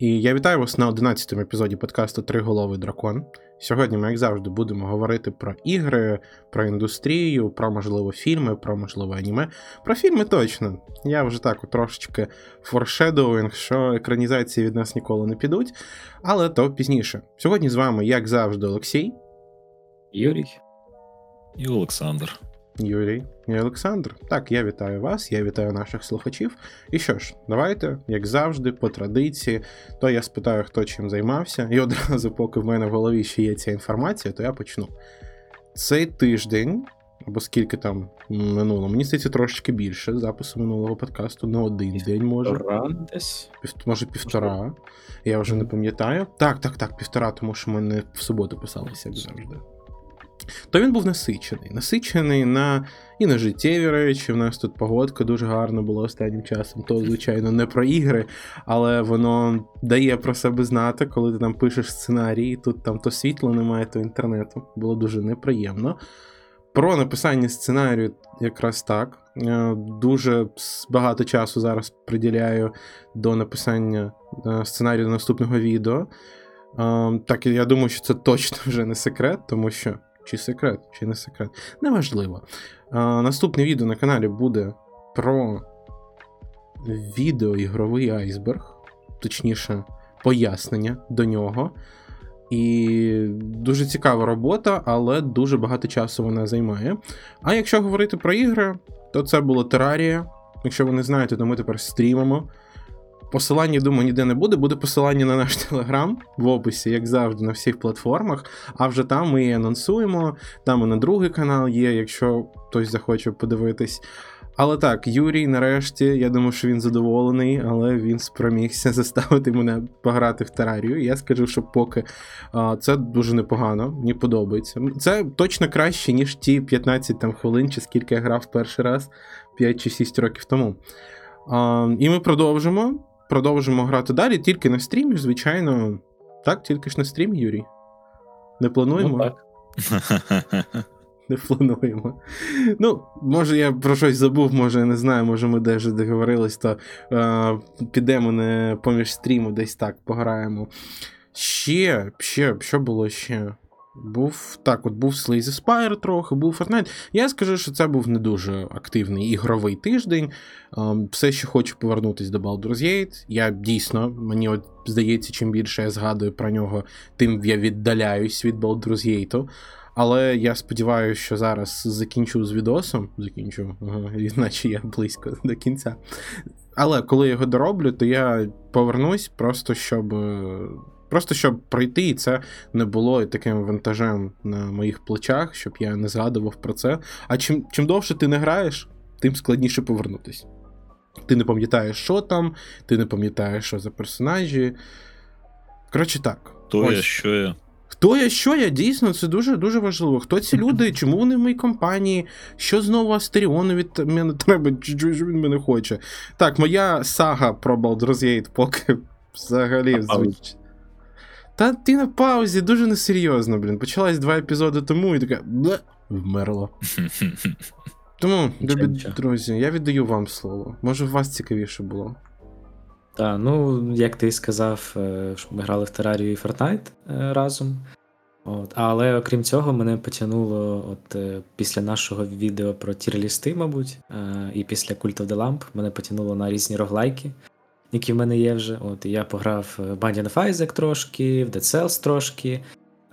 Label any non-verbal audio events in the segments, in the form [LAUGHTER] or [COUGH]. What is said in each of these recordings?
І я вітаю вас на 11-му епізоді подкасту Триголовий дракон. Сьогодні ми, як завжди, будемо говорити про ігри, про індустрію, про можливо фільми, про можливо аніме. Про фільми точно. Я вже так трошечки форшедоуінг, що екранізації від нас ніколи не підуть, але то пізніше. Сьогодні з вами, як завжди, Олексій, Юрій. І Олександр. Юрій і Олександр. Так, я вітаю вас, я вітаю наших слухачів. І що ж, давайте, як завжди, по традиції, то я спитаю, хто чим займався, і одразу, поки в мене в голові ще є ця інформація, то я почну. Цей тиждень, або скільки там минуло, мені здається, трошечки більше запису минулого подкасту, на один день може. Десь. Пів, може, півтора. Я вже не пам'ятаю. Так, так, так, півтора, тому що ми не в суботу писалися, як завжди. То він був насичений. Насичений на і на життєві речі. У нас тут погодка дуже гарна була останнім часом. То, звичайно, не про ігри, але воно дає про себе знати, коли ти там пишеш сценарій, тут там то світла немає, то інтернету. Було дуже неприємно. Про написання сценарію якраз так. Е, дуже багато часу зараз приділяю до написання е, сценарію до наступного відео. Е, так, я думаю, що це точно вже не секрет, тому що. Чи секрет, чи не секрет. Неважливо. А, Наступне відео на каналі буде про відеоігровий айсберг, точніше, пояснення до нього. І дуже цікава робота, але дуже багато часу вона займає. А якщо говорити про ігри, то це було Терарія. Якщо ви не знаєте, то ми тепер стрімимо. Посилання, думаю, ніде не буде. Буде посилання на наш [LAUGHS] телеграм в описі, як завжди, на всіх платформах. А вже там ми її анонсуємо. Там і на другий канал є, якщо хтось захоче подивитись. Але так, Юрій, нарешті, я думаю, що він задоволений, але він спромігся [LAUGHS] заставити мене пограти в терарію. Я скажу, що поки а, це дуже непогано, мені подобається. Це точно краще, ніж ті 15 там, хвилин, чи скільки я грав перший раз 5 чи 6 років тому. А, І ми продовжимо продовжимо грати далі, тільки на стрімі, звичайно. Так, тільки ж на стрімі, Юрій. Не плануємо? Ну, так. [LAUGHS] Не плануємо. Ну, може, я про щось забув, може, я не знаю, може ми де вже договорились, то е, підемо не поміж стріму, десь так пограємо. Ще, ще, що було ще? Був так, от був Slay Spire трохи, був Fortnite. Я скажу, що це був не дуже активний ігровий тиждень. Ем, все ще хочу повернутися до Baldur's Gate. Я дійсно, мені от здається, чим більше я згадую про нього, тим я віддаляюсь від Baldur's Gate. Але я сподіваюся, що зараз закінчу з відосом. Закінчу, ага, [LAUGHS] я близько до кінця. Але коли я його дороблю, то я повернусь просто щоб. Просто щоб пройти, і це не було таким вантажем на моїх плечах, щоб я не згадував про це. А чим чим довше ти не граєш, тим складніше повернутися. Ти не пам'ятаєш, що там, ти не пам'ятаєш, що за персонажі. Коротше так. Хто Ось. я, що я? Хто я, що я? Дійсно, це дуже дуже важливо. Хто ці [CLEARS THROAT] люди, чому вони в моїй компанії? Що знову Астеріону від мене треба, що він мене хоче? Так, моя сага про Baldur's Gate поки [LAUGHS] взагалі звучить. Та ти на паузі дуже несерйозно, блін. Почалась два епізоди тому і така бле, вмерла. [LAUGHS] Тому, любі друзі, я віддаю вам слово. Може, у вас цікавіше було. Так, ну, як ти сказав, е, що ми грали в Терарію і Fortnite е, разом. От. Але окрім цього, мене потягнуло от е, після нашого відео про тірлісти, мабуть, і після Cult of the Lamp мене потягнуло на різні роглайки які в мене є вже. От, Я пограв в Binding of Isaac трошки, в Dead Cells трошки.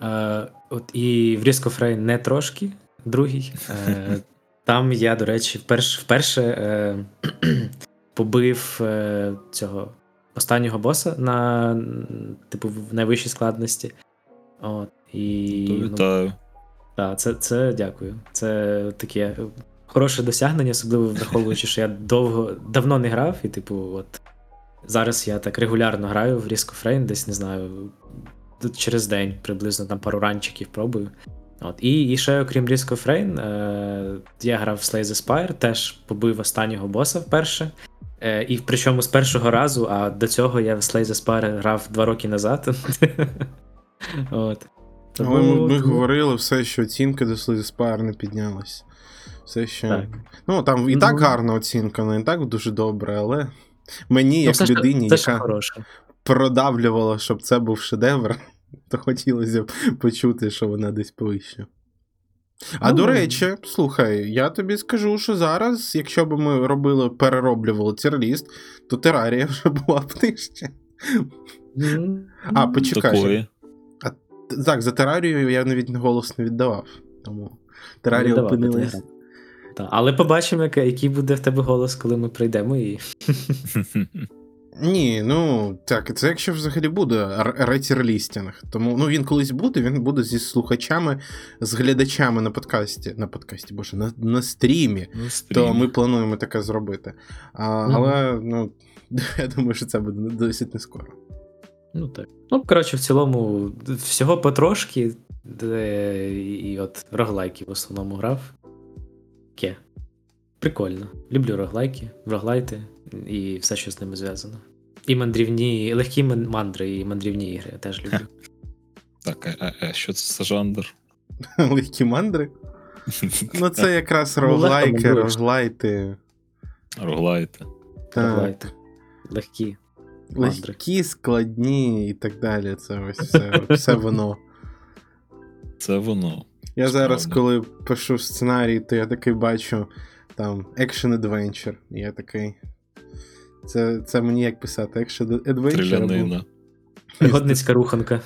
Е, от, І в Risk of Rain не трошки, другий. Е, Там я, до речі, вперше вперше е, [CLEARS THROAT] побив е, цього останнього боса на типу, в найвищій складності. От, і, То ну, вітаю. Ну, так, це, це дякую. Це таке хороше досягнення, особливо враховуючи, що я довго давно не грав, і, типу, от Зараз я так регулярно граю в Risk of Rain, десь не знаю, через день приблизно там пару ранчиків пробую. От. І і ще, окрім Risk of Rain, е, я грав в Slay the Spire, теж побив останнього боса вперше. Е, І причому з першого разу, а до цього я в Slay the Spire грав два роки назад. [LAUGHS] От. Але ми, ми говорили все, що оцінка до Slay the Spire не піднялась. Все ще. Так. Ну, там і так ну... гарна оцінка, не так дуже добре, але. Мені, ну, як ну, людині, це яка хороше. продавлювало, щоб це був шедевр, [LAUGHS] то хотілося б почути, що вона десь повище. А Ну, до речі, слухай, я тобі скажу, що зараз, якщо б ми робили, перероблювали tier list, то терарія вже була б нижче. А, почекай. Такої. Так, за терарію я навіть голос не віддавав. Тому терарія ти Та, але побачимо, який буде в тебе голос, коли ми прийдемо і. Ні, ну так, це якщо взагалі буде re-tier-listing. Тому ну він колись буде, він буде зі слухачами, з глядачами на подкасті. На подкасті, боже, на, на стрімі. Ну, То ми плануємо таке зробити. А, Мгм. Але ну, [LAUGHS] я думаю, що це буде досить не скоро. Ну так. Ну, коротше, в цілому, всього потрошки, де і от роглайки в основному грав. Ке. Прикольно. Люблю роглайки, роглайти і все, що з ними зв'язано. І мандрівні, легкі мандри, і мандрівні ігри я теж люблю. [LAUGHS] Так, а, а, а що це за жанр? [LAUGHS] Легкі мандри. [LAUGHS] Ну, це якраз Ну, роглайки, роглайти. Роглайти. Роглайти. Легкі. мандри. Легкі, складні і так далі. Це ось все, все воно. Це воно. Я зараз, коли пишу сценарій, то я такий бачу там Action Adventure. І я такий. Це, це мені як писати Action Adventure. Трилянина. Пригодницька руханка.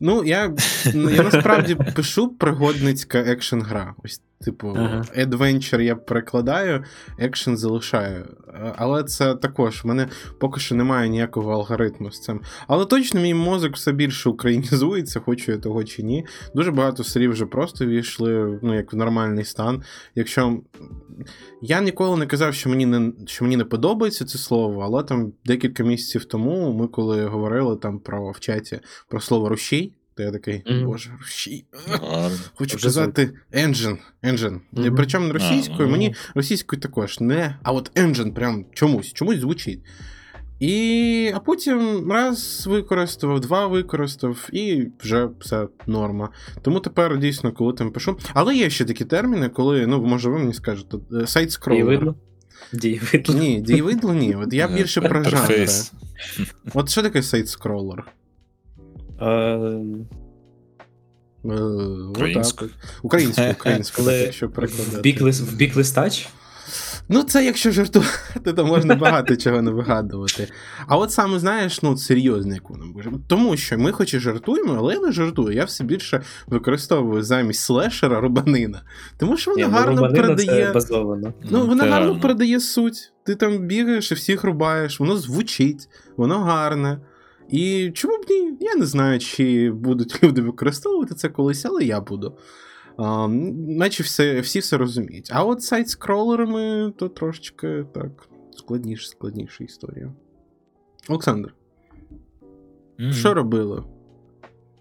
Ну, я, ну, я насправді пишу пригодницька екшн гра. Ось, типу, Ага. Adventure я перекладаю, екшен залишаю. Але це також, в мене поки що немає ніякого алгоритму з цим. Але точно мій мозок все більше українізується, хочу я того чи ні. Дуже багато серій вже просто війшли ну, як в нормальний стан. Якщо. Я ніколи не казав, що мені не, що мені не подобається це слово, але там декілька місяців тому ми коли говорили там про в чаті про слово рушій, то я такий, боже, рушій. [LAUGHS] Хочу казати engine. engine. Причому не російською, ну. мені російською також не. А от engine прям чомусь, чомусь звучить. І, а потім раз використав, два використав, і вже все норма. Тому тепер дійсно, коли там пишу. Але є ще такі терміни, коли, ну, може, ви мені скажете, сайт скролер. видно. Ні, дієвидло ні. От я Е, більше про жанри. От що таке сайт скролер? Е, Українською. Українською, українською, якщо В перекладати. бік, в бік листач? Ну, це якщо жартувати, то можна багато чого не вигадувати. А от саме знаєш, ну серйозно, як воно буде. Тому що ми хоч і жартуємо, але я не жартую. Я все більше використовую замість слешера рубанина. Тому що вона Ні, ну, гарно передає. Ну, вона це гарно гарно. передає суть. Ти там бігаєш і всіх рубаєш, воно звучить, воно гарне. І чому б ні? Я не знаю, чи будуть [LAUGHS] люди використовувати це колись, але я буду. А, наче все, всі все розуміють. А от сайт з кролерами то трошечки так складніше, складніша історія. Олександр, Мгм. що робили?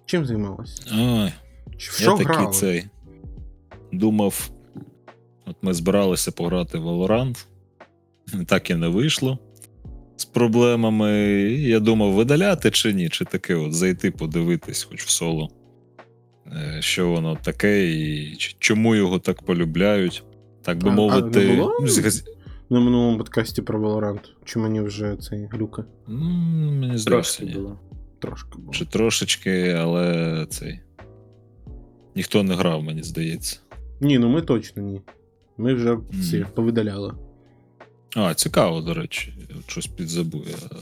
Чим займалась? Ой, я що такий грали? цей. Думав, от ми збиралися пограти в Valorant. Так і не вийшло. З проблемами. Я думав, видаляти чи ні, чи таке от зайти, подивитись, хоч в соло. е, Що воно таке, і чому його так полюбляють. Так би А- а мовити, не було? ну, згаз- На минулому подкасті про Valorant. Чи мені вже цей глюка? Ну, мені здається, Трошки було. Трошки було. Чи трошечки, але цей. Ніхто не грав, мені здається. Ні, ну ми точно ні. Ми вже ці повидаляли. А, цікаво, до речі, щось підзабув. Я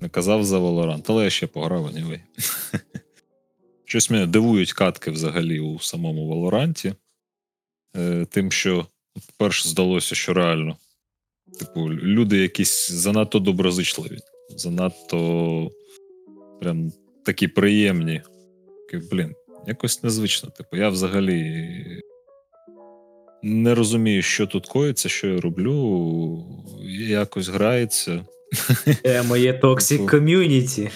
не казав за Valorant, але я ще пограв anyway. [LAUGHS] Щось мене дивують катки взагалі у самому Валоранті. Е, тим, що перше здалося, що реально. Типу, люди якісь занадто доброзичливі, занадто прям такі приємні. Блін, якось незвично. Типу, я взагалі не розумію, що тут коїться, що я роблю. Якось грається. Е, моє токсик Типу. ком'юніті.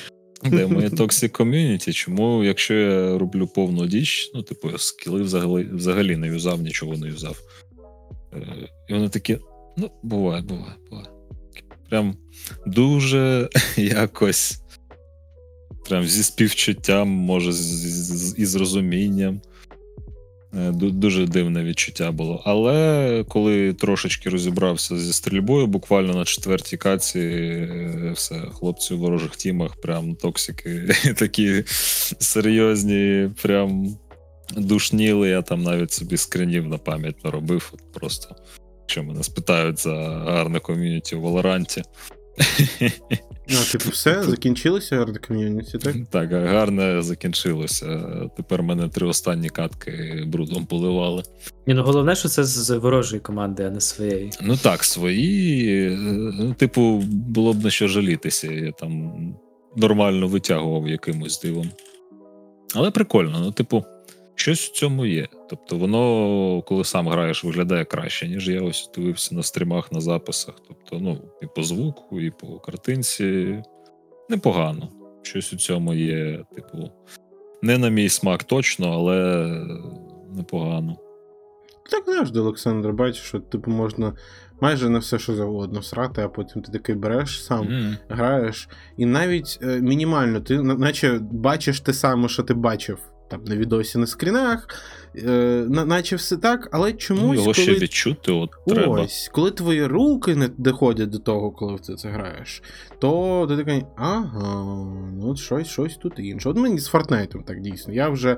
Де моє Toxic Community? Чому, якщо я роблю повну діч, ну, типу, я скіли взагалі, взагалі не юзав, нічого не юзав. Е, І вони такі, ну, буває, буває, буває. Прям дуже [LAUGHS] якось. Прям зі співчуттям, може, з, з, і з розумінням. Е, ду- Дуже дивне відчуття було. Але коли трошечки розібрався зі стрільбою, буквально на четвертій каці, е, все, хлопці у ворожих тімах, прям токсики [LAUGHS] такі серйозні, прям душніли. Я там навіть собі скринів на пам'ять наробив. От просто, якщо мене спитають за гарне ком'юніті в Валоранті. Ну, типу, все, закінчилося гарне ком'юніті, так? Так, гарне закінчилося. Тепер мене три останні катки брудом поливали. Ні, ну головне, що це з ворожої команди, а не своєї. Ну так, свої. е, Ну, типу, було б на що жалітися. Я там нормально витягував якимось дивом. Але прикольно, ну, типу, щось в цьому є. Тобто, воно, коли сам граєш, виглядає краще, ніж я ось дивився на стрімах, на записах. Тобто, ну, і по звуку, і по картинці. Непогано. Щось у цьому є, типу, не на мій смак точно, але непогано. Так завжди, Олександр, бачиш, що типу можна майже на все, що завгодно срати, а потім ти такий береш сам, Мгм. граєш, і навіть е, мінімально, ти наче бачиш те саме, що ти бачив там на відосі на скрінах, е, на- наче все так, але Ну, чомусь. його ще відчути, от треба. Ось, коли твої руки не доходять до того, коли ти це граєш, то ти такий, ага, ну от щось, щось тут інше. От мені з Фортнайтом так дійсно. Я вже.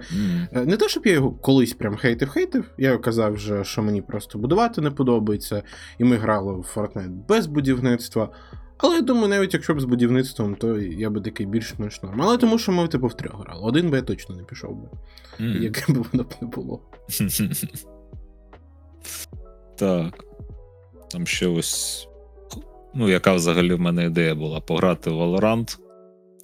Е, Не те, щоб я його колись прям хейтив-хейтив, я казав вже, що мені просто будувати не подобається, і ми грали в Fortnite без будівництва. Але я думаю, навіть якщо б з будівництвом, то я би такий більш-менш норм. Але тому, що ми типу втрьох грали. Один би я точно не пішов би, Мгм. яким би воно б не було. [LAUGHS] Так. Там ще ось. Ну, яка взагалі в мене ідея була пограти в Valorant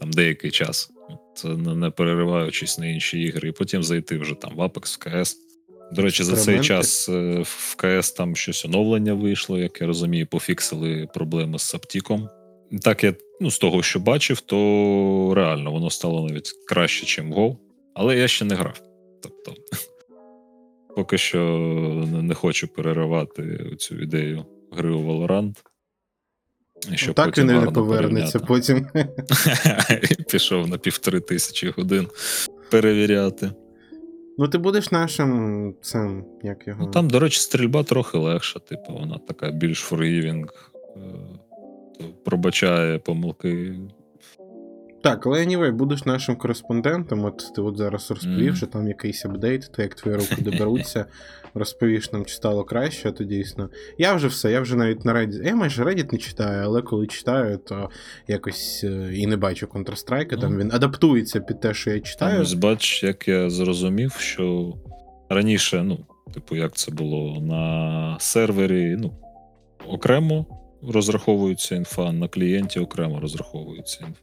там деякий час. Це не не перериваючись на інші ігри, і потім зайти вже там в Apex, в КС. До речі, за цей час е, в КС там щось оновлення вийшло, як я розумію, пофіксили проблеми з Саптіком. Так, я ну, з того, що бачив, то реально воно стало навіть краще, ніж Go. Але я ще не грав. Тобто, [LAUGHS] поки що не- хочу переривати цю ідею гри у Valorant. Щоб так потім він не повернеться порівняти. потім. [LAUGHS] Пішов на півтори тисячі годин перевіряти. Ну, ти будеш нашим цим, як його. Ну там, до речі, стрільба трохи легша, типу, вона така більш forgiving, е, пробачає помилки. Так, але anyway, будеш нашим кореспондентом. От ти от зараз розповів, Мгм. що там якийсь апдейт, то як твої руки доберуться, [LAUGHS] розповіш нам, чи стало краще, то дійсно. Я вже все, я вже навіть на Reddit. Я майже Reddit не читаю, але коли читаю, то якось е, і не бачу Counter-Strike, там Ну. він адаптується під те, що я читаю. ось бач, як я зрозумів, що раніше, ну, типу, як це було на сервері, ну, окремо розраховується інфа, на клієнті окремо розраховується інфа.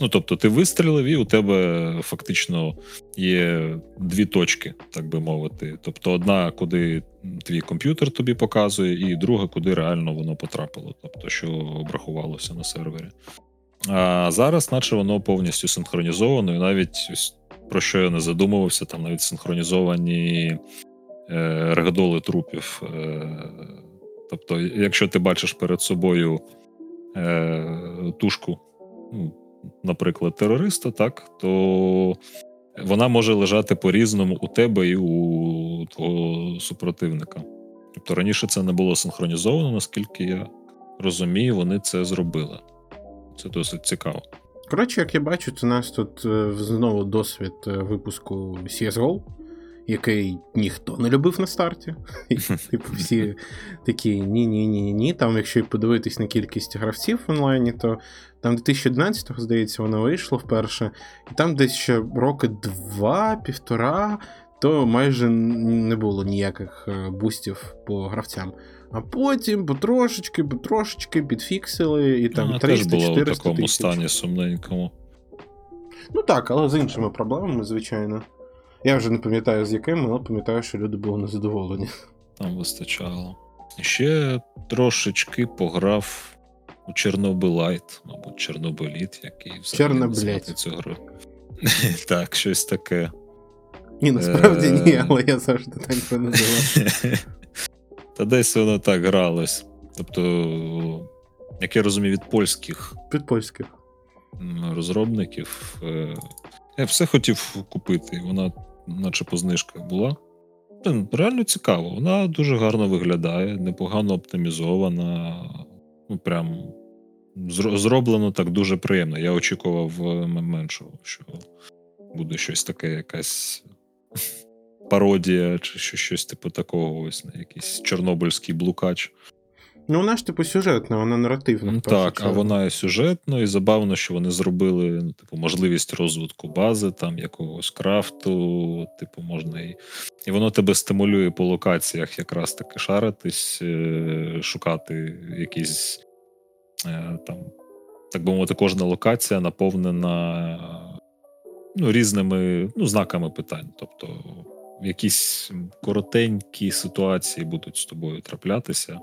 Ну, тобто, ти вистрілив, і у тебе фактично є дві точки, так би мовити. Тобто, одна, куди твій комп'ютер тобі показує, і друга, куди реально воно потрапило, тобто, що обрахувалося на сервері. А зараз, наче воно повністю синхронізовано, і навіть про що я не задумувався, там навіть синхронізовані е, регдоли трупів. Е, тобто, якщо ти бачиш перед собою е, тушку, ну, наприклад, терориста, так, то вона може лежати по-різному у тебе і у твого супротивника. Тобто раніше це не було синхронізовано, наскільки я розумію, вони це зробили. Це досить цікаво. Коротше, як я бачу, у нас тут е, знову досвід е, випуску CSGO, який ніхто не любив на старті. [LAUGHS] Типу, всі такі ні-ні-ні-ні. Там, якщо подивитись на кількість гравців в онлайні, то там 2011-го, здається, воно вийшло вперше. І там десь ще роки два-півтора, то майже не було ніяких е, бустів по гравцям. А потім потрошечки, потрошечки підфіксили, і там Вона теж 300 була у 400 такому тисяч. стані сумненькому. Ну так, але з іншими проблемами, звичайно. Я вже не пам'ятаю з якими, але пам'ятаю, що люди були незадоволені. Там вистачало. Ще трошечки пограв у Чорнобилайт, мабуть, Чорнобиліт, який взагалі цю гру. [LAUGHS] Так, щось таке. Ні, насправді Е. ні, але я завжди так це називав. [LAUGHS] Та десь воно так гралось. Тобто, як я розумію, від польських Під польських. розробників. е, Я все хотів купити, вона, наче по знижках була. Реально цікаво. Вона дуже гарно виглядає, непогано оптимізована. Ну, прям зроблено так дуже приємно. Я очікував е, меншого, що буде щось таке, якась пародія, чи щось типу такого, ось на якийсь чорнобильський блукач. Ну, вона ж типу сюжетна, вона наративна. Так, а вона і сюжетно, і забавно, що вони зробили ну, типу, можливість розвитку бази, там якогось крафту, типу, можна і. І воно тебе стимулює по локаціях якраз таки шаритись, е, шукати якісь там, так би мовити, кожна локація наповнена ну, різними ну, знаками питань. Тобто, якісь коротенькі ситуації будуть з тобою траплятися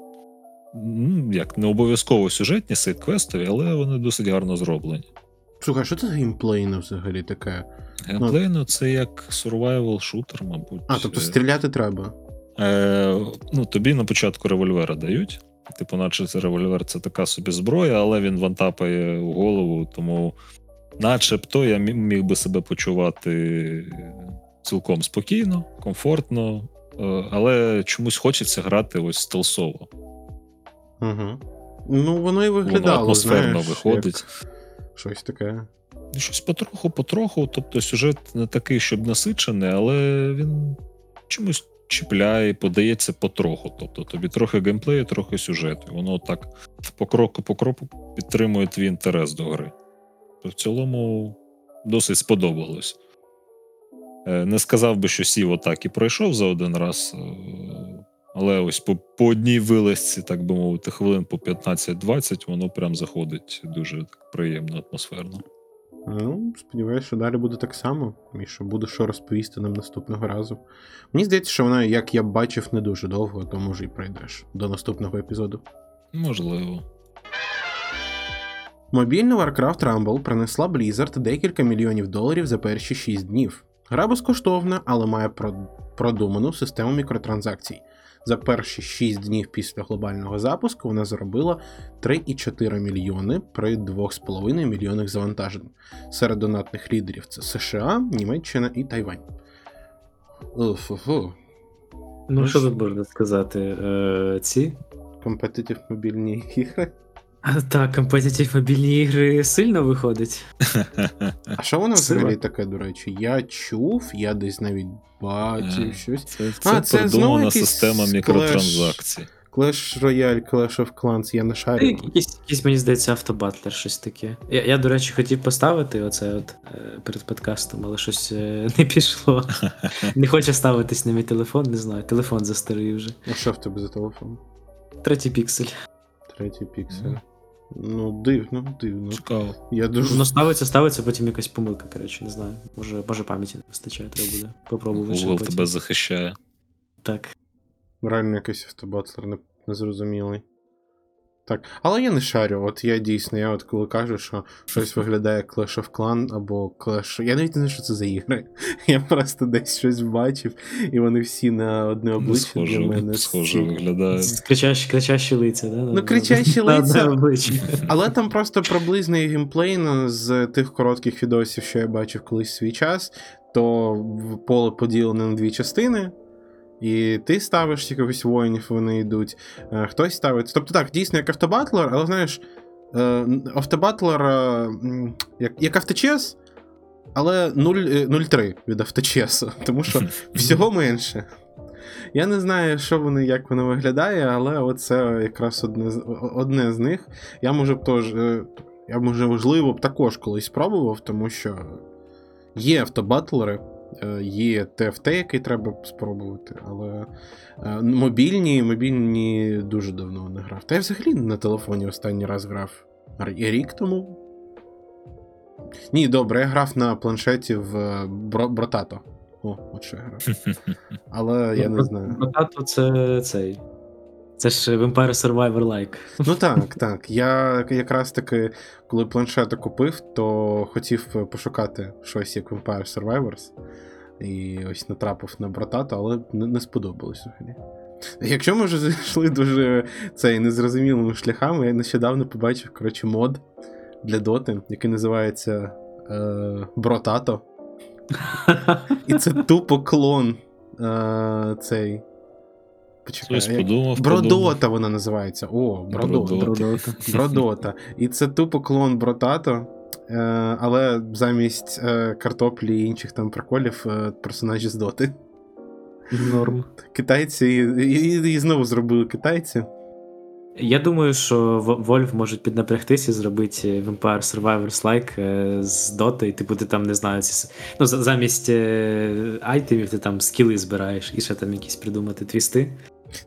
ну, як не обов'язково сюжетні сайт-квестові, але вони досить гарно зроблені. Слухай, що це геймплейно взагалі таке? Геймплейно це як survival шутер, мабуть. А, тобто Е, стріляти треба. Е, ну, тобі на початку револьвера дають. Типу, наче це револьвер це така собі зброя, але він вантапає у голову, тому начебто я міг би себе почувати цілком спокійно, комфортно, е, але чомусь хочеться грати ось стелсово. Угу. Ну, воно і Воно атмосферно знаєш, виходить. як Щось таке. Ну, Щось потроху, потроху. Тобто сюжет не такий, щоб насичений, але він чомусь чіпляє, подається потроху. Тобто тобі трохи геймплею, трохи сюжету. Воно так по кроку по кроку підтримує твій інтерес до гри. То в цілому досить сподобалось. Е, Не сказав би, що сів отак і пройшов за один раз. е, Але ось по, по одній вилазці, так би мовити, хвилин по 15-20, воно прям заходить дуже так приємно, атмосферно. Ну, сподіваюся, що далі буде так само, і що буде що розповісти нам наступного разу. Мені здається, що вона, як я бачив, не дуже довго, то може і пройдеш до наступного епізоду. Можливо. Мобільна Warcraft Rumble принесла Blizzard декілька мільйонів доларів за перші 6 днів. Гра безкоштовна, але має продуману систему мікротранзакцій. За перші 6 днів після глобального запуску вона заробила 3,4 мільйони при 2,5 мільйонах завантажень. Серед донатних лідерів це США, Німеччина і Тайвань. Уф-фу-фу. Ну, Ну, що тут можна сказати? Е, ці? Компетитив мобільні ігри. А, Так, компетитив мобільні ігри сильно виходить. А що воно Сила. взагалі таке, до речі? Я чув, я десь навіть бачив Е, щось. Це, А, це, це продумана система мікротранзакцій. Clash Royale, Clash of Clans, я не шарю. Якийсь, якийсь, мені здається, автобатлер, щось таке. Я, я, до речі, хотів поставити оце от е, перед подкастом, але щось е, не пішло. [LAUGHS] Не хоче ставитись на мій телефон, не знаю. Телефон застарий вже. А що в тебе за телефон? Третій піксель. Третій піксель. Мгм. Ну, дивно, дивно. Цікаво. Я дуже. Воно ставиться, ставиться, потім якась помилка, коротше, не знаю. Може, може пам'яті не вистачає, треба буде попробувати. ще Google потім. тебе захищає. Так. Реально якийсь автобатлер не, незрозумілий. Так, але я не шарю. От я дійсно, я от коли кажу, що щось виглядає як Clash of Clan або Clash. Я навіть не знаю, що це за ігри. [LAUGHS] Я просто десь щось бачив, і вони всі на одне Ну, обличчя для мене. схоже виглядає. Кричащі, кричащі лиця, да? Ну, кричащі лиця. обличчя. Але там просто приблизний геймплей з тих коротких відосів, що я бачив колись в свій час, то поле поділене на дві частини. І ти ставиш якихось воїнів, вони йдуть. е, Хтось ставить. Тобто так, дійсно як auto battler, але знаєш, е, auto battler е, як, як авточес, але 0, е, 0,3 від авточесу, [LAUGHS] тому що всього менше. Я не знаю, що вони, як воно виглядає, але оце якраз одне одне з них. Я може б теж. е, Я може, можливо, б також колись спробував, тому що є автобатлери, є ТФТ, який треба спробувати, але е, мобільні, мобільні дуже давно не грав. Та я взагалі на телефоні останній раз грав рік тому. Ні, добре, я грав на планшеті в е, Бро- Бротато. О, от що я грав. [LAUGHS] Але я не знаю. Бротато це цей. Це ж Vampire Survivor like. Ну так, так. Я якраз таки, коли планшета купив, то хотів пошукати щось як Vampire Survivors. І ось натрапив на братата, але не, не сподобалось взагалі. Якщо ми вже зайшли дуже цей незрозумілими шляхами, я нещодавно побачив коротше, мод для доти, який називається е, Бротато. [LAUGHS] І це тупо клон Е, цей. Почекай. Хтось подумав. Бродота вона називається. О, Бродота. Бродота. Бродота. [LAUGHS] Бродота. І це тупо клон Бротато, е, але замість е, картоплі і інших там приколів е, персонажі з доти. Норм. Китайці і, і, і знову зробили китайці. Я думаю, що В- Valve можуть піднапрягтись і зробити Vampire Survivors like з Dota, і типу ти там не знаю, ці ну, замість айтемів ти там скіли збираєш і ще там якісь придумати твісти.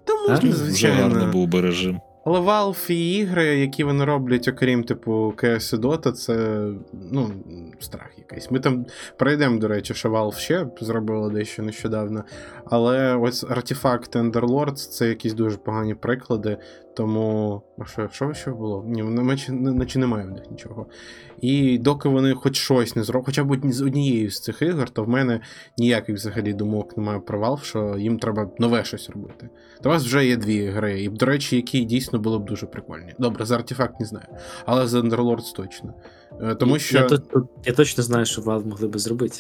Та можна, Вже звичайно. гарний був би режим. Але Valve і ігри, які вони роблять, окрім типу CS і Dota, це ну, страх якийсь. Ми там пройдемо, до речі, що Valve ще зробила дещо нещодавно. Але ось Artifact Underlords це якісь дуже погані приклади. Тому. А що, що ще було? Ні, ну, наче, наче немає в них нічого. І доки вони хоч щось не зроблять, хоча б з однією з цих ігор, то в мене ніяких взагалі думок немає про Valve, що їм треба нове щось робити. То у вас вже є дві гри, і, до речі, які дійсно були б дуже прикольні. Добре, за артефакт не знаю, але за Underlords точно. Е, Тому що. Я, то- я точно знаю, що Valve могли би зробити.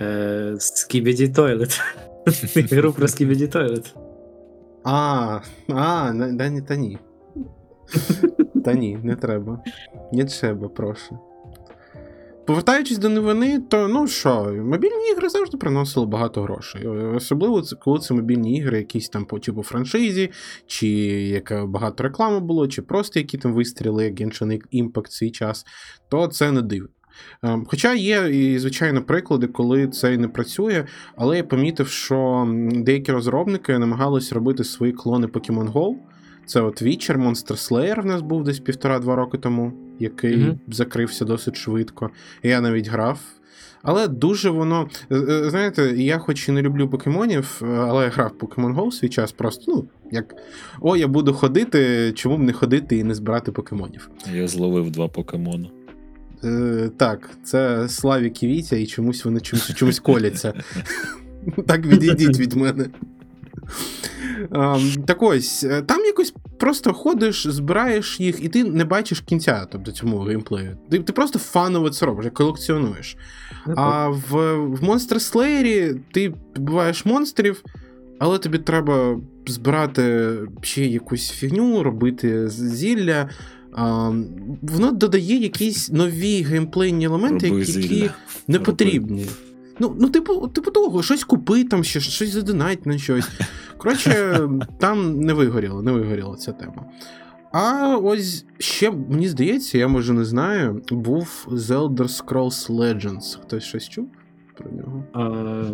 Е, Skibidi Toilet. [LAUGHS] Гру про Skibidi Toilet. А, а, да, ні, та ні. Та ні, не треба. Не треба, прошу. Повертаючись до новини, то ну що, мобільні ігри завжди приносили багато грошей. Особливо коли це мобільні ігри, якісь там по типу франшизі, чи яка багато реклами було, чи просто які там вистріли, як Genshin Impact в свій час, то це не дивно. Ем, Хоча є і, звичайно, приклади, коли це і не працює, але я помітив, що деякі розробники намагались робити свої клони Pokemon Go. Це от Witcher, Monster Slayer в нас був десь півтора-два роки тому, який Мгм. закрився досить швидко. Я навіть грав. Але дуже воно. е, е, Знаєте, я хоч і не люблю покемонів, е, але я грав в Pokemon Go в свій час просто, ну, як. О, я буду ходити, чому б не ходити і не збирати покемонів. Я зловив два покемони. Е, так, це Славік і Вітя, і чомусь вони чомусь, чомусь коляться. [LAUGHS] Так відійдіть від мене. Ем, так ось, е, там якось просто ходиш, збираєш їх, і ти не бачиш кінця тобто, цьому геймплею. Ти, ти просто фаново це робиш, колекціонуєш. А в, в Monster Slayer ти побиваєш монстрів, але тобі треба збирати ще якусь фігню, робити зілля. А, воно додає якісь нові геймплейні елементи, Роби які не Роби. потрібні. Ну, ну, типу, типу того, щось купи там ще, щось задонать на щось. [LAUGHS] Коротше, там не вигоріло, не вигоріла ця тема. А ось ще, мені здається, я може не знаю, був The Elder Scrolls Legends. Хтось щось чув про нього? А,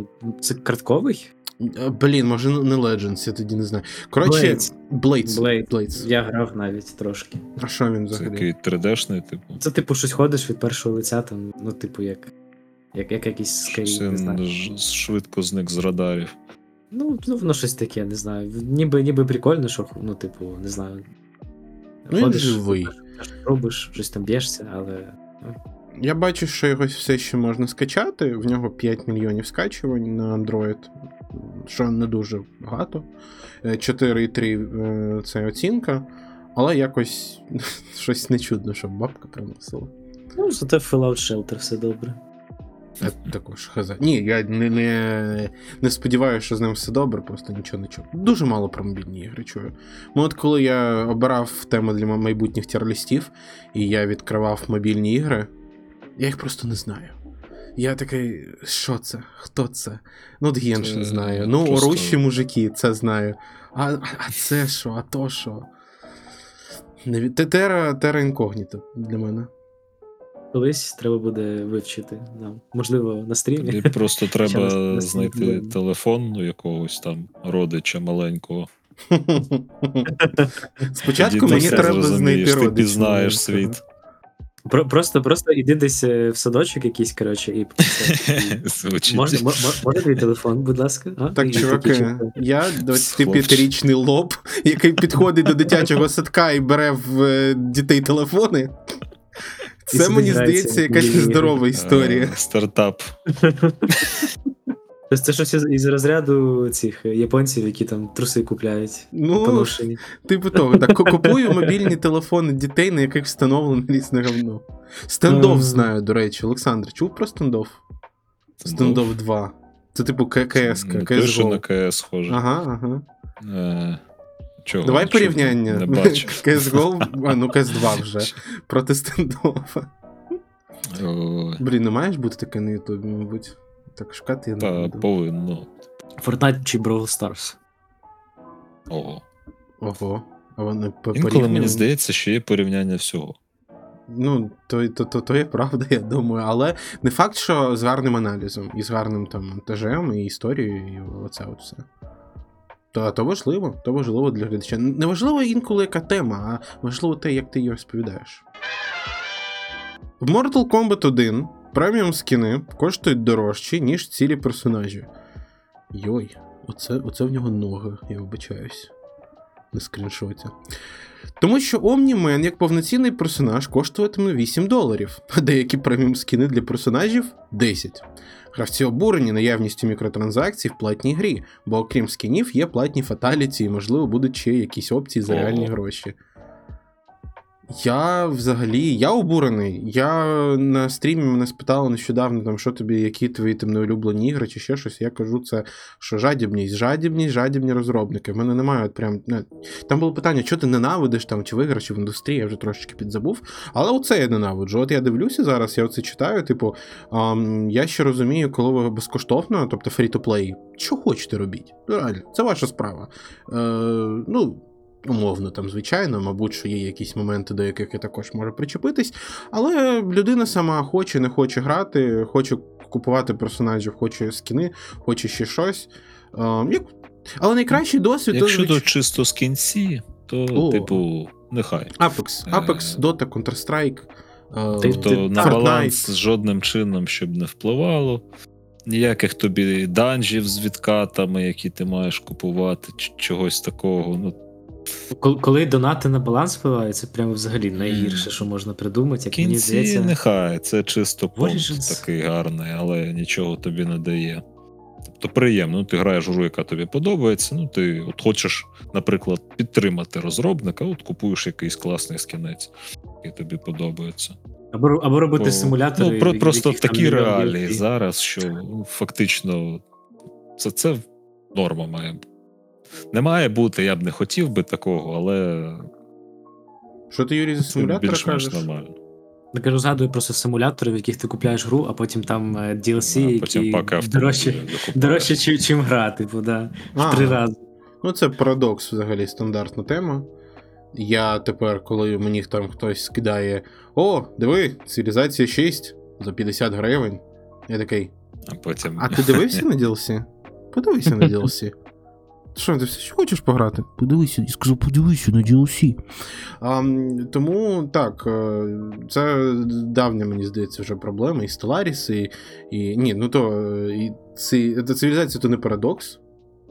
це картковий? Е, Блін, може не Legends, я тоді не знаю. Коротше, Blades. Blades. Blade. Blades. Я грав навіть трошки. А що він Це взагалі? такий 3D-шний, типу. Це, типу, щось ходиш від першого лиця, там, ну, типу, як, як, як якийсь Щось не знаю. ж- швидко зник з радарів. Ну, ну, воно щось таке, не знаю. Ніби, ніби прикольно, що, ну, типу, не знаю. Ну, він живий. робиш, щось там б'єшся, але. Я бачу, що його все ще можна скачати. В нього 5 мільйонів скачувань на Android, що не дуже багато. Е, 4,3 е, це оцінка, але якось [LAUGHS] щось не чудно, щоб бабка приносила. Ну, зате Fallout Shelter все добре. Я також хз. Ні, я не, не, не сподіваюся, що з ним все добре, просто нічого не чув. Дуже мало про мобільні ігри чую. Ну, от коли я обирав тему для майбутніх тірлістів, і я відкривав мобільні ігри, я їх просто не знаю. Я такий, що це? Хто це? Ну, от Геншин знаю. Ну, просто- орущі мужики, це знаю. А, а, це що, а то що? Тера, тера інкогніто для мене. Колись треба буде вивчити нам. Можливо, на стрімі. Тобі просто треба знайти телефон у якогось там родича маленького. [LAUGHS] Спочатку мені треба знайти Ти пізнаєш світ. Про, просто, просто іди десь е, в садочок якийсь, коротше, і [LAUGHS] можна, мо- мо- можна твій телефон, будь ласка. А? Так, чуваки, я 25-річний лоб, який підходить до дитячого садка і бере в е, дітей телефони. Це мені здається якась нездорова Е, історія. Стартап. [LAUGHS] Тобто це щось із, розряду цих японців, які там труси купляють. Ну, Поношені. типу того, так купую мобільні телефони дітей, на яких встановлено [LAUGHS] різне говно. Стендов Ем. знаю, до речі, Олександр, чув про стендов? Стендов 2. Це типу ККС, те, на КС схоже. Ага, ага. Е, чого? Давай Чого? порівняння. Не бачу. [LAUGHS] CSGO, а ну CS2 вже. Проти стендофа. Ой, Блін, не маєш бути таке на Ютубі, мабуть. Так шукати я не Та буду. повинно. Fortnite чи Brawl Stars. Ого. Ого. А вони по- Інколи мені здається, що є порівняння всього. Ну, то, то, то, то є правда, я думаю. Але не факт, що з гарним аналізом, і з гарним там монтажем, і історією, і оце от все. То, то важливо, то важливо для глядача. Не важливо інколи яка тема, а важливо те, як ти її розповідаєш. В Mortal Kombat 1 преміум скіни коштують дорожче, ніж цілі персонажі. Йой, оце, оце в нього ноги, я вибачаюсь. На скріншоті. Тому що Omni-Man як повноцінний персонаж коштуватиме 8 доларів, а деякі преміум скіни для персонажів 10. Гравці обурені наявністю мікротранзакцій в платній грі, бо окрім скінів є платні фаталіті і, можливо, будуть ще якісь опції за реальні гроші. Я взагалі я обурений. Я на стрімі мене спитали нещодавно, там, що тобі, які твої там неулюблені ігри чи ще щось. Я кажу, це що жадібність, жадібність, жадібні розробники. В мене немає от прям. Не, там було питання, що ти ненавидиш там, чи в чи в індустрії, я вже трошечки підзабув. Але оце я ненавиджу. От я дивлюся зараз, я оце читаю, типу, ам, я ще розумію, коли ви безкоштовно, тобто free-to-play, що хочете робіть. Ну, Реально, це ваша справа. Е, ну, умовно, там, звичайно, мабуть, що є якісь моменти, до яких я також можу причепитись. Але людина сама хоче, не хоче грати, хоче купувати персонажів, хоче скіни, хоче ще щось. Е, як... Але найкращий досвід Якщо то, то звич- чисто з кінці, то, О. типу, нехай. Apex, Apex, Е, Dota, Counter-Strike. е, Тобто на баланс жодним чином, щоб не впливало. Ніяких тобі данжів з відкатами, які ти маєш купувати, чи чогось такого. Ну, Коли, донати на баланс впливають, це прямо взагалі найгірше, що можна придумати. в Як мені здається, нехай, це чисто понт такий гарний, але нічого тобі не дає. Тобто приємно, ну, ти граєш гру, яка тобі подобається. Ну, ти от хочеш, наприклад, підтримати розробника, от купуєш якийсь класний скінець, який тобі подобається. або, або робити Бо, симулятори. Ну, про, в просто яких там такі мільйон реалії зараз, що ну, фактично це, це норма має бути. Не має бути, я б не хотів би такого, але Що ти, Юрій, за це симулятор кажеш? нормально. Я кажу, згадую просто симулятори, в яких ти купляєш гру, а потім там е, DLC, а потім які дорожче, докупаєш. дорожче, чим, чим гра, типу, да. А, В три рази. Ну, це парадокс взагалі стандартна тема. Я тепер, коли мені там хтось скидає: О, диви, цивілізація 6 за 50 гривень. Я такий, А потім а ти [LAUGHS] дивився на DLC? Подивися на DLC. Що, ти все ще хочеш пограти? Подивися, я сказав, подивися на DLC. А, тому так, е, це давня, мені здається, вже проблема. І Stellaris, і. і ні, ну то е, і ці, та цивілізація то не парадокс,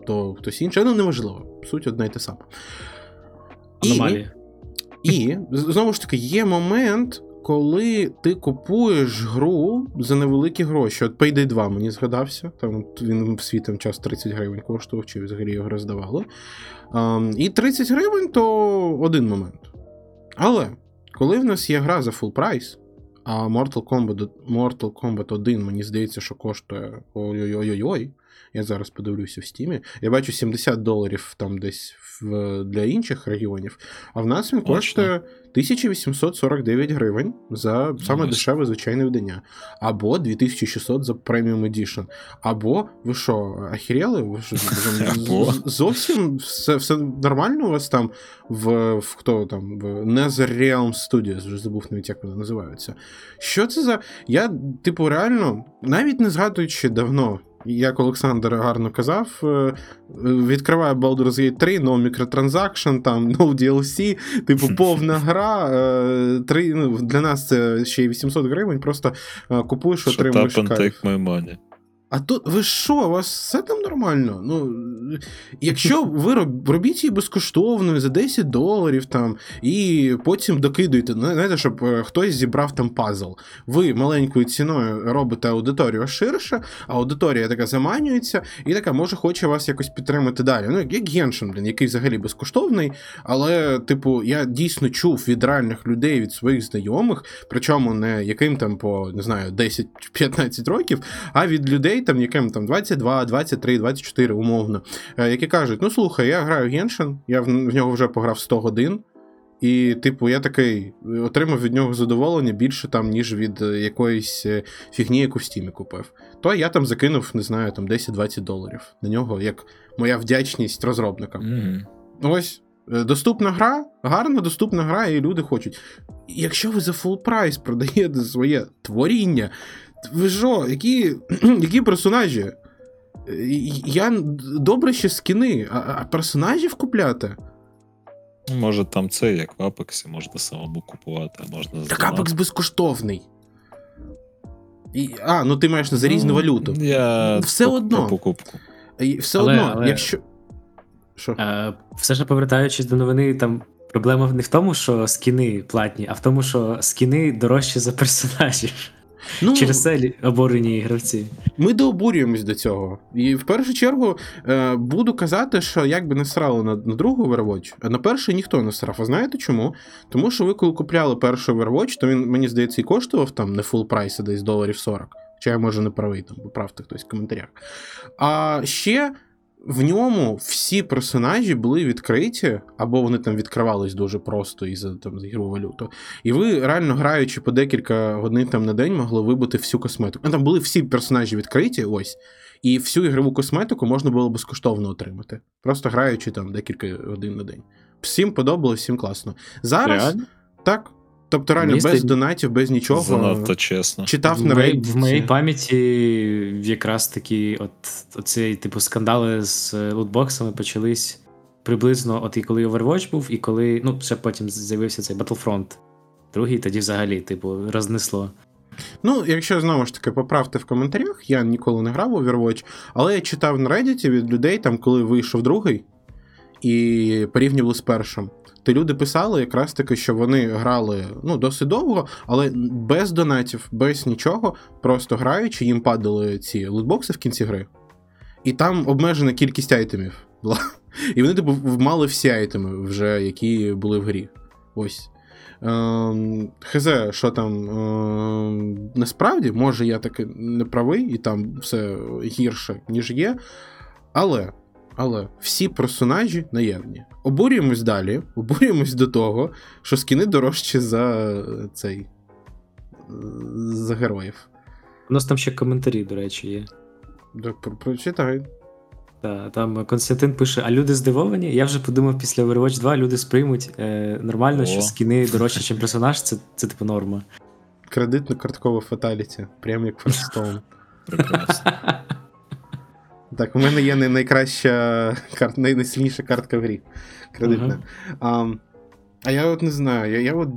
то хтось інший, ну неважливо. Суть одна й та сама. І- і знову ж таки, є момент, коли ти купуєш гру за невеликі гроші. От Payday 2 мені згадався. Там він в свій там час 30 гривень коштував, чи взагалі його роздавали. Ам, і 30 гривень то один момент. Але коли в нас є гра за full прайс, а Mortal Kombat, Mortal Kombat 1, мені здається, що коштує ой-ой-ой-ой. Я зараз подивлюся в стімі. Я бачу 70 доларів там десь в, для інших регіонів. А в нас він коштує 1849 гривень за саме Ось. дешеве звичайне видання. Або 2600 за преміум едішн. Або ви що, ахірели? Ви що, [LAUGHS] зовсім все, все нормально у вас там в, в хто там в NetherRealm Studios, вже забув навіть, як вони називаються. Що це за. Я, типу, реально, навіть не згадуючи давно. Як Олександр гарно казав, відкриває Baldur's Gate 3, no microtransaction, там, no DLC, типу, [LAUGHS] повна гра. 3, ну, для нас це ще й 800 гривень, просто е, купуєш, Shut отримуєш up and кайф. take my money. А тут ви що, у вас все там нормально? Ну, якщо ви роб- робіть її безкоштовною за 10 доларів там, і потім докидуєте, знаєте, щоб е, хтось зібрав там пазл. Ви маленькою ціною робите аудиторію ширше, аудиторія така заманюється, і така може хоче вас якось підтримати далі. Ну, як Геншин, блін, який взагалі безкоштовний, але, типу, я дійсно чув від реальних людей, від своїх знайомих, причому не яким там по не знаю 10-15 років, а від людей, людей, там, яким там 22, 23, 24, умовно, е, які кажуть: ну слухай, я граю Геншин, я в, нього вже пограв 100 годин. І, типу, я такий е, отримав від нього задоволення більше там, ніж від е, якоїсь фігні, яку в стімі купив. То я там закинув, не знаю, там 10-20 доларів на нього, як моя вдячність розробникам. Угу. Ось. Доступна гра, гарна доступна гра, і люди хочуть. Якщо ви за full прайс продаєте своє творіння, ви що, які, [CLEARS THROAT] які персонажі? Е, Я добре ще скини, а, а персонажів купляти? Може там це, як в Апексі, можна самому купувати, а можна Так. Apex безкоштовний. І, а, ну ти маєш за різну Ну, валюту. Я Все про- одно. Покупку. Все Але- одно, але- якщо. Що? Е, все ж повертаючись до новини, там проблема не в тому, що скіни платні, а в тому, що скіни дорожчі за персонажів. Ну, Через це обурені гравці. Ми дообурюємось до цього. І в першу чергу е, буду казати, що як би не срали на, на другу Overwatch, а на перший ніхто не срав. А знаєте чому? Тому що ви, коли купляли перший Overwatch, то він, мені здається, і коштував там не full прайс, а десь доларів 40. Чи я може не правий, там, поправте хтось в коментарях. А ще в ньому всі персонажі були відкриті, або вони там відкривались дуже просто і за там за ігрову валюту. І ви реально граючи по декілька годин там на день, могли вибити всю косметику. Ну, Там були всі персонажі відкриті, ось. І всю ігрову косметику можна було безкоштовно отримати. Просто граючи там декілька годин на день. Всім подобалось, всім класно. Зараз Реально? так. Тобто, реально, Мені без донатів, без нічого. Занадто чесно. Читав на Reddit. в моїй пам'яті якраз такі от оці, типу, скандали з е, лутбоксами почались приблизно от і коли Overwatch був, і коли. Ну, ще потім з'явився цей Battlefront. Другий тоді взагалі, типу, рознесло. Ну, якщо знову ж таки поправте в коментарях, я ніколи не грав у Overwatch, але я читав на Reddit від людей, там, коли вийшов другий і порівнювали з першим. То люди писали якраз таки, що вони грали ну, досить довго, але без донатів, без нічого, просто граючи, їм падали ці лутбокси в кінці гри. І там обмежена кількість айтемів була. І вони, типу, мали всі айтеми, вже, які були в грі. Ось. Ем, Хз, що там ем, насправді, може, я таки не правий, і там все гірше, ніж є. Але, але всі персонажі наявні. Обурюємось далі, обурюємось до того, що скіни дорожчі за цей. За героїв. У нас там ще коментарі, до речі, є. Да, Прочитай. Та, там Константин пише: а люди здивовані. Я вже подумав, після Overwatch 2 люди сприймуть е, нормально, О. що скіни дорожчі, ніж персонаж, це, це типу норма. Кредитно-карткова fatality, прямо як Hearthstone. Прекрасно. [LAUGHS] Так, у мене є не найкраща кар... найсильніша картка в грі. Кредитна. А, а я от не знаю, я, я от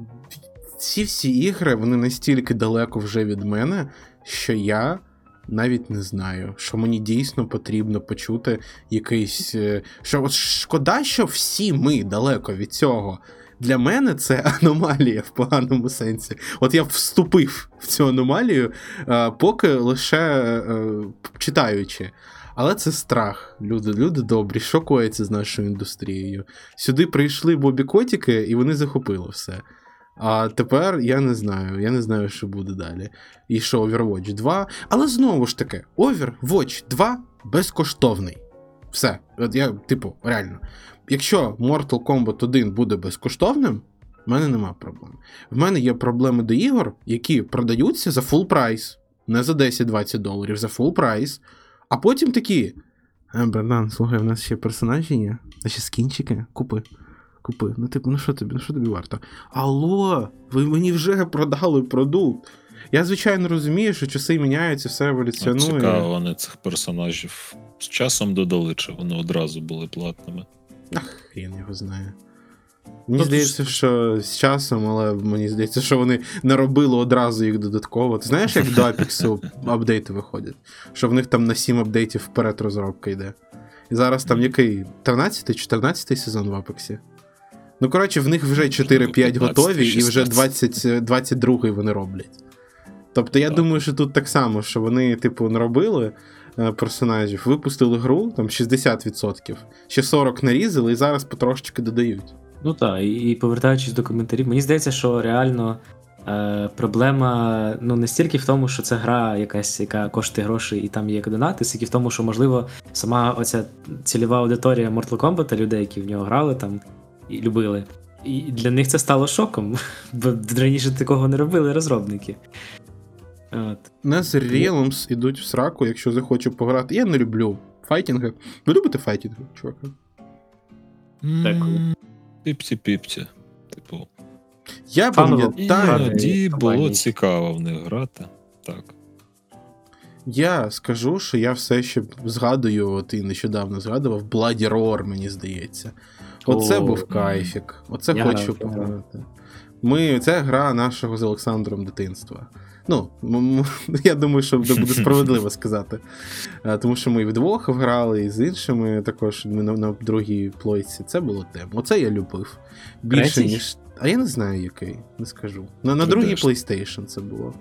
ці всі ігри, вони настільки далеко вже від мене, що я навіть не знаю, що мені дійсно потрібно почути якийсь. е, Що от шкода, що всі ми далеко від цього. Для мене це [LAUGHS] аномалія в поганому сенсі. От я вступив в цю аномалію, е, поки лише е, читаючи. Але це страх. Люди, люди добрі, що коїться з нашою індустрією. Сюди прийшли бобі котики, і вони захопили все. А тепер я не знаю, я не знаю, що буде далі. І що Overwatch 2. Але знову ж таки, Overwatch 2 безкоштовний. Все. От я, типу, реально. Якщо Mortal Kombat 1 буде безкоштовним, в мене нема проблем. В мене є проблеми до ігор, які продаються за full прайс. Не за 10-20 доларів, за full прайс. А потім такі. Е, братан, слухай, в нас ще персонажі є, а ще скінчики. Купи. Купи. Ну, типу, ну що тобі, ну що тобі варто? Алло, ви мені вже продали продукт. Я, звичайно, розумію, що часи міняються, все еволюціонує. Цікаво, вони цих персонажів з часом додали, чи вони одразу були платними. Ах, хрін його знає. Мені Ну, здається, що з часом, але мені здається, що вони не робили одразу їх додатково. Ти знаєш, як до Apex апдейти виходять? Що в них там на 7 апдейтів вперед розробка йде. І зараз там який? 13-й, 14-й сезон в Apex? Ну, коротше, в них вже 4-5 готові, і вже 16-й. 20, 22 вони роблять. Тобто, я Так. думаю, що тут так само, що вони, типу, наробили е, персонажів, випустили гру, там 60%, ще 40 нарізали, і зараз потрошечки додають. Ну так, і, і повертаючись до коментарів, мені здається, що реально Е, проблема ну, не стільки в тому, що це гра якась, яка коштує гроші, і там є донати, скільки в тому, що, можливо, сама оця цільова аудиторія Mortal Kombat, людей, які в нього грали там і любили. І для них це стало шоком, [LAUGHS] бо раніше такого не робили розробники. От. Нас Realms ідуть в сраку, якщо захочу пограти. Я не люблю файтінги. Ви любите файтінги, чуваки? Деколи. Піпці-піпці. Типу, Я пам'ятаю, іноді було цікаво в них грати. Так. я скажу, що я все ще згадую, от і нещодавно згадував, Bloody Roar, мені здається. Оце О, був кайфік. Оце Я хочу пограти. Ми, це гра нашого з Олександром дитинства. Ну, [LAUGHS] я думаю, що буде [LAUGHS] справедливо сказати. Е, Тому що ми і вдвох грали, і з іншими також ми на, на другій плойці. Це було тема. Оце я любив. Більше, Третій? ніж. А я не знаю, який, не скажу. На, на другій PlayStation це було.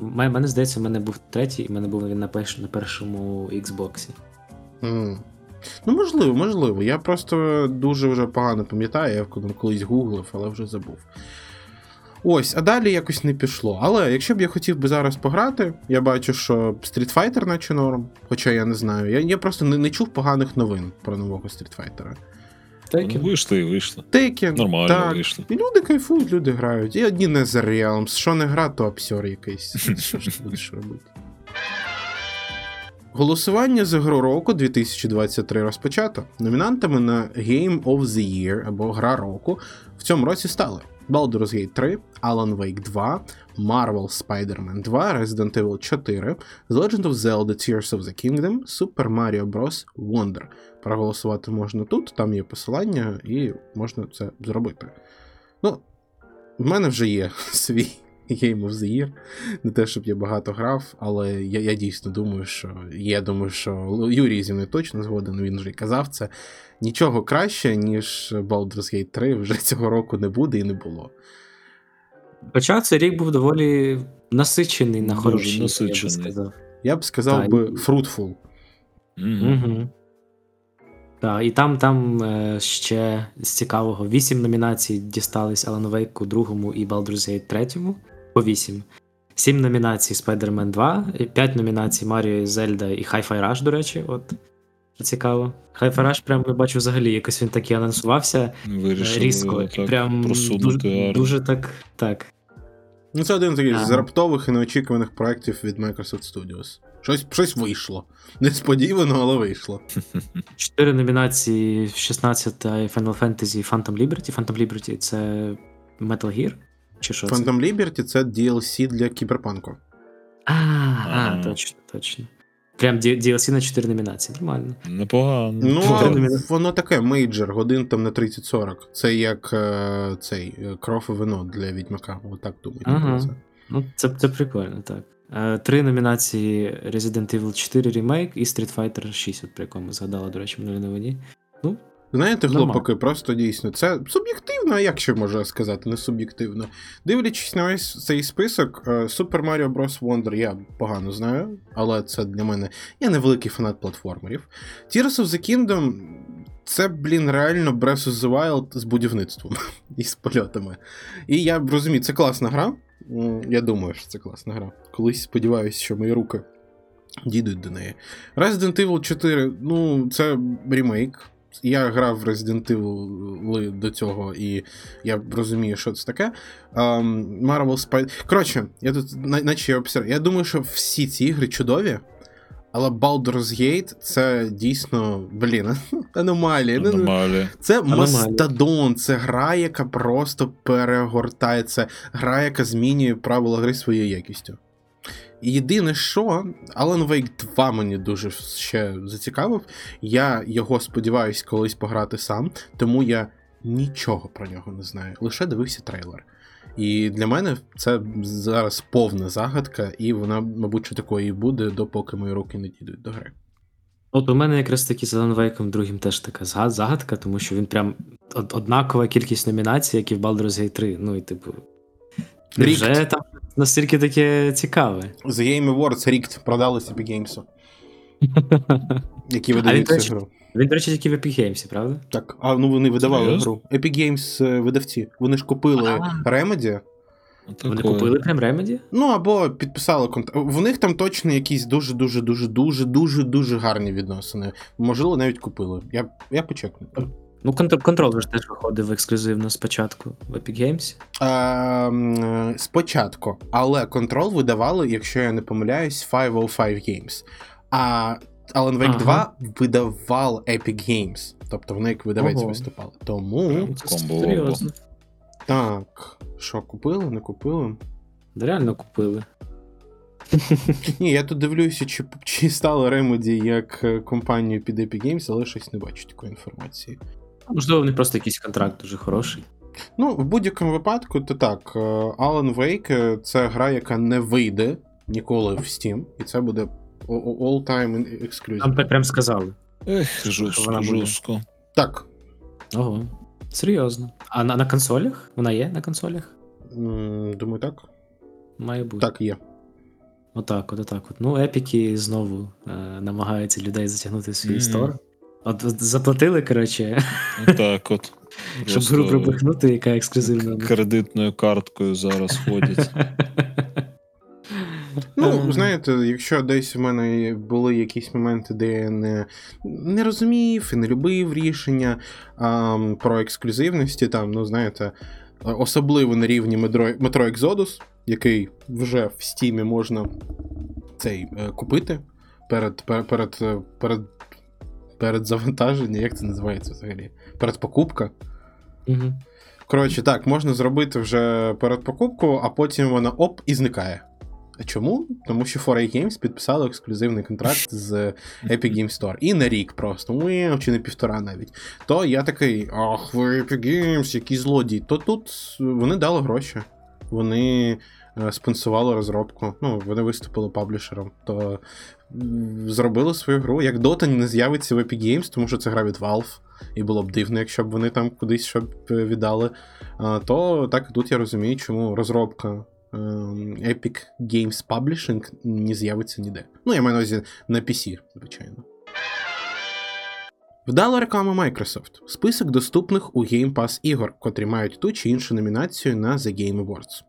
Мене здається, в мене був третій, і в мене був він на, перш, на першому Xbox. М. Ну, можливо, можливо. Я просто дуже вже погано пам'ятаю, я колись гуглив, але вже забув. Ось, а далі якось не пішло. Але якщо б я хотів би зараз пограти, я бачу, що Street Fighter наче норм, хоча я не знаю. Я, я просто не, не чув поганих новин про нового Street Fighter. Ну, вийшли і вийшли. Текен, Нормально так. вийшли. І люди кайфують, люди грають. І одні не за Realms. Що не гра, то абсьор якийсь. [LAUGHS] Що ж ти будеш робити? Голосування за гру року 2023 розпочато. Номінантами на Game of the Year або Гра року в цьому році стали Baldur's Gate 3, Alan Wake 2, Marvel Spider-Man 2, Resident Evil 4, The Legend of Zelda Tears of the Kingdom, Super Mario Bros. Wonder. Проголосувати можна тут, там є посилання, і можна це зробити. Ну, в мене вже є [LAUGHS] свій Game of the Year. Не те, щоб я багато грав, але я, я дійсно думаю, що я думаю, що Юрій зі мною точно згоден, він вже й казав це. Нічого краще, ніж Baldur's Gate 3 вже [LAUGHS] цього року не буде і не було. Хоча цей рік був доволі насичений на хороші, я насичений. сказав. Я б сказав Так, би і- fruitful. Мгм. Угу. Так, і там, там е, ще з цікавого вісім номінацій дістались Alan Wake другому і Baldur's Gate третьому. По вісім. Сім номінацій Spider-Man 2, і п'ять номінацій Mario і Zelda і Hi-Fi Rush, до речі, от. Що Цікаво. Hi-Fi Rush, прям я бачу взагалі, якось він так і анонсувався е, Вирішили різко. так прям дуже, дуже так. так. Ну, це один з таких Ага. з раптових і неочікуваних проєктів від Microsoft Studios. Щось, щось вийшло. Несподівано, але вийшло. [LAUGHS] Чотири номінації 16 Final Fantasy Phantom Liberty. Phantom Liberty це Metal Gear? Чи що це? Phantom Liberty це DLC для кіберпанку. А, а, Ага. точно, точно. Прям DLC на 4 номінації. Нормально. Непогано. Ну, Погано. воно таке мейджор, годин там на 30-40. Це як е, цей е, кров і вино для відьмака. Отак думаю. Ага. це. Ну, це, це прикольно, так. Е, Три номінації Resident Evil 4 Remake і Street Fighter 6, от про якому згадала, до речі, минулі новині. Знаєте, хлопаки, просто дійсно. Це суб'єктивно, а як ще можна сказати, не суб'єктивно. Дивлячись на весь цей список, е, Super Mario Bros. Wonder я погано знаю, але це для мене. Я не великий фанат платформерів. Tears of the Kingdom. Це, блін, реально Breath of the Wild з будівництвом [LAUGHS] і з польотами. І я розумію, це класна гра. Я думаю, що це класна гра. Колись сподіваюся, що мої руки дійдуть до неї. Resident Evil 4, ну, це ремейк. Я грав в Resident Evil до цього, і я розумію, що це таке. Um, Marvel Spider... Коротше, я тут, наче я обсерв. Я думаю, що всі ці ігри чудові, але Baldur's Gate це дійсно, блін, [LAUGHS] аномалія. Ну, ну, це Аномалія. мастодон, це гра, яка просто перегортає. Це гра, яка змінює правила гри своєю якістю. Єдине, що Alan Wake 2 мені дуже ще зацікавив. Я його сподіваюсь колись пограти сам, тому я нічого про нього не знаю. Лише дивився трейлер. І для мене це зараз повна загадка, і вона, мабуть, що такою і буде, допоки мої руки не дійдуть до гри. От у мене якраз таки з Alan Wake другим теж така загадка, тому що він прям однакова кількість номінацій, як і в Baldur's Gate 3. Ну і типу. Рік. Вже там настільки таке цікаве. The Game Awards Рікт продали Epic Games, які [LAUGHS] видають цю речі, гру. Він, до речі, тільки в Epic Games, правда? Так, а ну вони видавали гру. Epic Games е, видавці. Вони ж купили Remedy, Вони Такое. купили прям Remedy? Ну або підписали контракт. В них там точно якісь дуже дуже дуже дуже дуже дуже гарні відносини. Можливо, навіть купили. Я, я почекну. Ну, контрол, контрол ж теж виходив ексклюзивно спочатку в Epic Games. Ем, спочатку, але контрол видавали, якщо я не помиляюсь, 505 Games. А Alan Wake Ага. 2 видавав Epic Games. Тобто вони як видавець Ого. виступали. Тому Це серйозно. так. Що, купили, не купили? Да реально купили. [LAUGHS] Ні, я тут дивлюся, чи, чи стало Remedy як е, компанію під Epic Games, але щось не бачу такої інформації. Можливо, в них просто якийсь контракт дуже хороший. Ну, в будь-якому випадку, то так, е, Alan Wake е, це гра, яка не вийде ніколи в Steam, і це буде all-time exclusive. Там так прям сказали. Ех, жорстко, жорстко. Так. Ого. Серйозно. А на, на консолях? Вона є на консолях? М, Думаю, так. Має бути. Так, є. Отак, от, отак. От. Ну, епіки знову е, намагаються людей затягнути в свій Мгм. стор. От, заплатили, коротше, Отак от. [LAUGHS] щоб гру пропихнути, яка ексклюзивна. Кредитною карткою зараз ходять. [LAUGHS] Ну, Ем. знаєте, якщо десь в мене були якісь моменти, де я не, не розумів і не любив рішення а, про ексклюзивності, там, ну знаєте, особливо на рівні Metro, Metro Exodus, який вже в Стімі можна цей е, купити перед, перед, перед, перед, перед завантаженням, як це називається взагалі? Перед покупка. Мгм. Коротше, так, можна зробити вже перед покупкою, а потім вона оп і зникає. А чому? Тому що 4A Games підписали ексклюзивний контракт з Epic Games Store. І на рік просто, ну, чи не півтора навіть. То я такий, ах, ви Epic Games, які злодії. То тут вони дали гроші. Вони е, спонсували розробку. Ну, вони виступили паблішером. То зробили свою гру. Як Dota не з'явиться в Epic Games, тому що це гра від Valve. І було б дивно, якщо б вони там кудись щоб е, віддали. То так тут я розумію, чому розробка ем, Epic Games Publishing не з'явиться ніде. Ну, я маю на увазі на PC, звичайно. Вдала реклама Microsoft. Список доступних у Game Pass ігор, котрі мають ту чи іншу номінацію на The Game Awards.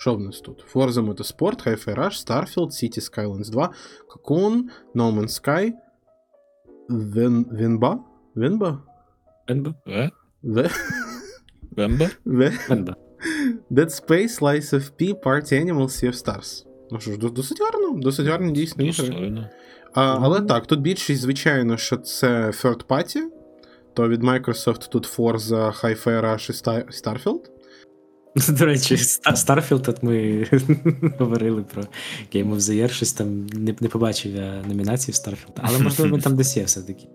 Що в нас тут? Forza Motorsport, Hi-Fi Rush, Starfield, City Skylines 2, Cocoon, No Man's Sky, Вен... Венба? Венба? Бенба? Е? Ве... Бемба? Ве... Dead Space, Lies of P, Party Animals, Sea of Stars. Ну що ж, досить гарно, досить гарні дійсно ігри. А, але Ну. так, тут більшість, звичайно, що це third party, то від Microsoft тут Forza, Hi-Fi Rush і Starfield. [LAUGHS] До речі, Starfield, от ми [LAUGHS] говорили про Game of the Year, щось там не, не побачив я номінації в Starfield. Але [LAUGHS] можливо він там десь є все-таки.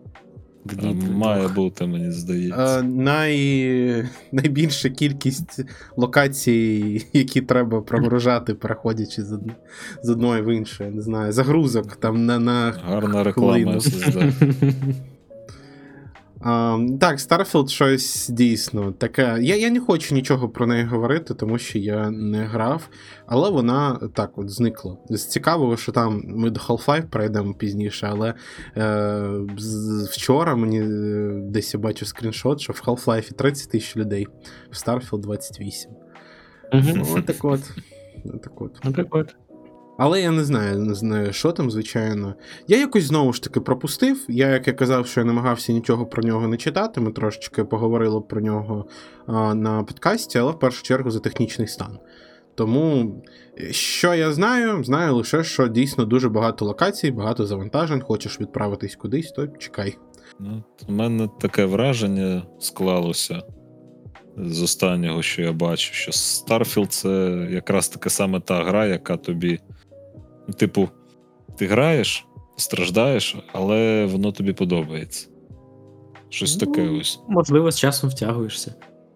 Має бути, мені здається. Е, най... Найбільша кількість локацій, які треба прогружати, переходячи з, од... з одної в іншу, я не знаю, загрузок там на. на... Гарна реклама хвилину. Так, Starfield щось дійсно таке. Я, я не хочу нічого про неї говорити, тому що я не грав, але вона так от зникла. З цікавого, що там ми до Half-Life перейдемо пізніше, але е, вчора мені е, десь я бачив скріншот, що в Half-Life 30 тисяч людей, в Starfield 28. Мгм. Ну, отак от. Отак от. Ну. Але я не знаю, не знаю, що там, звичайно. Я якось знову ж таки пропустив. Я, як я казав, що я намагався нічого про нього не читати. Ми трошечки поговорили про нього а, на подкасті, але в першу чергу за технічний стан. Тому, е, що я знаю, знаю лише, що дійсно дуже багато локацій, багато завантажень. Хочеш відправитись кудись, то чекай. Ну, У мене таке враження склалося з останнього, що я бачу, що Starfield це якраз таки саме та гра, яка тобі. Типу, ти граєш, страждаєш, але воно тобі подобається. Щось таке Ну, ось. Можливо, з часом втягуєшся.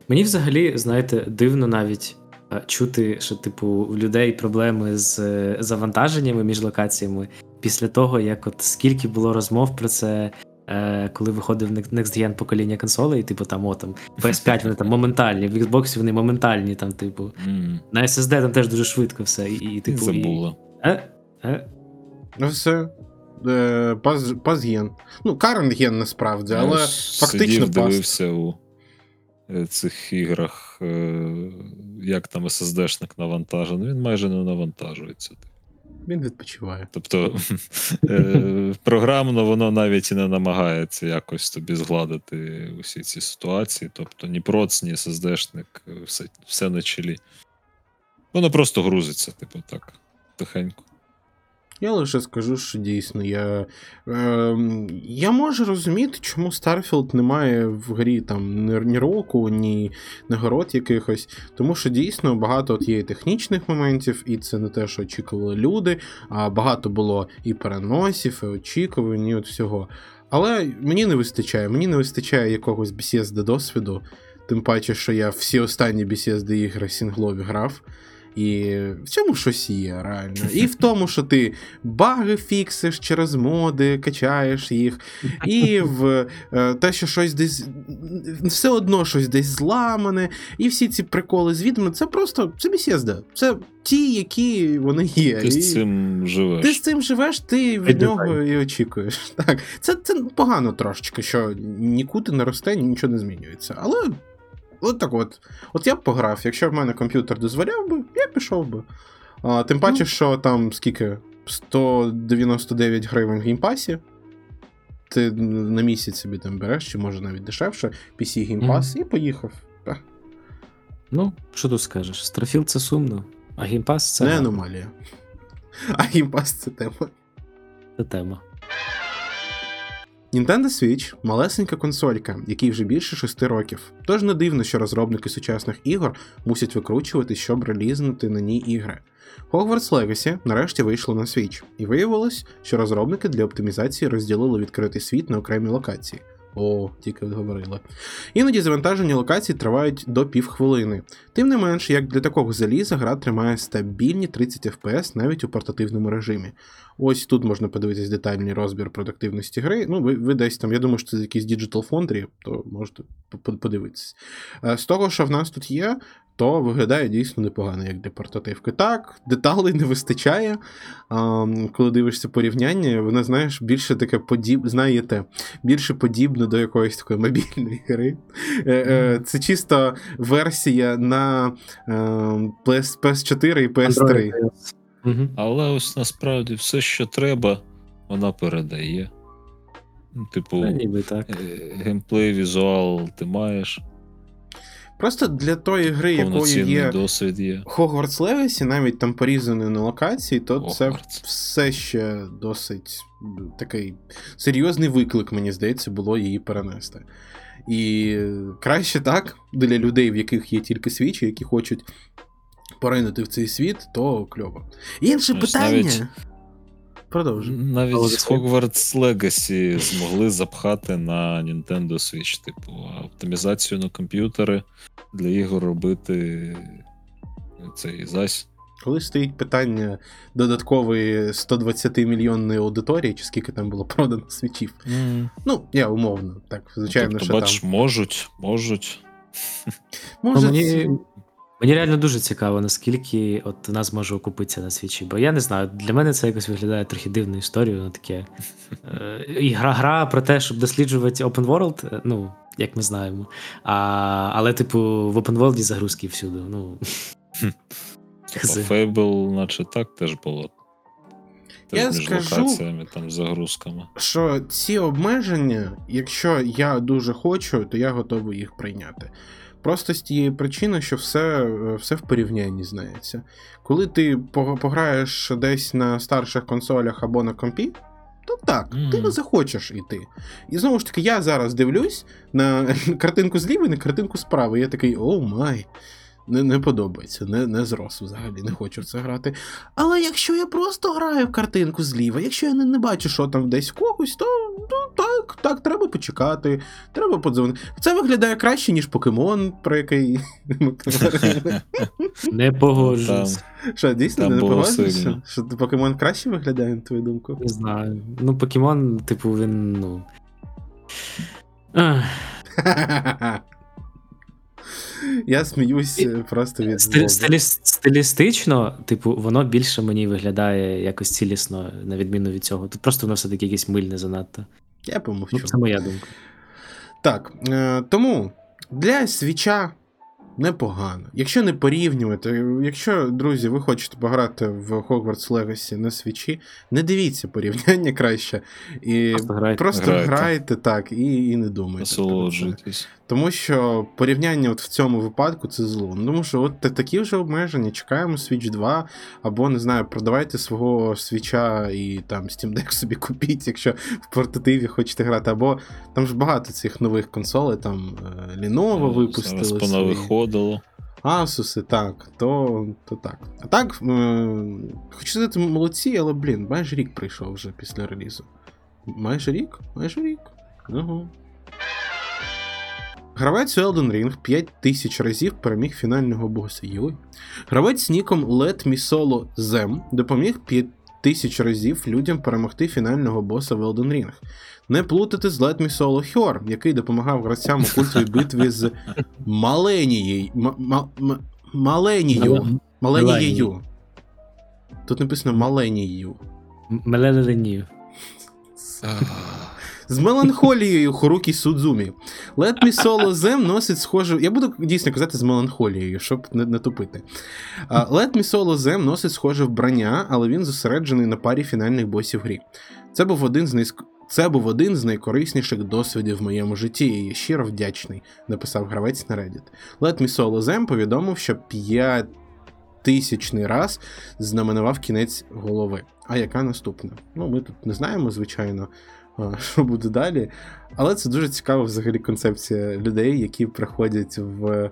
Мені взагалі, знаєте, дивно навіть е, чути, що, типу, у людей проблеми з е, завантаженнями між локаціями після того, як от скільки було розмов про це. е, Коли виходив Next Gen покоління консолей, типу там о, там PS5 вони там [LAUGHS] моментальні, в Xbox вони моментальні, там, типу, М, на SSD там теж дуже швидко все. І, і типу, і... Забула. Е? Е? Ну все. Е, паз, пазген. Ну, Карен ген насправді, але Я фактично сидів, пас. дивився у е, цих іграх е, як там SSD-шник навантажений, він майже не навантажується. Він відпочиває. Тобто [LAUGHS] е, програмно воно навіть і не намагається якось тобі згладити усі ці ситуації. Тобто ні проц, ні SSD-шник, все, все на чолі. Воно просто грузиться, типу, так, тихенько. Я лише скажу, що дійсно я. Е, я можу розуміти, чому Starfield немає в грі там ні року, ні нагород якихось. Тому що дійсно багато от є і технічних моментів, і це не те, що очікували люди, а багато було і переносів, і очікувань, і от всього. Але мені не вистачає, мені не вистачає якогось BCSD досвіду. Тим паче, що я всі останні BCSD ігри сінглові грав. І в цьому щось є, реально. І в тому, що ти баги фіксиш через моди, качаєш їх, і в е, те, що щось десь все одно щось десь зламане, і всі ці приколи з відьми, це просто це BCSD. Це ті, які вони є. Ти І з цим живеш. Ти з цим живеш, ти від Від нього і очікуєш. Так, це, це погано трошечки, що нікуди не росте, нічого не змінюється. Але от так от. От я б пограв, якщо в мене комп'ютер дозволяв би, я пішов би. А, тим паче, що там скільки? 199 гривень в Game Pass і. Ти на місяць собі там береш, чи може навіть дешевше, PC Game Pass, і поїхав. Ну, що тут скажеш? Starfield це сумно, а Game Pass це, не аномалія. [LAUGHS] А Game Pass це тема. це тема. Nintendo Switch малесенька консолька, якій вже більше 6 років. Тож не дивно, що розробники сучасних ігор мусять викручувати, щоб релізнути на ній ігри. Hogwarts Legacy нарешті вийшло на Switch, і виявилось, що розробники для оптимізації розділили відкритий світ на окремі локації. О, тільки відговорила. Іноді завантаження локацій тривають до півхвилини. Тим не менш, як для такого заліза, гра тримає стабільні 30 FPS навіть у портативному режимі. Ось тут можна подивитись детальний розбір продуктивності гри. Ну, ви, ви десь там, я думаю, що це якісь Digital Foundry, то можете подивитись. Е, З того, що в нас тут є, то виглядає дійсно непогано, як для портативки. Так, деталей не вистачає. А, коли дивишся порівняння, вона, знаєш, більше таке подіб... знаєте, більше подібне до якоїсь такої мобільної гри. Е, е, Це чисто версія на е, PS, PS4 і PS3. Угу. Але ось насправді все, що треба, вона передає. Ну, Типу, Ніби так. е, геймплей, візуал ти маєш, Просто для тої гри, якою є досвід є. Hogwarts Legacy, навіть там порізані на локації, то це все ще досить такий серйозний виклик, мені здається, було її перенести. І краще так для людей, в яких є тільки свічі, які хочуть поринути в цей світ, то кльово. Інше Знаєш, питання. навіть- Продовжуй. Навіть Але Hogwarts Legacy змогли запхати на Nintendo Switch, типу, оптимізацію на комп'ютери для ігор робити цей зась. Коли стоїть питання додаткової 120 мільйонної аудиторії, чи скільки там було продано свічів. Ну, я умовно, так, звичайно, тобто, що бачиш, там. можуть, можуть. Може, мені, мені реально дуже цікаво, наскільки от у нас може окупитися на свічі. Бо я не знаю, для мене це якось виглядає трохи дивною історією. Ну, таке. Е, і гра, гра про те, щоб досліджувати open world, е, ну, як ми знаємо. А, але, типу, в open world загрузки всюди. Ну, Fable, наче так теж було. Теж Я між скажу- локаціями, там, загрузками. що ці обмеження, якщо я дуже хочу, то я готовий їх прийняти. Просто з тієї причини, що все, е, все в порівнянні знається. Коли ти по- пограєш десь на старших консолях або на компі, то так, ти не захочеш іти. І знову ж таки, я зараз дивлюсь на [LAUGHS] картинку зліва і на картинку справа. і Я такий, о май. Не, не подобається, не, не зрос взагалі, не хочу в це грати. Але якщо я просто граю в картинку зліва, якщо я не, не бачу, що там десь в когось, то ну, так, так, треба почекати, треба подзвонити. Це виглядає краще, ніж покемон, про який ми говорили. [LAUGHS] не погоджуюсь. Що, дійсно, не погоджуєшся? Що покемон краще виглядає, на твою думку? Не знаю. Ну, покемон, типу, він, ну. [LAUGHS] Я сміюсь е, просто від стилі, стилістично, типу, воно більше мені виглядає якось цілісно, на відміну від цього. Тут просто воно все-таки якесь мильне занадто. Я помовчу. Ну, це моя думка. Так, е, тому для свіча непогано. Якщо не порівнювати, якщо, друзі, ви хочете пограти в Hogwarts Legacy на свічі, не дивіться порівняння краще. І Просто грайте. просто Грайте. грайте так і, і не думайте. Насолоджуйтесь. Тому що порівняння от в цьому випадку це зло. Ну, Тому що от такі вже обмеження, чекаємо Switch 2, або не знаю, продавайте свого свіча і там Steam Deck собі купіть, якщо в портативі хочете грати. Або там ж багато цих нових консолей, там е, Lenovo випустили. Понавиходило. Asus, так, то, то так. А так, е, хочу сказати, молодці, але, блін, майже рік прийшов вже після релізу. Майже рік? Майже рік. Ага. Гравець Elden Ring 5000 разів переміг фінального боса. Йой. Гравець з ніком Let Me Solo Zem допоміг 5000 разів людям перемогти фінального боса в Elden Ring. Не плутати з Let Me Solo Her, який допомагав гравцям у культовій битві з Маленією. Маленією. Маленією. Тут написано Маленією. Меленію. З меланхолією Хорукі Судзумі. Let Me Solo Them носить схожу. Я буду дійсно казати з меланхолією, щоб не, не тупити. Let Me Solo Them носить схоже вбрання, але він зосереджений на парі фінальних босів грі. Це був один з найск... Це був один з найкорисніших досвідів в моєму житті, і я щиро вдячний, написав гравець на Reddit. Let Me Solo Them повідомив, що 5 тисячний раз знаменував кінець голови. А яка наступна? Ну, ми тут не знаємо, звичайно, [LAUGHS] що буде далі. Але це дуже цікава взагалі концепція людей, які приходять в, е,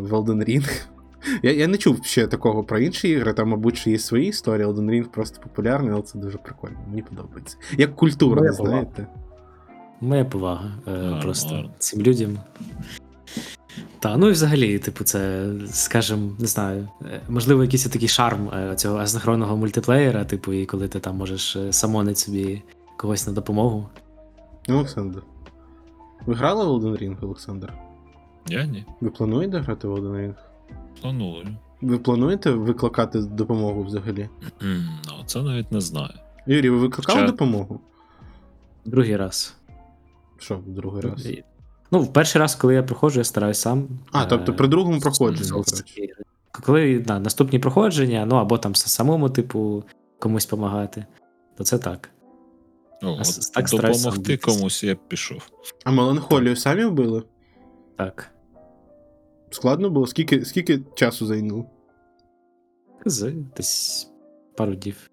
в Elden Ring. [LAUGHS] Я, я не чув ще такого про інші ігри, там, мабуть, ще є свої історії. Elden Ring просто популярний, але це дуже прикольно. Мені подобається. Як культура, Моя повага. знаєте. Моя повага е, Гарно, просто гарно. цим людям. Та, ну і взагалі, типу, це, скажем, не знаю, е, можливо, якийсь такий шарм е, цього асинхронного мультиплеєра, типу, і коли ти там можеш е, самонити собі когось на допомогу. Олександр. Ви грали в Elden Ring, Олександр? Я ні. Ви плануєте грати в Elden Ring? Планую. Ви плануєте викликати допомогу взагалі? Ну, це навіть не знаю. Юрій, ви викликали Хоча- допомогу? Другий раз. Що в другий раз? Ну, в перший раз, коли я проходжу, я стараюсь сам. А, Е, тобто при другому проходженні, коротше. Коли да, наступні проходження, ну або там самому, типу, комусь допомагати, то це так. О, А от так допомогти комусь я б пішов. А меланхолію самі вбили? Так. Складно було? Скільки, скільки часу зайняло? З десь пару днів.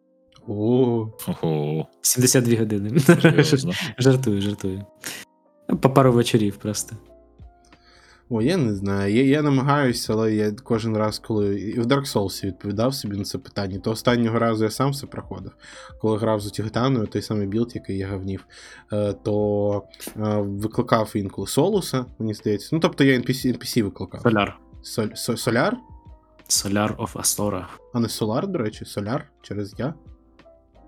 О, Ого, 72 години. [LAUGHS] жартую, жартую. По пару вечорів просто. О, я не знаю. Я, я намагаюся, але я кожен раз, коли. І в Dark Souls відповідав собі на це питання. То останнього разу я сам все проходив. Коли грав з Тігтаною, той самий build, який я гавнів, е, то е, викликав інколи Солуса, мені здається. Ну, тобто я NPC, NPC викликав. Соляр. Соль, со- соляр? Solaire of Astora. А не Солар, до речі, Соляр через я.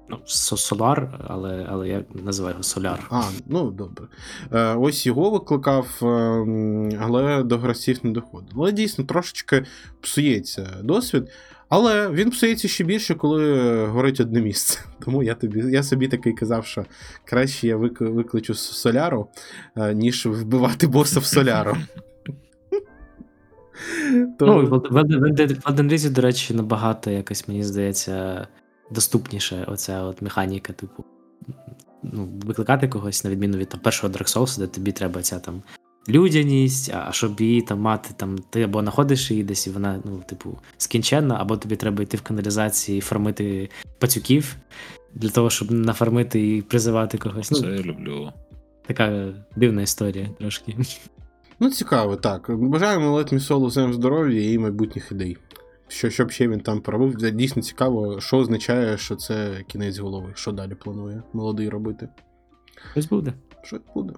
Ну, со- Солар, але, але я називаю його Соляр. А, ну добре. Е, ось його викликав, е, але до гравців не доходить. Але дійсно трошечки псується досвід. Але він псується ще більше, коли горить одне місце. Тому я тобі, я собі такий казав, що краще я вик- викличу соляру, е, ніж вбивати боса в соляру. Ну, в Elden- в Elden Ring, до речі, набагато якось, мені здається, доступніше оця от механіка, типу. Ну, викликати когось, на відміну від там, першого Dark Souls, де тобі треба ця там людяність, а а щоб її там мати, там, ти або знаходиш її десь, і вона, ну, типу, скінченна, або тобі треба йти в каналізації і фармити пацюків для того, щоб нафармити і призивати когось. Це Ну, я люблю. така дивна історія трошки. Ну, цікаво, так. Бажаємо Let Me Solo Зем здоров'я і майбутніх ідей. Що, щоб ще він там поробив. Це Дійсно цікаво, що означає, що це кінець голови. Що далі планує молодий робити. Щось буде. Що буде?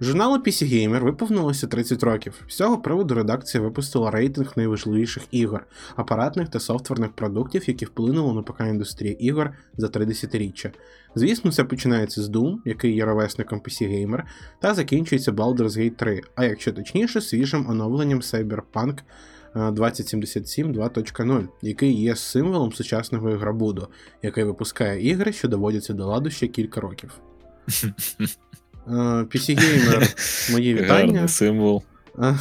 Журналу PC Gamer виповнилося 30 років. З цього приводу редакція випустила рейтинг найважливіших ігор, апаратних та софтверних продуктів, які вплинули на ПК індустрію ігор за три десятиріччя. Звісно, це починається з Doom, який є ровесником PC Gamer, та закінчується Baldur's Gate 3, а якщо точніше, свіжим оновленням Cyberpunk 2077 2.0, який є символом сучасного ігробуду, який випускає ігри, що доводяться до ладу ще кілька років. [LAUGHS] Е, PC Gamer, мої вітання. Гарний символ. А,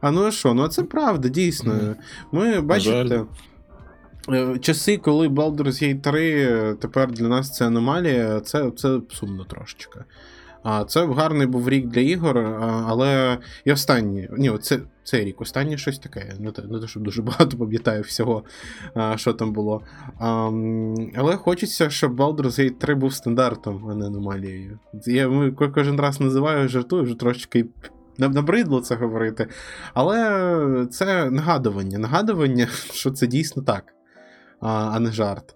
а ну що? Ну це правда, дійсно. Ми бачите. е, Часи, коли Baldur's Gate 3 тепер для нас це аномалія, це, це сумно трошечки. А це гарний був рік для ігор, але і останній. Ні, це, цей рік, останнє щось таке. Не те, не те, щоб дуже [LAUGHS] багато пам'ятаю всього, що там було. Але хочеться, щоб Baldur's Gate 3 був стандартом, а не аномалією. Я кожен раз називаю, жартую, вже трошечки наб- набридло це говорити. Але це нагадування. Нагадування, [LAUGHS] що це дійсно так, а не жарт.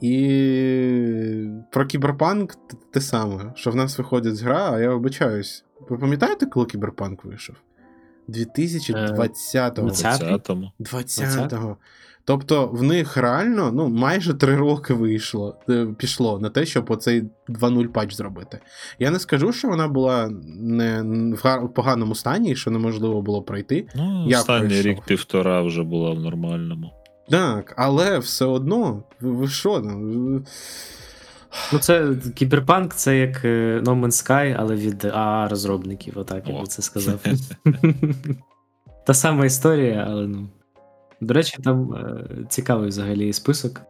І про кіберпанк те саме, що в нас виходить гра, а я вибачаюсь. Ви пам'ятаєте, коли кіберпанк вийшов? 2020-го. 20? 20-му. 20-го. Тобто в них реально ну, майже 3 роки вийшло, е, пішло на те, щоб оцей 2.0 патч зробити. Я не скажу, що вона була не в поганому стані що неможливо було пройти. Ну, Я останній пройшов. рік-півтора вже була в нормальному. Так, але все одно, ви, що? ну, Ну, це кіберпанк, це як е, No Man's Sky, але від АА розробників, отак я би це сказав. [LAUGHS] Та сама історія, але ну. До речі, там е, цікавий взагалі список.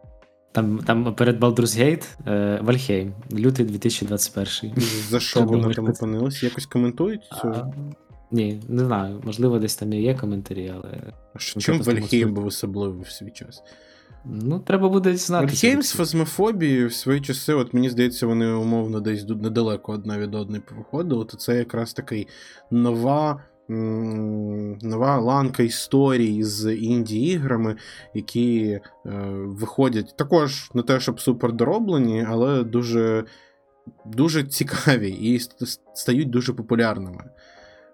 Там, там перед Baldur's Gate е, Вальхейм, лютий 2021. За що Це вона там опинилась? Якось коментують цю? Ні, не знаю. Можливо, десь там і є коментарі, але. А що- Чим Вальхейм був особливий в свій час? Ну, треба буде знати. Вальхейм з фазмофобією в свої часи, от мені здається, вони умовно десь недалеко одна від одної повиходили, то це якраз такий нова. Нова ланка історій з інді-іграми, які е, виходять також не те, щоб супер дороблені, але дуже, дуже цікаві і стають дуже популярними.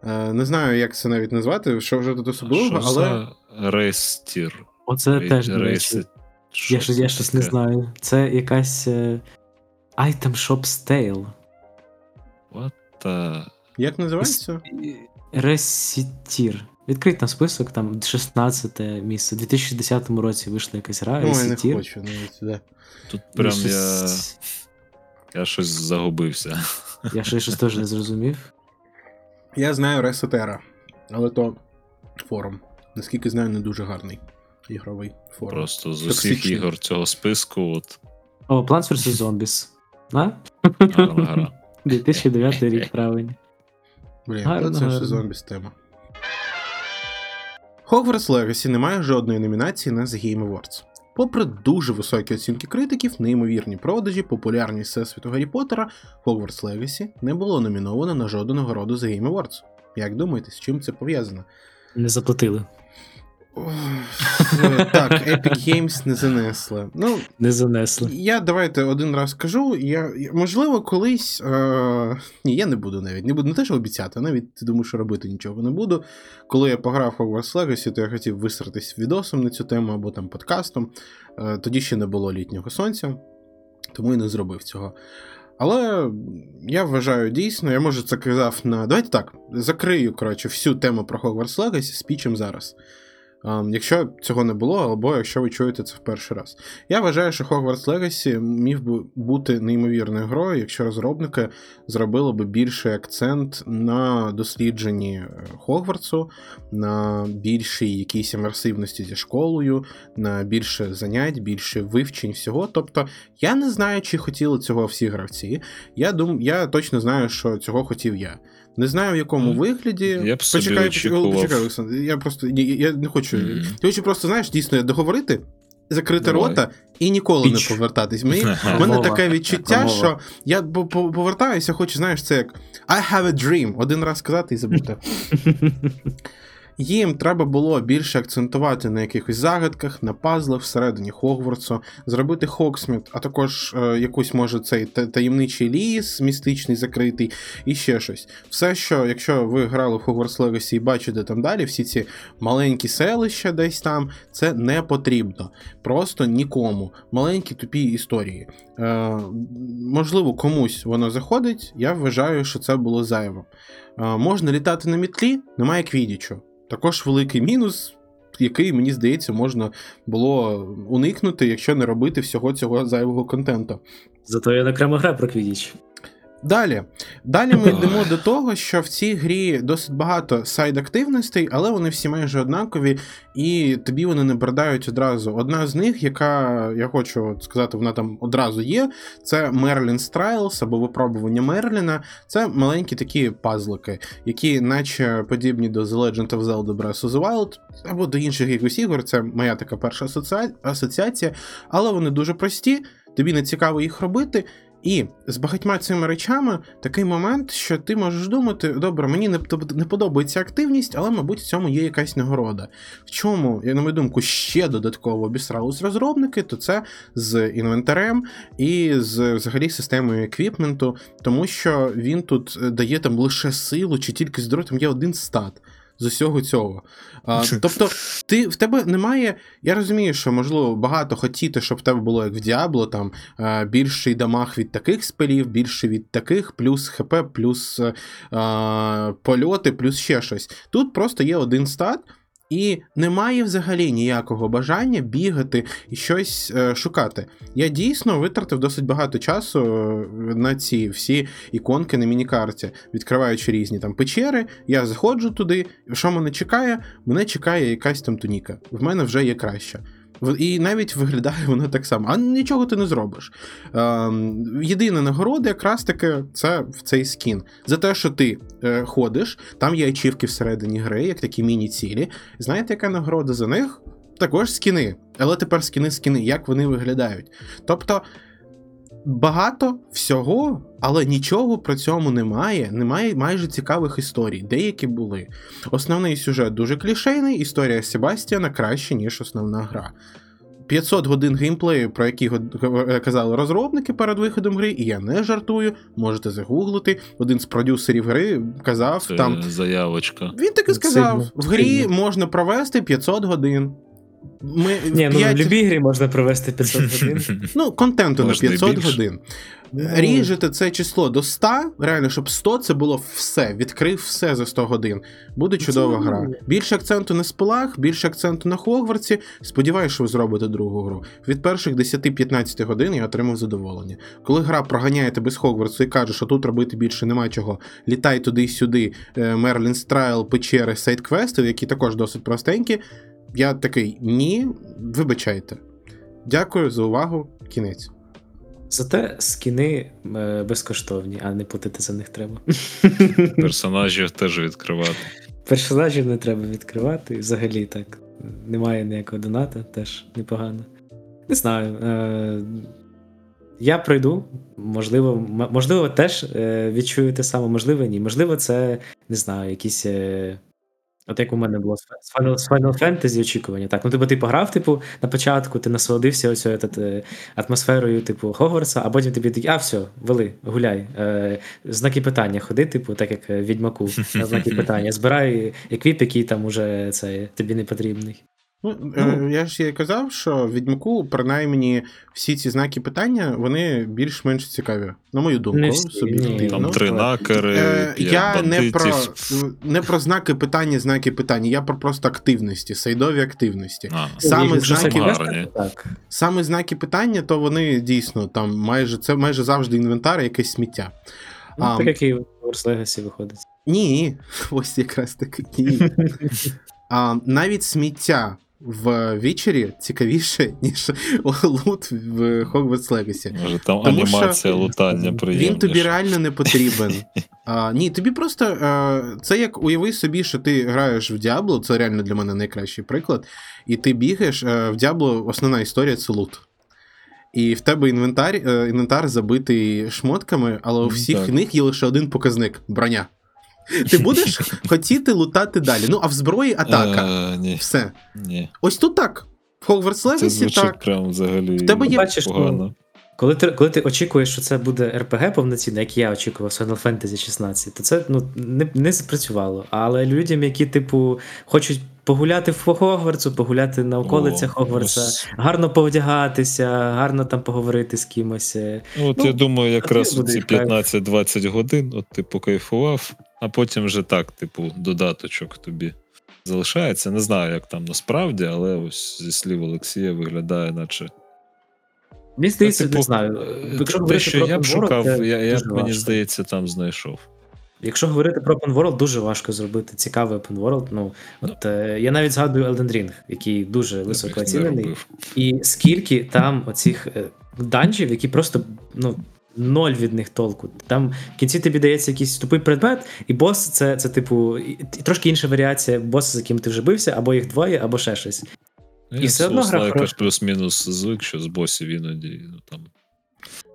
Е, не знаю, як це навіть назвати, що вже тут особливого, Що але за рейстір? Оце теж, до речі. Рейси- Я, щось- я щось не знаю. Це якась е, Item Shop Stale. What the... як називається? ResetEra. Відкрить там список, там 16 місце. У 2010 році вийшла якась гра. Ой, не хочу навіть сюди. Тут Ну, прям я, щось- я щось загубився. Я ще щось теж не зрозумів. Я знаю ResetEra, але то форум. Наскільки знаю, не дуже гарний ігровий форум. Просто з усіх Токсичний. ігор цього списку, от О, Plants vs. Zombies. А? гарна гра. [LAUGHS] 2009 рік, правильно. Блін, Гарно, то це все зомбі тема. Hogwarts Legacy не має жодної номінації на The Game Awards. Попри дуже високі оцінки критиків, неймовірні продажі, популярність всесвіту Гаррі Поттера, Hogwarts Legacy не було номіновано на жодну нагороду за Game Awards. Як думаєте, з чим це пов'язано? Не заплатили. Так, Epic Games не занесли. Ну, Не занесли. Я давайте один раз кажу. Я, можливо, колись. Е, ні, я не буду навіть. Не буду не те, що обіцяти, навіть думаю, що робити нічого не буду. Коли я пограв Hogwarts Legacy, то я хотів висратись відосом на цю тему або там подкастом. Е, тоді ще не було літнього сонця, тому і не зробив цього. Але я вважаю дійсно, я може це казав на. Давайте так, закрию коротше, всю тему про Hogwarts Legacy спічем зараз. Ем, Якщо цього не було, або якщо ви чуєте це в перший раз. Я вважаю, що Hogwarts Legacy міг би бути неймовірною грою, якщо розробники зробили би більший акцент на дослідженні е, Хогвартсу, на більшій якійсь імерсивності зі школою, на більше занять, більше вивчень всього. Тобто, я не знаю, чи хотіли цього всі гравці. Я дум, я точно знаю, що цього хотів я. Не знаю, в якому mm. вигляді. я б собі почекай, очікував. почекай, Олександр. Я просто ні, я не хочу. Mm. Я хочу просто, знаєш, дійсно договорити, закрити Давай. рота і ніколи Піч. не повертатись. Мені [LAUGHS] в мене таке відчуття, що я по- по- повертаюся, хочу, знаєш, це як I have a dream. Один раз сказати і забути. [LAUGHS] Їм треба було більше акцентувати на якихось загадках, на пазлах всередині Хогвартсу, зробити Хоксміт, а також е, якусь, може, цей таємничий ліс, містичний, закритий, і ще щось. Все, що, якщо ви грали в Hogwarts Legacy і бачите там далі, всі ці маленькі селища десь там, це не потрібно. Просто нікому. Маленькі тупі історії. Е, можливо, комусь воно заходить, я вважаю, що це було зайво. Е, можна літати на мітлі, немає квідічу. Також великий мінус, який, мені здається, можна було уникнути, якщо не робити всього цього зайвого контенту. Зато є окрема гра про Квідіч. Далі. Далі ми йдемо до того, що в цій грі досить багато сайд-активностей, але вони всі майже однакові, і тобі вони не брадають одразу. Одна з них, яка я хочу сказати, вона там одразу є. Це Merlin's Trials або випробування Мерліна. Це маленькі такі пазлики, які, наче подібні до The Legend of Zelda Breath of the Wild, або до інших якихось ігор. Це моя така перша асоціація, але вони дуже прості, тобі не цікаво їх робити. І з багатьма цими речами такий момент, що ти можеш думати: добре, мені не, не подобається активність, але, мабуть, в цьому є якась нагорода. В чому, я на мою думку, ще додатково обісрались розробники, то це з інвентарем і з взагалі системою equipment у, тому що він тут е, дає там лише силу чи тільки здоров'я, там є один стат. З усього цього. А, тобто, ти в тебе немає. Я розумію, що можливо багато хотіти, щоб в тебе було як в Діабло, там е, більший damage від таких спелів, більше від таких, плюс ХП, плюс е, е, польоти, плюс ще щось. Тут просто є один стат. І немає взагалі ніякого бажання бігати і щось е, шукати. Я дійсно витратив досить багато часу е, на ці всі іконки на мінікарті, відкриваючи різні там печери. Я заходжу туди. Що мене чекає? Мене чекає якась там туніка. В мене вже є краща. І навіть виглядає воно так само, а нічого ти не зробиш. Ем, єдина нагорода, якраз таки, це в цей скін. За те, що ти е, ходиш, там є ачівки всередині гри, як такі міні-цілі. Знаєте, яка нагорода за них? Також скіни. Але тепер скіни скіни, як вони виглядають. Тобто. Багато всього, але нічого при цьому немає. Немає майже цікавих історій. Деякі були. Основний сюжет дуже клішейний, історія Себастіана краще, ніж основна гра. 500 годин геймплею, про які казали розробники перед виходом гри, і я не жартую, можете загуглити. Один з продюсерів гри казав Це там. заявочка. Він таки сказав: Сильно, в грі можна провести 500 годин. Ми Ні, ну в любій грі можна провести 500 годин. [LAUGHS] Ну, контенту на Можна 500 більше. годин. Ну. Ріжете це число до 100, реально, щоб 100 це було все, відкрив все за 100 годин. Буде чудова Це гра. Більше акценту на спилах, більше акценту на Хогвартсі. Сподіваюся, що ви зробите другу гру. Від перших 10-15 годин я отримав задоволення. Коли гра проганяє тебе з Хогвартсу і каже, що тут робити більше нема чого, літай туди й сюди, Мерлін Страйл, печери, сайт-квести, які також досить простенькі. Я такий ні, вибачайте. Дякую за увагу. Кінець. Зате скіни е, безкоштовні, а не платити за них треба. [LAUGHS] Персонажів [LAUGHS] теж відкривати. Персонажів не треба відкривати, взагалі так. Немає ніякого доната, теж непогано. Не знаю. Е, я пройду, можливо, можливо, теж е, відчую те саме, можливо, ні. Можливо, це не знаю, якісь. Е, от як у мене було з Final, з Final Fantasy очікування. Так, ну типу, ти пограв, типу, на початку, ти насолодився оцю е, атмосферою, типу, Хогвартса, а потім тобі такі, а все, вели, гуляй. Е, знаки питання ходи, типу, так як е, в відьмаку [LAUGHS] на знаки питання. Збирай еквіп, який там уже це тобі не потрібний. Ну, е, я ж і казав, що Відьмаку, принаймні, всі ці знаки питання, вони більш-менш цікаві. На мою думку, Не всі, суб'єктивно. ні. Там Ну, три накери, Е, п'ять я не про, не про знаки питання, знаки питання, я про просто активності, сайдові активності. А, Саме знаки- так. Саме знаки питання, то вони дійсно там майже це майже завжди інвентар, якесь сміття. Ну, А, так як і в Wars Legacy виходить. Ні, ось якраз таки ні. [LAUGHS] А, навіть сміття в вічері цікавіше, [LAUGHS] ніж лут в Hogwarts Legacy. Може, там Тому анімація лутання приємніша. Він тобі реально не потрібен. А, ні, тобі просто а, це як уяви собі, що ти граєш в Діабло, це реально для мене найкращий приклад. І ти бігаєш а, в Діабло, основна історія це лут. І в тебе інвентар, е, інвентар забитий шмотками, але у всіх так. них є лише один показник броня. Ти будеш хотіти лутати далі. Ну, а в зброї атака. Е, ні, Все. ні. Ось тут так. В Hogwarts Це Legacy так. прям взагалі В тебе є- Бачиш, погано. Коли ти, коли ти очікуєш, що це буде РПГ повноцінне, як я очікував з Final Fantasy 16, то це ну, не, не спрацювало. Але людям, які, типу, хочуть погуляти в Хогвартсу, погуляти на околицях Хогвартса, ось. гарно повдягатися, гарно там поговорити з кимось. Ну, От Ну, я думаю, якраз ці 15-20 годин, от ти покайфував, а потім вже так, типу, додаточок тобі залишається. Не знаю, як там насправді, але ось зі слів Олексія виглядає, наче Мені здається, Типу, не знаю. е, Якщо Те, що про я б world, шукав, я, я мені важко. здається, там знайшов. Якщо говорити про open world, дуже важко зробити цікавий open world. Ну, от, е, я навіть згадую Elden Ring, який дуже високо оцінений. І скільки там оцих е, данжів, які просто ну, ноль від них толку. Там в кінці тобі дається якийсь тупий предмет, і бос це, це типу, і, і трошки інша варіація боса, з яким ти вже бився, або їх двоє, або ще щось. Я І все одно гра Souls-like плюс-мінус звик, що з босів іноді ну, там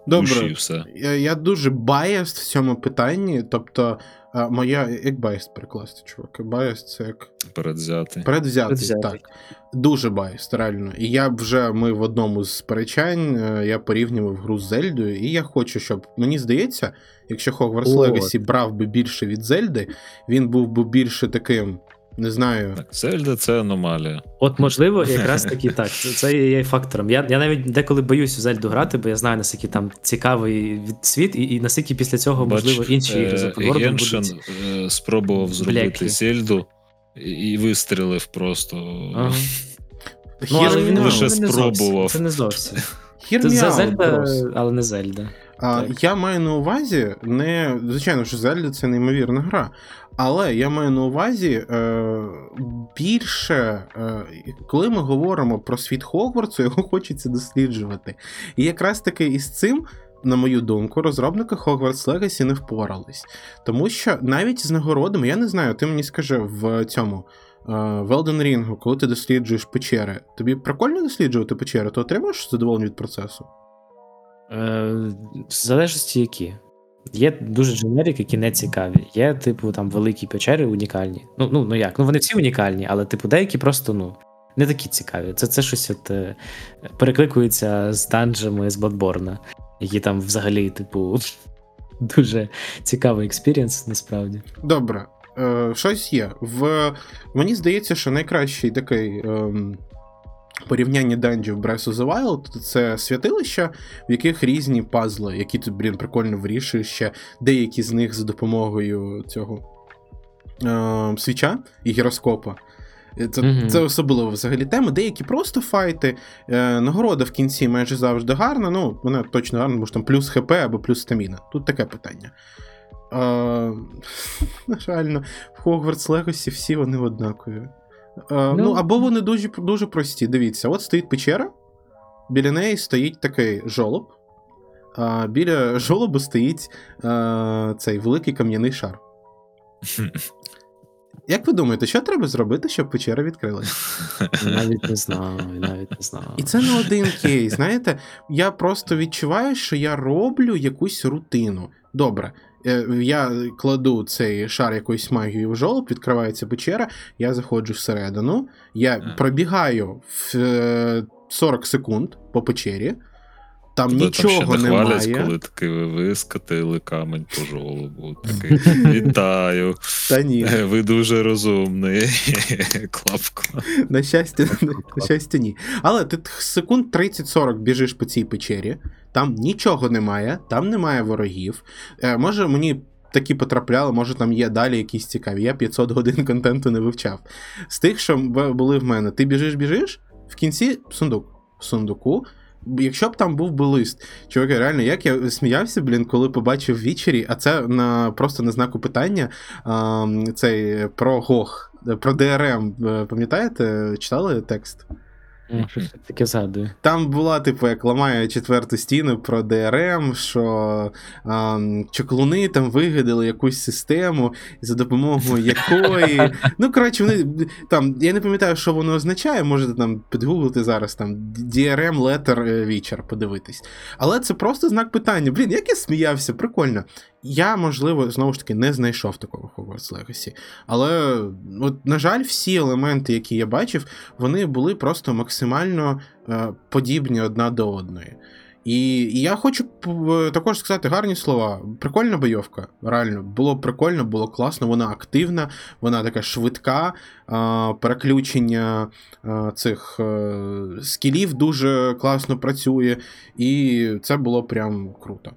Добре, душі все. Я, я дуже biased в цьому питанні. Тобто, е, моя. Як biased перекласти, чувак? Biased це як. Передзяти. Передвзятий, Передвзятий. так. Дуже biased, реально. І я б вже ми в одному з сперечань е, я порівнював гру з Зельдою, і я хочу, щоб мені здається, якщо Hogwarts. Legacy брав би більше від Зельди, він був би більше таким, не знаю. Так, Зельда це аномалія. От, можливо, [LAUGHS] якраз таки так. Це, є фактором. Я, я навіть деколи боюсь в Зельду грати, бо я знаю, наскільки там цікавий від світ, і, і наскільки після цього, можливо, інші ігри з е, open world Геншин будуть. е, спробував зробити блеклі. Зельду і, вистрілив просто. Ага. Ну, але він лише не зовсім. спробував. Це не зовсім. [LAUGHS] Це за Зельда, але не Зельда. А, Так. я маю на увазі, не звичайно, що Зельда це неймовірна гра. Але я маю на увазі е, більше, е, коли ми говоримо про світ Хогвартсу, [LAUGHS] його хочеться досліджувати. І якраз таки із цим, на мою думку, розробники Hogwarts Legacy не впорались. Тому що навіть з нагородами, я не знаю, ти мені скажи в цьому. е, В Elden Ring, коли ти досліджуєш печери, тобі прикольно досліджувати печери, ти отримаєш задоволення від процесу? Е, в залежності які. Є дуже дженерик, які не цікаві. Є, типу, там великі печери унікальні. Ну, ну, ну як? Ну вони всі унікальні, але, типу, деякі просто, ну, не такі цікаві. Це, це щось от, е, перекликується з данжами з Bloodborne, які там взагалі, типу, [LAUGHS] дуже цікавий experience, насправді. Добре, е, щось є. В... Мені здається, що найкращий такий ем, порівняння данжів Breath of the Wild це святилища, в яких різні пазли, які ти, блін, прикольно вирішуєш ще деякі з них за допомогою цього е, Switch а і гіроскопа. Е, Це, Мгм. це особливо взагалі тема. Деякі просто файти. Е, нагорода в кінці майже завжди гарна. Ну, вона точно гарна, тому що там плюс ХП або плюс стаміна. Тут таке питання. Е, [LAUGHS] на жаль, ну, в Hogwarts Legacy всі вони однакові. Е, ну, Ну. або вони дуже, дуже прості. Дивіться, от стоїть печера, біля неї стоїть такий жолоб. А біля жолобу стоїть е, цей великий кам'яний шар. [LAUGHS] Як ви думаєте, що треба зробити, щоб печера відкрилася? [LAUGHS] Навіть не знаю, навіть не знаю. І це не один кейс. Знаєте, я просто відчуваю, що я роблю якусь рутину. Добре, е, я кладу цей шар якоюсь магією в жолоб, відкривається печера, я заходжу всередину, я пробігаю в е, 40 секунд по печері, там Тебе нічого там ще не хвалять, немає. коли таки ви вискатили камень по жолобу. [LAUGHS] Такий, вітаю. Та ні, Ви дуже розумний. [LAUGHS] Клапко. на щастя, на щастя, ні. Але ти секунд 30-40 біжиш по цій печері, там нічого немає, там немає ворогів. Е, може, мені такі потрапляли, може там є далі якісь цікаві. Я 500 годин контенту не вивчав. З тих, що були в мене, ти біжиш, біжиш, в кінці сундук. В сундуку. Якщо б там був би лист, чуваки, реально, як я сміявся, блін, коли побачив ввечері, а це на просто на знаку питання. А, цей про ГОХ, про ДРМ, е, пам'ятаєте, читали текст? Щось Таке згадую. Там була, типу, як ламає четверту стіну про ДРМ, що а, чоклуни там вигадали якусь систему, за допомогою [LAUGHS] якої. Ну, коротше, вони там, я не пам'ятаю, що воно означає, можете там підгуглити зараз там DRM Letter е, подивитись. Але це просто знак питання. Блін, як я сміявся, прикольно. Я, можливо, знову ж таки, не знайшов такого Hogwarts Legacy. Але, от, на жаль, всі елементи, які я бачив, вони були просто максимально е, подібні одна до одної. І, і я хочу також сказати гарні слова. Прикольна бойовка. Реально, було прикольно, було класно, вона активна, вона така швидка. е, Переключення е, цих е, скілів дуже класно працює, і це було прям круто.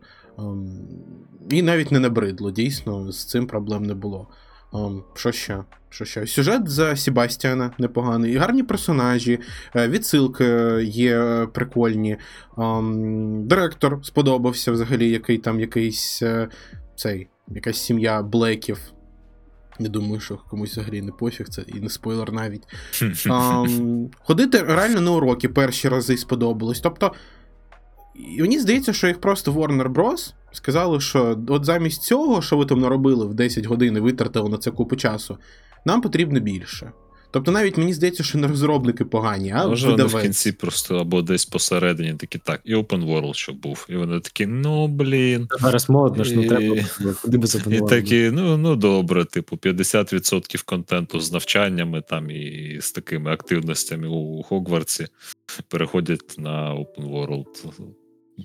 Ем, І навіть не набридло, дійсно, з цим проблем не було. Ам, що ще? Що ще? Сюжет за Себастьяна непоганий, і гарні персонажі, е, відсилки є прикольні. Ам, Директор сподобався взагалі, який там якийсь е, цей, якась сім'я Блеків. Не думаю, що комусь взагалі не пофіг, це і не спойлер навіть. Ам, [LAUGHS] ходити реально на уроки перші рази сподобалось. Тобто, і мені здається, що їх просто Warner Bros. сказали, що от замість цього, що ви там наробили в 10 годин і витратили на це купу часу, нам потрібно більше. Тобто, навіть мені здається, що не розробники погані, а Може, вони в кінці просто або десь посередині такі так, і open world, щоб був. І вони такі, ну блін. Зараз модно ж, ну І- треба куди би І такі, ну, ну добре, типу, 50% контенту з навчаннями там і з такими активностями у Хогвартсі переходять на open world.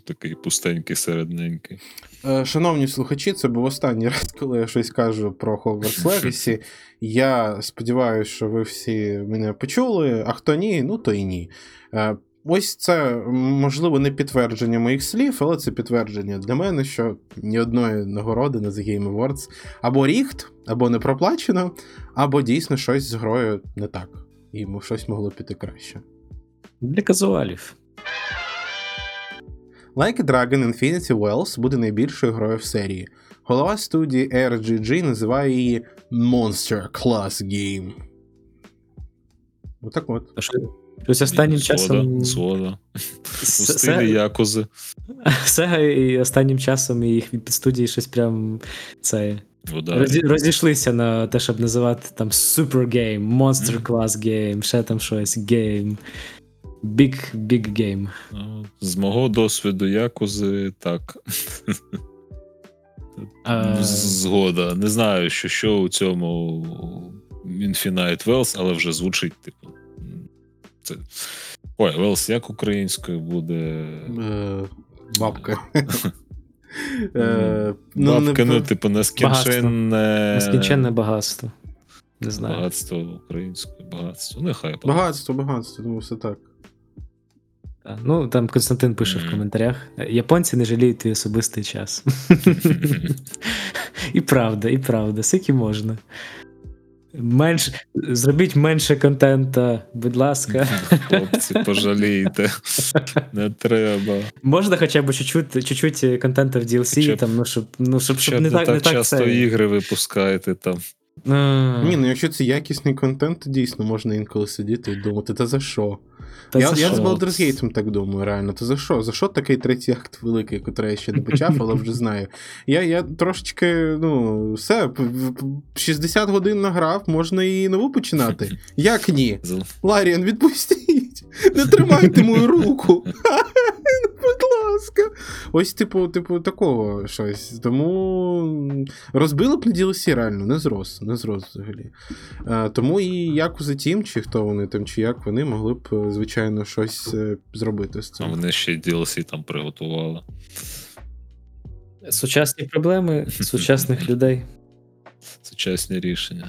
Такий пустенький, середненький. Е, Шановні слухачі, це був останній раз, коли я щось кажу про Hogwarts Legacy. Я сподіваюся, що ви всі мене почули, а хто ні, ну то і ні. Е, Ось це, можливо, не підтвердження моїх слів, але це підтвердження для мене, що ні одної нагороди на The Game Awards або ріхт, або не проплачено, або дійсно щось з грою не так. І щось могло піти краще. Для казуалів. Like a Dragon Infinity Wells буде найбільшою грою в серії. Голова студії RGG називає її Monster Class Game. Отак от. Щось останнім часом. Згода. [LAUGHS] У стилі Якузи. [LAUGHS] Сега і останнім часом і їх підстудії щось прям це Вода. розі- розійшлися на те, щоб називати там Super Game, Monster Class Game, ще там щось Game. Big Big Game. Ну, З мого досвіду Якузи, так. А, Згода. Не знаю, що, що у цьому Infinite Wells, але вже звучить, типу. Це... Ой, Wells як українською буде. Е, бабка. [LAUGHS] Е, ну, Бабки, не- ну, типу, нескінченне Нескінченне багатство. Не знаю. багатство українською, багатство. Нехай буде. Багатство, багатство, тому все так. Та, Ну, там Константин пише в коментарях: японці не жаліють твій особистий час. [LAUGHS] І правда, і правда, скільки можна. Менш... Зробіть менше контента, будь ласка. Хлопці, пожалійте. [LAUGHS] Не треба. Можна хоча б чуть-чуть, чуть-чуть контенту в DLC, Хоча там, ну, щоб, ну, щоб, щоб Щоб не так, не так часто це. ігри випускаєте там. А, Ні, ну якщо це якісний контент, то дійсно можна інколи сидіти і думати, та за що? та я це я що? з Baldur's Gate так думаю, реально. То за що? За що такий третій акт великий, який я ще не почав, але вже [LAUGHS] знаю. Я, я трошечки, ну, все, п- п- 60 годин награв, можна і нову починати. Як ні? Ларіан, відпустіть! Не тримайте мою руку! [LAUGHS] Будь ласка. Ось, типу, типу, такого щось. Тому розбили б на DLC реально, не зрос, не зрос взагалі. Е, тому і як за тім, чи хто вони там, чи як вони могли б, е, звичайно, щось е, зробити з А вони ще й DLC там приготували. Сучасні проблеми [LAUGHS] сучасних людей. Сучасні рішення.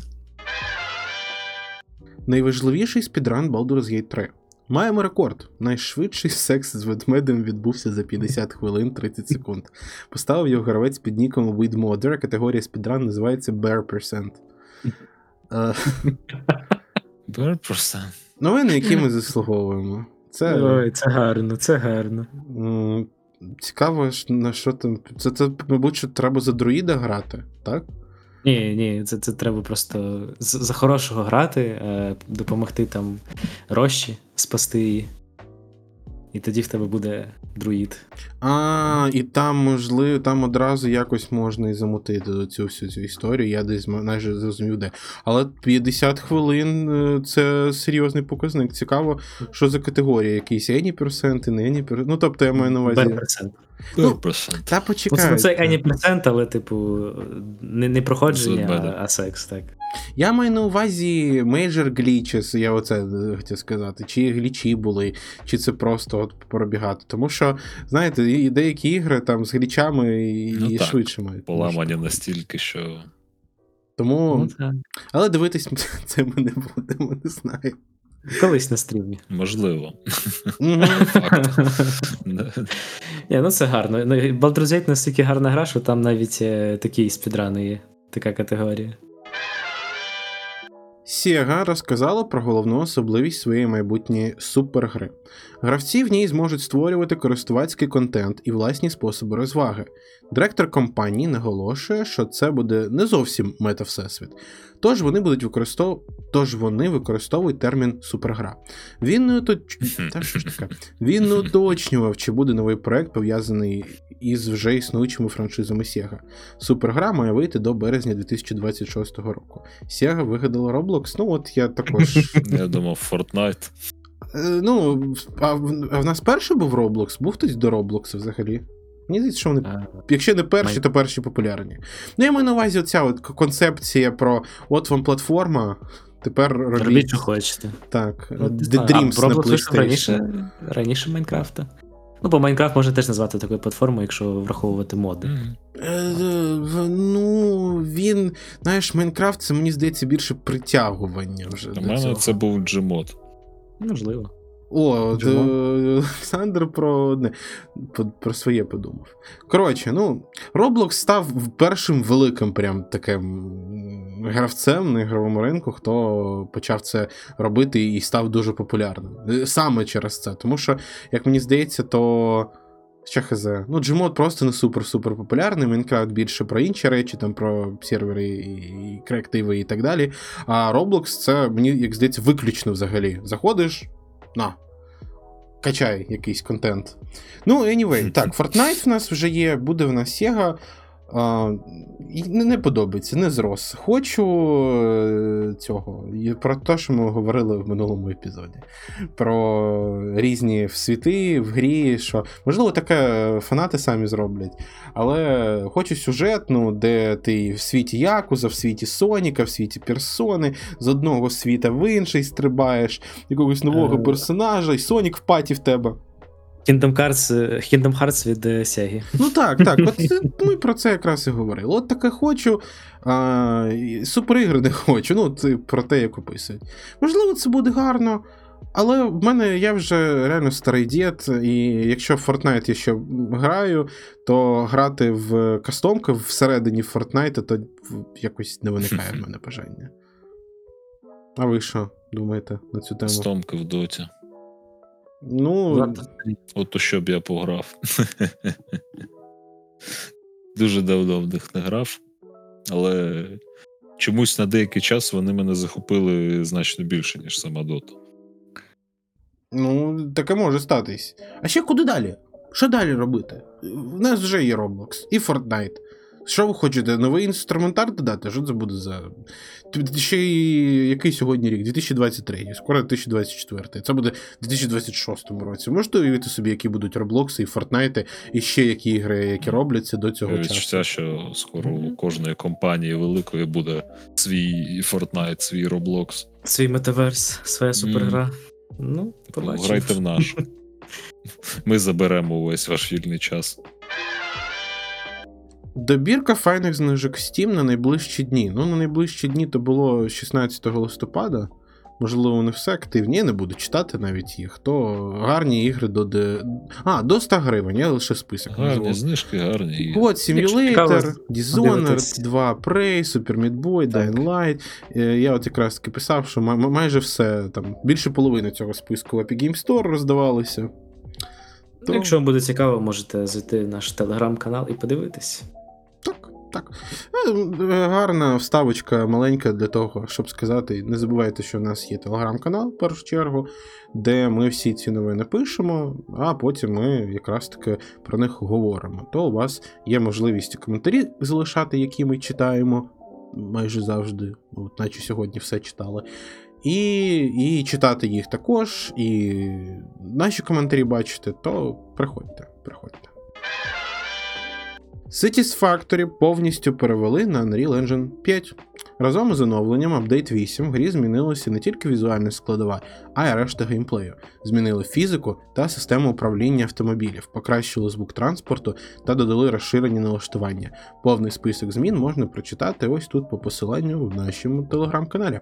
Найважливіший спідран Baldur's Gate 3. Маємо рекорд. Найшвидший секс з ведмедем відбувся за 50 хвилин 30 секунд. Поставив його гравець під ніком Weedmodder. Категорія спідран називається Bear Percent. Е, Просто. Новини, які ми заслуговуємо. Це Ой, це гарно, це гарно. цікаво, на що там. Це, це, мабуть, що треба за друїда грати, так? Ні, ні, це, це треба просто за хорошого грати, е, допомогти там Рощі, спасти її. І тоді в тебе буде друїд. А, і там, можливо, там одразу якось можна і замутити цю всю цю історію. Я десь ма- майже зрозумів, де. Але 50 хвилин е, це серйозний показник. Цікаво, що за категорія, якісь ені персенти, не ені персенти. Ну, тобто я маю на увазі. Б%. Ну, Та Ну, почекай. це, ані процент, але, типу, не, не проходження, а, а секс, так. Я маю на увазі major glitches, я оце е, хотів сказати, чи глічі були, чи це просто от пробігати. Тому що, знаєте, і деякі ігри там з глічами і, Ну і так, швидше мають. Поламані настільки, що. Тому. Ну, так. Але дивитись [LAUGHS] це ми не будемо, не знаю. Колись на стрімі. Можливо. [LAUGHS] Ну це гарно. Ну, Baldur's Gate настільки гарна гра, що там навіть е, такі спідрани є. Така категорія. Sega розказала про головну особливість своєї майбутньої супергри. Гравці в ній зможуть створювати користувацький контент і власні способи розваги. Директор компанії наголошує, що це буде не зовсім мета-всесвіт. Тож вони будуть використов... Тож вони використовують термін супергра. Він не уточ... [LAUGHS] Та що ж таке? Він не уточнював, чи буде новий проект пов'язаний із вже існуючими франшизами Sega. Супергра має вийти до березня 2026 року. Sega вигадала Roblox. Ну от я також. [LAUGHS] Я думав, Fortnite. Е, Ну, а в а в нас перший був Roblox? Був хтось до Roblox взагалі? Мені здається, що вони, Е, якщо не перші, Май- то перші популярні. Ну, я маю на увазі оця от концепція про от вам платформа, тепер робіть. Робіть, що хочете. Так, Ну, The Dreams а на PlayStation. раніше, раніше Майнкрафта. Ну, бо Майнкрафт можна теж назвати такою платформою, якщо враховувати моди. Е, в- Ну, він, знаєш, Майнкрафт це мені здається більше притягування вже. У мене цього. це був Gmod. Можливо. О, е, Олександр про по- про своє подумав. Коротше, ну, Roblox став першим великим прям таким гравцем на ігровому ринку, хто почав це робити і став дуже популярним. Е, Саме через це. Тому що, як мені здається, то. Що хз. Ну, Gmod просто не супер-супер популярний. Майнкрафт більше про інші речі, там про сервери і креативи і так далі. А Roblox це мені, як здається, виключно взагалі. Заходиш, на. Качай якийсь контент. Ну, anyway, [LAUGHS] так, Fortnite в нас вже є, буде в нас Sega. А, і не, не подобається, не зрос. Хочу е, цього. І про те, що ми говорили в минулому епізоді. Про різні світи в грі, що можливо таке фанати самі зроблять. Але хочу сюжетну, де ти в світі Якуза, в світі Соніка, в світі персони, з одного світа в інший стрибаєш, якогось нового Е. персонажа, і Сонік в паті в тебе. Kingdom Hearts, Kingdom Hearts від е, Sega. Ну так, так. От ми про це якраз і говорили. От таке хочу, а, суперігри не хочу. Ну, це про те, як описують. Можливо, це буде гарно. Але в мене я вже реально старий дід, і якщо в Fortnite я ще граю, то грати в кастомки всередині Fortnite, то якось не виникає в [LAUGHS] мене бажання. А ви що думаєте на цю тему? Стомки в доті. Ну, От у що б я пограв. [LAUGHS] Дуже давно в них не грав, але чомусь на деякий час вони мене захопили значно більше, ніж сама Дота. Ну, таке може статись. А ще куди далі? Що далі робити? В нас вже є Roblox і Fortnite. Що ви хочете? Новий інструментар додати? Що це буде за. Ще й який сьогодні рік? 2023, скоро 2024. Це буде в 2026 році. Можете уявити собі, які будуть Roblox і Fortnite, і ще які ігри, які робляться до цього часу. Відчуття, що скоро у кожної компанії великої буде свій Fortnite, свій Roblox. Свій метаверс, своя супергра. Ну, побачимо. Грайте в наш. [LAUGHS] Ми заберемо увесь ваш вільний час. Добірка файних знижок Steam на найближчі дні. Ну, на найближчі дні то було 16 листопада. Можливо, вони все активні. Я не буду читати навіть їх. То гарні ігри до. де- А, до 100 гривень, я лише список Гарні назвав. знижки, гарні. і- Код Якщо Simulator, Dishonored, 2 Prey, Super Meat Boy, Так. Dying Light. Е, Я от якраз таки писав, що май- майже все, там, більше половини цього списку в Epic Game Store роздавалися. Ну, Якщо вам буде цікаво, можете зайти в наш телеграм-канал і подивитись. Так, так. Е, е, Гарна вставочка маленька для того, щоб сказати. Не забувайте, що в нас є телеграм-канал в першу чергу, де ми всі ці новини пишемо, а потім ми якраз таки про них говоримо. То у вас є можливість коментарі залишати, які ми читаємо майже завжди, от наче сьогодні все читали. І, і читати їх також, і наші коментарі бачити, то приходьте, приходьте. Cities Factory повністю перевели на Unreal Engine 5. Разом із оновленням Update 8 в грі змінилася не тільки візуальна складова, а й решта геймплею. Змінили фізику та систему управління автомобілів, покращили звук транспорту та додали розширені налаштування. Повний список змін можна прочитати ось тут по посиланню в нашому телеграм-каналі.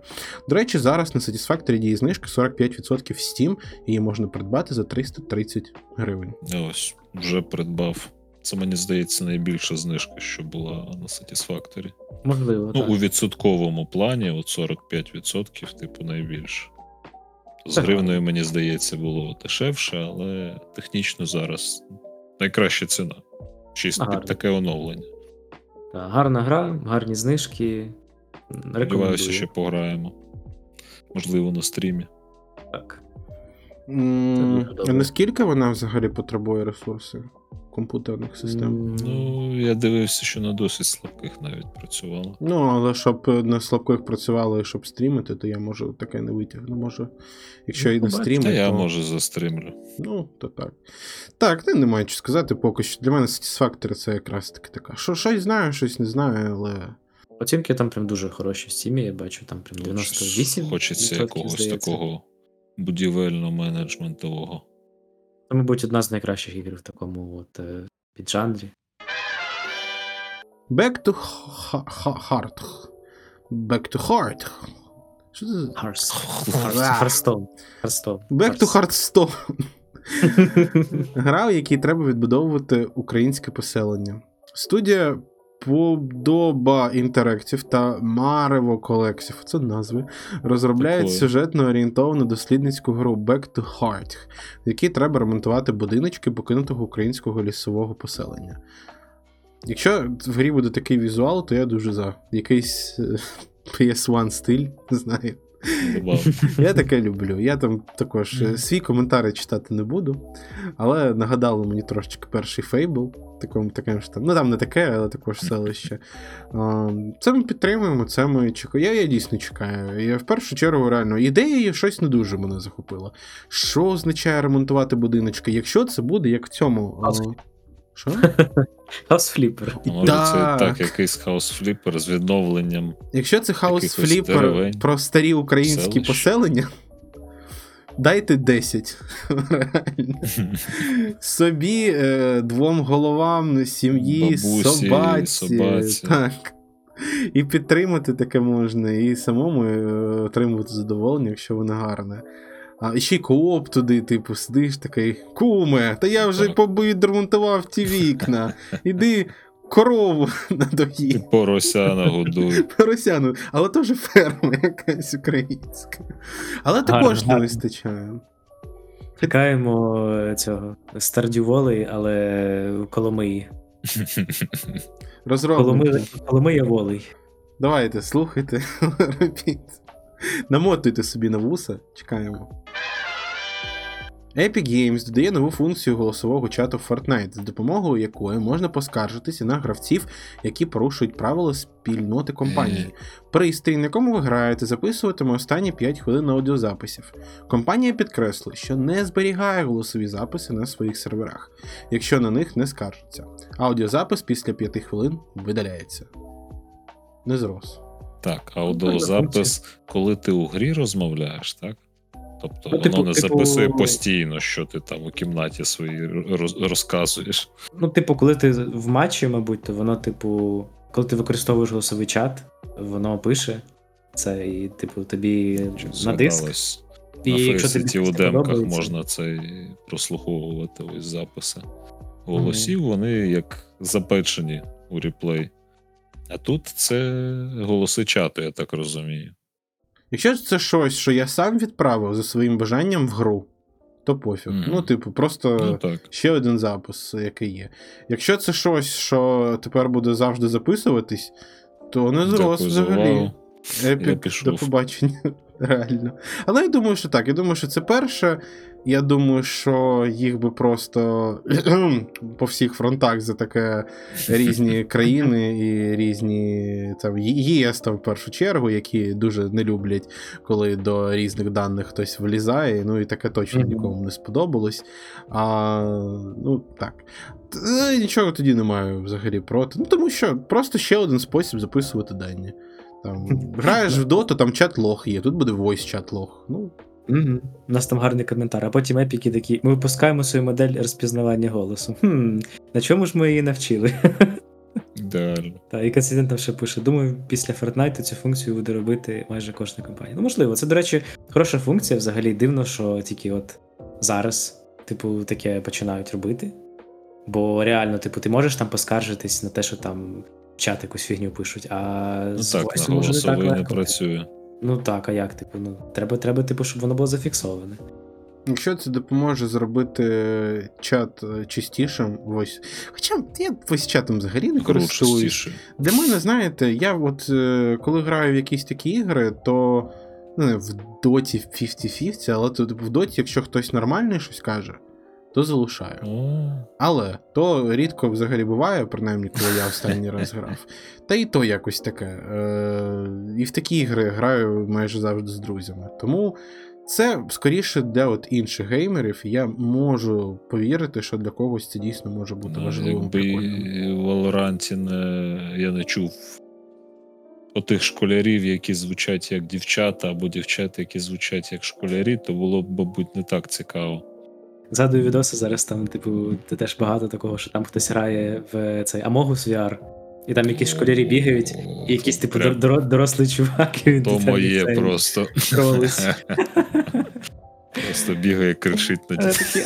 До речі, зараз на Satisfactory діє знижка 45% в Steam, її можна придбати за 330 гривень. Ось, вже придбав Це мені здається найбільша знижка, що була на Satisfactory. Можливо, Ну, так. у відсотковому плані, от 45%, типу, найбільше. З Так. гривною, мені здається, було дешевше, але технічно зараз найкраща ціна. Чисто Гарно. під таке оновлення. Так, гарна гра, гарні знижки. Сподіваюся, ще пограємо. Можливо, на стрімі. Так. Добре. А наскільки вона взагалі потребує ресурсів комп'ютерних систем? Ну, я дивився, що на досить слабких навіть працювало. Ну, але щоб на слабких працювало і щоб стрімити, то я можу таке не витягну. Може, якщо Ну, і не стрімити, Та я, то... може, застримлю. Ну, то так. Так, ну, немає що сказати поки що. Для мене Satisfactory це якраз таки така. Що щось знаю, щось не знаю, але. Оцінки там прям дуже хороші в стімі, я бачу, там прям 98. Хочеться якогось такого будівельно-менеджментового. Це, мабуть, одна з найкращих ігор в такому от е, піджанрі. Back to Heart. Back to Heart. Що це? за-. Back to Hearthstone. [LAUGHS] Гра, в якій треба відбудовувати українське поселення. Студія Подоба Interactive та Марево Collective, це назви, розробляють сюжетно орієнтовану дослідницьку гру Back to Heart, в якій треба ремонтувати будиночки покинутого українського лісового поселення. Якщо в грі буде такий візуал, то я дуже за. Якийсь е, [LAUGHS] PS1 стиль, не знаю. [LAUGHS] Я таке люблю. Я там також е, свій коментар читати не буду. Але нагадало мені трошечки перший фейбл. Такому таким ж там. Ну там не таке, але також селище. А, Це ми підтримуємо, це ми чекаємо. Я, я дійсно чекаю. Я в першу чергу реально ідея щось не дуже мене захопила. Що означає ремонтувати будиночки? Якщо це буде як в цьому. Що? [LAUGHS] Може, це Так. якийсь House Flipper з відновленням. Якщо це House Flipper про старі українські селищ. поселення, дайте 10. [LAUGHS] Собі, е, двом головам, сім'ї, собаці. Так. І підтримати таке можна, і самому е, отримувати задоволення, якщо воно гарне. А ще й кооп туди, типу, сидиш такий, куме, та я вже повідремонтував ті вікна. [LAUGHS] Іди корову [LAUGHS] надоїй. Порося нагодуй. [LAUGHS] Поросяну, але теж ферма якась українська. Але також не вистачає. Чекаємо е, цього Stardew але Коломиї. Розробники. Коломи... Коломия Волей. Давайте, слухайте, [LAUGHS] робіть. Намотуйте собі на вуса, чекаємо. Epic Games додає нову функцію голосового чату в Fortnite, з допомогою якої можна поскаржитися на гравців, які порушують правила спільноти компанії. Пристрій, на якому ви граєте, записуватиме останні 5 хвилин аудіозаписів. Компанія підкреслює, що не зберігає голосові записи на своїх серверах, якщо на них не скаржаться. Аудіозапис після 5 хвилин видаляється. Не зрос. Так, аудіозапис, коли ти у грі розмовляєш, так? Тобто Ну, воно типу- не типу- записує постійно, що ти там у кімнаті своїй розказуєш. Ну, типу, коли ти в матчі, мабуть, то воно, типу, коли ти використовуєш голосовий чат, воно пише це, і, типу, тобі Чи на диск. І на якщо тобі у демках можна це прослуховувати ось записи голосів, вони як запечені у реплей. А тут це голоси чату, я так розумію. Якщо це щось, що я сам відправив за своїм бажанням в гру, то пофіг. Mm. Ну, типу, просто Ну так. ще один запис, який є. Якщо це щось, що тепер буде завжди записуватись, то не зрос взагалі. Епік, до побачення. [LAUGHS] Реально. Але я думаю, що так. Я думаю, що це перше. Я думаю, що їх би просто [CLEARS THROAT] по всіх фронтах за таке різні [LAUGHS] країни і різні там ЄС там в першу чергу, які дуже не люблять, коли до різних даних хтось влізає. Ну і таке точно нікому не сподобалось. А, ну так. Нічого тоді немає взагалі проти. Ну тому що просто ще один спосіб записувати дані. Там, [LAUGHS] граєш в доту, там чат-лог є, тут буде voice чат-лог. Ну, Угу. У нас там гарний коментар. А потім епіки такі: ми випускаємо свою модель розпізнавання голосу. Хм, на чому ж ми її навчили? [LAUGHS] Ідеально. Та, і Константин там ще пише: думаю, після Fortnite цю функцію буде робити майже кожна компанія. Ну, можливо, це, до речі, хороша функція. Взагалі дивно, що тільки от зараз, типу, таке починають робити. Бо реально, типу, ти можеш там поскаржитись на те, що там в чат якусь фігню пишуть, а Ну з так, на голосовий не працює. Ну так, а як, типу, ну треба, треба, типу, щоб воно було зафіксоване. Якщо це допоможе зробити чат е, чистішим, ось. Хоча я ось чатом взагалі не користуюсь. Для мене, знаєте, я от е, коли граю в якісь такі ігри, то ну, не, в доті 50-50, але тут в доті, якщо хтось нормальний щось каже, то залишаю. Але то рідко взагалі буває, принаймні, коли я останній раз грав. Та і то якось таке. Е, і в такі ігри граю майже завжди з друзями. Тому це скоріше для от інших геймерів, я можу повірити, що для когось це дійсно може бути ну, важливим. Якби прикольним. в Валоранті я не чув отих школярів, які звучать як дівчата, або дівчата, які звучать як школярі, то було б, мабуть, не так цікаво. Згадую відоси зараз там, типу, це теж багато такого, що там хтось грає в цей Amogus VR, і там якісь школярі бігають, і якийсь, типу, Прям дор- дор- дорослий чувак, і То [LAUGHS] там моє цей просто. [LAUGHS] Просто бігає, кричить на Вони дітей.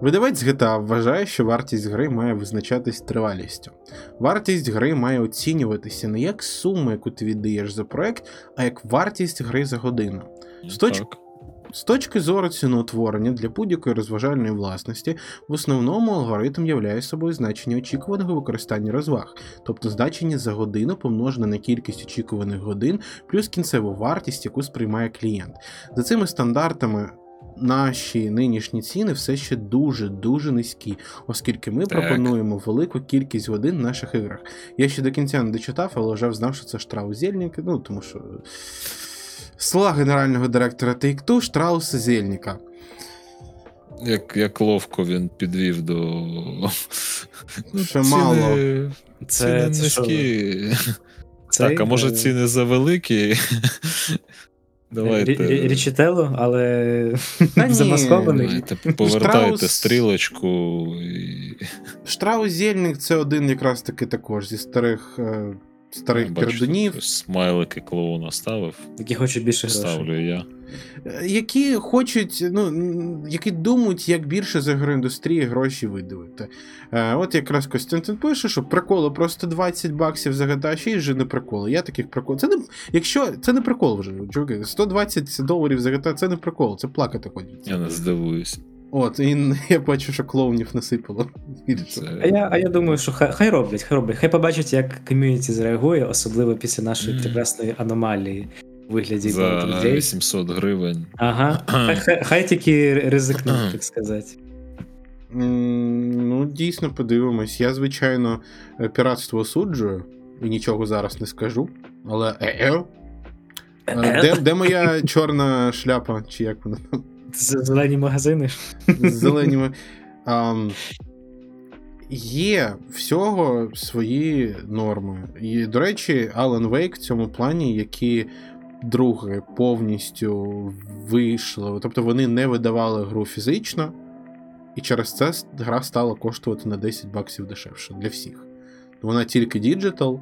Видавець GTA вважає, що вартість гри має визначатись тривалістю. Вартість гри має оцінюватися не як сума, яку ти віддаєш за проект, а як вартість гри за годину. З точ- Так. З точки зору ціноутворення для будь-якої розважальної власності, в основному алгоритм являє собою значення очікуваного використання розваг, тобто значення за годину помножене на кількість очікуваних годин плюс кінцеву вартість, яку сприймає клієнт. За цими стандартами. Наші нинішні ціни все ще дуже дуже низькі, оскільки ми Так. пропонуємо велику кількість годин в наших іграх. Я ще до кінця не дочитав, але вже знав, що це Штраус Зельник, ну тому що слова генерального директора Take-Two Штрауса Зельника. Як, як ловко він підвів до. Ну, Ще ціни- мало. Це, ціни це низькі. Цей, Так, а може е, ціни завеликі? Давайте. Рі- Рі- але замаскований. Давайте повертайте Штраус- стрілочку і Штраус Зельник це один якраз таки також зі старих, е, старих пердунів, смайлики клоуна ставив. які хочуть більше грошей. Ставлю я. е, які хочуть, ну, які думають, як більше з ігроіндустрії гроші видавити. Е, От якраз Костянтин пише, що приколи просто 20 баксів за GTA 6 вже не приколи. Я таких прикол. Це не якщо це не прикол вже, чуваки. 120 доларів за GTA це не прикол, це плакати хочеться. Я не здивуюсь. От, і [LAUGHS] я бачу, що клоунів насипало. більше. А я, а я думаю, що хай, хай роблять, хай роблять. Хай побачать, як ком'юніті зреагує, особливо після нашої прекрасної аномалії у вигляді За Gate. 800 гривень. Ага. [CLEARS THROAT] Хай, хай, хай тільки ризикнуть, [CLEARS THROAT] так сказати. Ну, дійсно, подивимось. Я, звичайно, е, піратство осуджую і нічого зараз не скажу. Але е-е. Е, Де, де моя чорна шляпа, чи як вона там? Зелені магазини. з зеленіми. Ам, є всього свої норми. І, до речі, Alan Wake в цьому плані, які друге повністю вийшли, тобто вони не видавали гру фізично, і через це гра стала коштувати на 10 баксів дешевше для всіх. Вона тільки digital.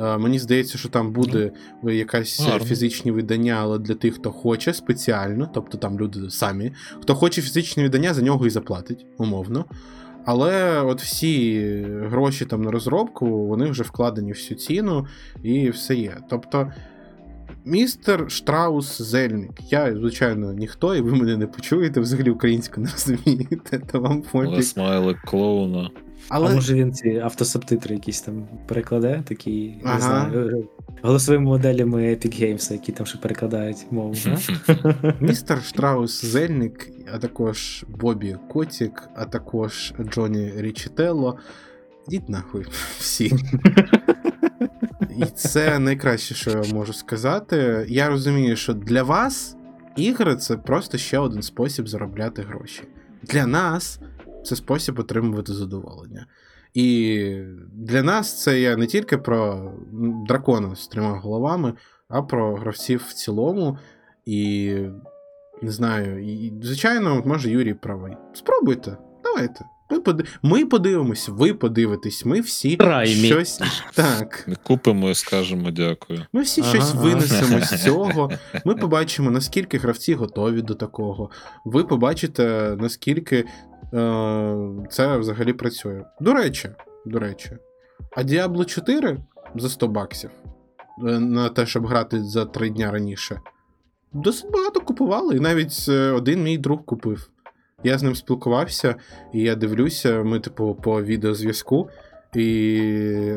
Е, Мені здається, що там буде якась е, гарно. фізичні видання, але для тих, хто хоче спеціально, тобто там люди самі. Хто хоче фізичне видання, за нього і заплатить, умовно. Але от всі гроші там на розробку, вони вже вкладені в всю ціну і все є. Тобто, містер Штраус Зельник. Я, звичайно, ніхто, і ви мене не почуєте, взагалі українську не розумієте, [LAUGHS] то вам Але пофіг. смайлик клоуна. Але А може він ці автосубтитри якісь там перекладе, такі, Ага. не знаю, голосовими моделями Epic Games, які там ще перекладають мову. [LAUGHS] Містер Штраус Зельник, а також Бобі Котік, а також Джоні Річителло. Ідіть нахуй [LAUGHS] всі. І це найкраще, що я можу сказати. Я розумію, що для вас ігри це просто ще один спосіб заробляти гроші. Для нас це спосіб отримувати задоволення. І для нас це я не тільки про дракона з трьома головами, а про гравців в цілому. І не знаю, і, звичайно, може Юрій правий. Спробуйте, давайте. Ми, поди... ми подивимось, ви подивитесь, ми всі Праймі. щось. Так. Ми купимо і скажемо дякую. Ми всі Ага, щось ага. винесемо з [LAUGHS] цього. Ми побачимо, наскільки гравці готові до такого. Ви побачите, наскільки це взагалі працює. До речі, до речі, а Diablo 4 за 100 баксів е, на те, щоб грати за 3 дня раніше. Досить багато купували, і навіть е, один мій друг купив. Я з ним спілкувався, і я дивлюся, ми, типу, по відеозв'язку. І